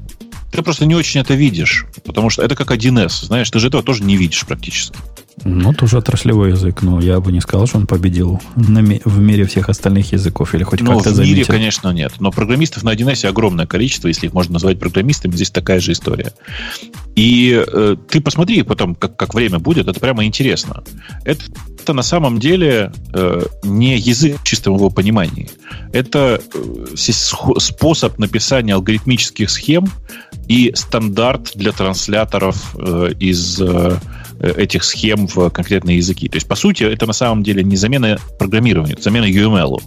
Ты просто не очень это видишь, потому что это как 1С, знаешь, ты же этого тоже не видишь практически. Ну, тоже отраслевой язык, но я бы не сказал, что он победил на, в мире всех остальных языков или хоть ну, как-то в заметил. мире, конечно, нет. Но программистов на 1С огромное количество, если их можно назвать программистами, здесь такая же история. И э, ты посмотри потом, как, как время будет, это прямо интересно. Это, это на самом деле э, не язык в чистом его понимании. Это э, способ написания алгоритмических схем и стандарт для трансляторов э, из... Э, этих схем в конкретные языки. То есть, по сути, это на самом деле не замена программирования, это замена UML.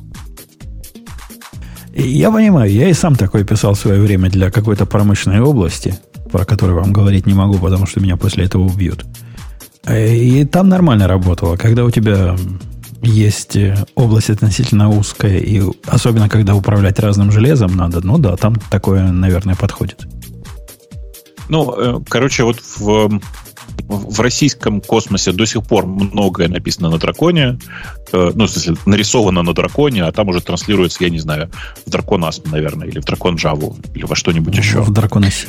Я понимаю, я и сам такой писал в свое время для какой-то промышленной области, про которую вам говорить не могу, потому что меня после этого убьют. Э, и там нормально работало. Когда у тебя есть э, область относительно узкая, и особенно когда управлять разным железом надо, ну да, там такое, наверное, подходит. Ну, короче, вот в в российском космосе до сих пор многое написано на драконе, э, ну, в смысле, нарисовано на драконе, а там уже транслируется, я не знаю, в дракон Asm, наверное, или в дракон Java, или во что-нибудь еще. В дракон Си.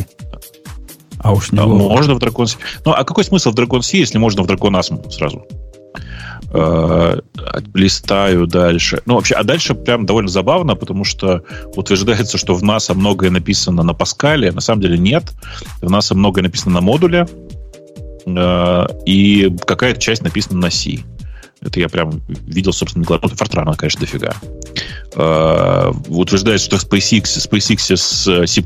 А уж не а, Можно в дракон Си. Ну, а какой смысл в дракон Си, если можно в дракон Asm сразу? Э, листаю дальше. Ну, вообще, а дальше прям довольно забавно, потому что утверждается, что в NASA многое написано на Паскале. На самом деле нет. В NASA многое написано на модуле. Э, и какая-то часть написана на C. Это я прям видел, собственно. Ну, Фортрана, конечно, дофига. Uh, утверждает, что SpaceX, SpaceX с C++,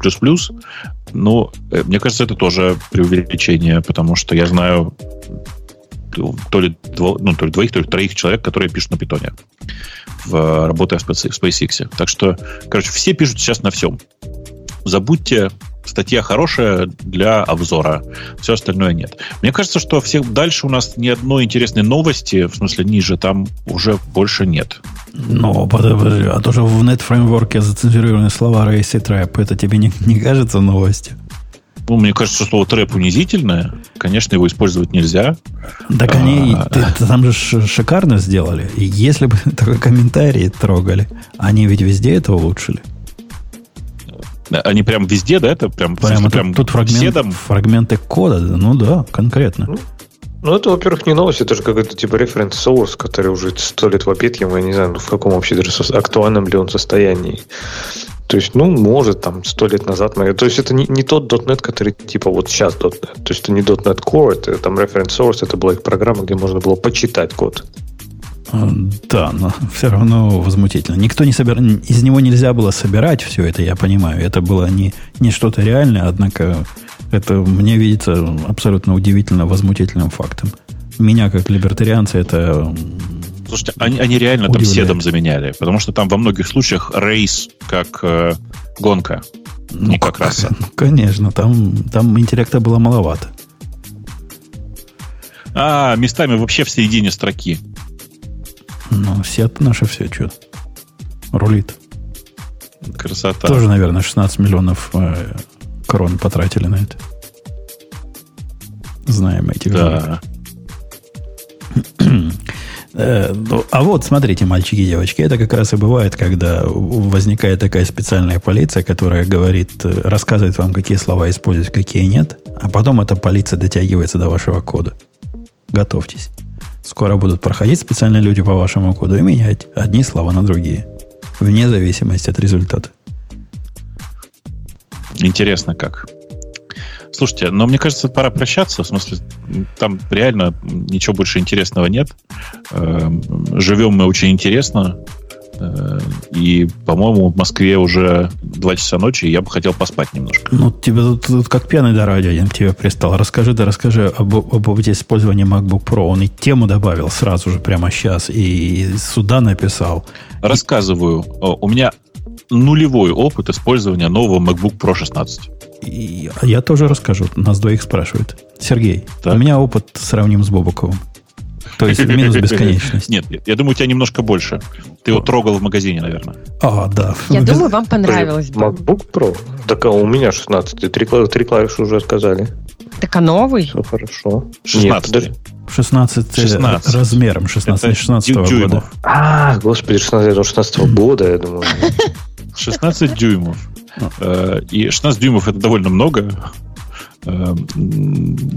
ну, э, мне кажется, это тоже преувеличение, потому что я знаю то ли, дво, ну, то ли двоих, то ли троих человек, которые пишут на питоне, в, работая в SpaceX. Так что, короче, все пишут сейчас на всем. Забудьте статья хорошая для обзора. Все остальное нет. Мне кажется, что всех дальше у нас ни одной интересной новости, в смысле ниже, там уже больше нет. Ну, подожди, а тоже в нет-фреймворке зацензурированы слова race и trap. Это тебе не, не кажется новостью? Ну, мне кажется, что слово трэп унизительное. Конечно, его использовать нельзя. Так они а, ты, ты, там же шикарно сделали. И если бы такой комментарий трогали, они ведь везде это улучшили. Они прям везде, да? Это прям, прям, прям тут, тут фрагмент, фрагменты кода, ну да, конкретно. Ну, ну, это, во-первых, не новость, это же какой-то типа референс source, который уже сто лет вопит я не знаю, ну, в каком вообще даже актуальном ли он состоянии. То есть, ну, может, там, сто лет назад. То есть, это не, не тот .NET, который, типа, вот сейчас .NET. То есть, это не .NET Core, это там reference source, это была их программа, где можно было почитать код. А, да, но все равно возмутительно. Никто не собир... Из него нельзя было собирать все это, я понимаю. Это было не, не что-то реальное, однако это мне видится абсолютно удивительно возмутительным фактом. Меня, как либертарианца, это Слушайте, они, они реально удивляет. там седом заменяли, потому что там во многих случаях рейс как э, гонка, ну, не как, как раса. Ну, конечно, там, там интеллекта было маловато. А, местами вообще в середине строки. Ну, сет наше все что рулит. Красота. Тоже, наверное, 16 миллионов э, крон потратили на это. Знаем эти Да. Э, ну, а вот, смотрите, мальчики и девочки, это как раз и бывает, когда возникает такая специальная полиция, которая говорит, э, рассказывает вам, какие слова использовать, какие нет, а потом эта полиция дотягивается до вашего кода. Готовьтесь. Скоро будут проходить специальные люди по вашему коду и менять одни слова на другие. Вне зависимости от результата. Интересно как. Слушайте, но мне кажется, пора прощаться. В смысле, там реально ничего больше интересного нет. Эм, живем мы очень интересно. Э, и, по-моему, в Москве уже 2 часа ночи, и я бы хотел поспать немножко. Ну, тебе тут, тут как пьяный до радио один тебе пристал. Расскажи, да расскажи об, об опыте использования MacBook Pro. Он и тему добавил сразу же, прямо сейчас, и сюда написал. Рассказываю. У меня нулевой опыт использования нового MacBook Pro 16. И я тоже расскажу. Нас двоих спрашивают. Сергей, так. у меня опыт сравним с Бобуковым. То есть минус бесконечность. Нет, я думаю, у тебя немножко больше. Ты его трогал в магазине, наверное. А, да. Я думаю, вам понравилось. MacBook Pro? Так а у меня 16. Три, три клавиши уже отказали. Так а новый? Все хорошо. 16. Нет, 16, 16. размером 16, 16 -го года. А, господи, 16, 16 -го года, я думаю. 16 дюймов. Э, и 16 дюймов это довольно много. Э,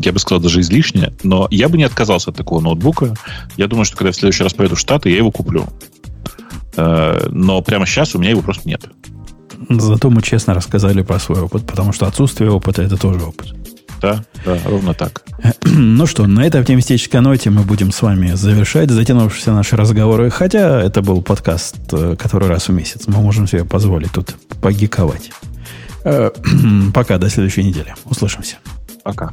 я бы сказал, даже излишне. Но я бы не отказался от такого ноутбука. Я думаю, что когда я в следующий раз поеду в Штаты, я его куплю. Э, но прямо сейчас у меня его просто нет. Зато мы честно рассказали про свой опыт, потому что отсутствие опыта это тоже опыт. Да, да, ровно так. Ну что, на этой оптимистической ноте мы будем с вами завершать затянувшиеся наши разговоры. Хотя это был подкаст, э, который раз в месяц. Мы можем себе позволить тут погиковать. Э, пока, до следующей недели. Услышимся. Пока.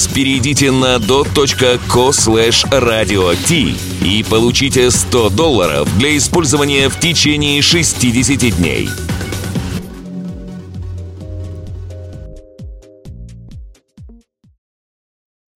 сейчас. Перейдите на dot.co slash radio t и получите 100 долларов для использования в течение 60 дней.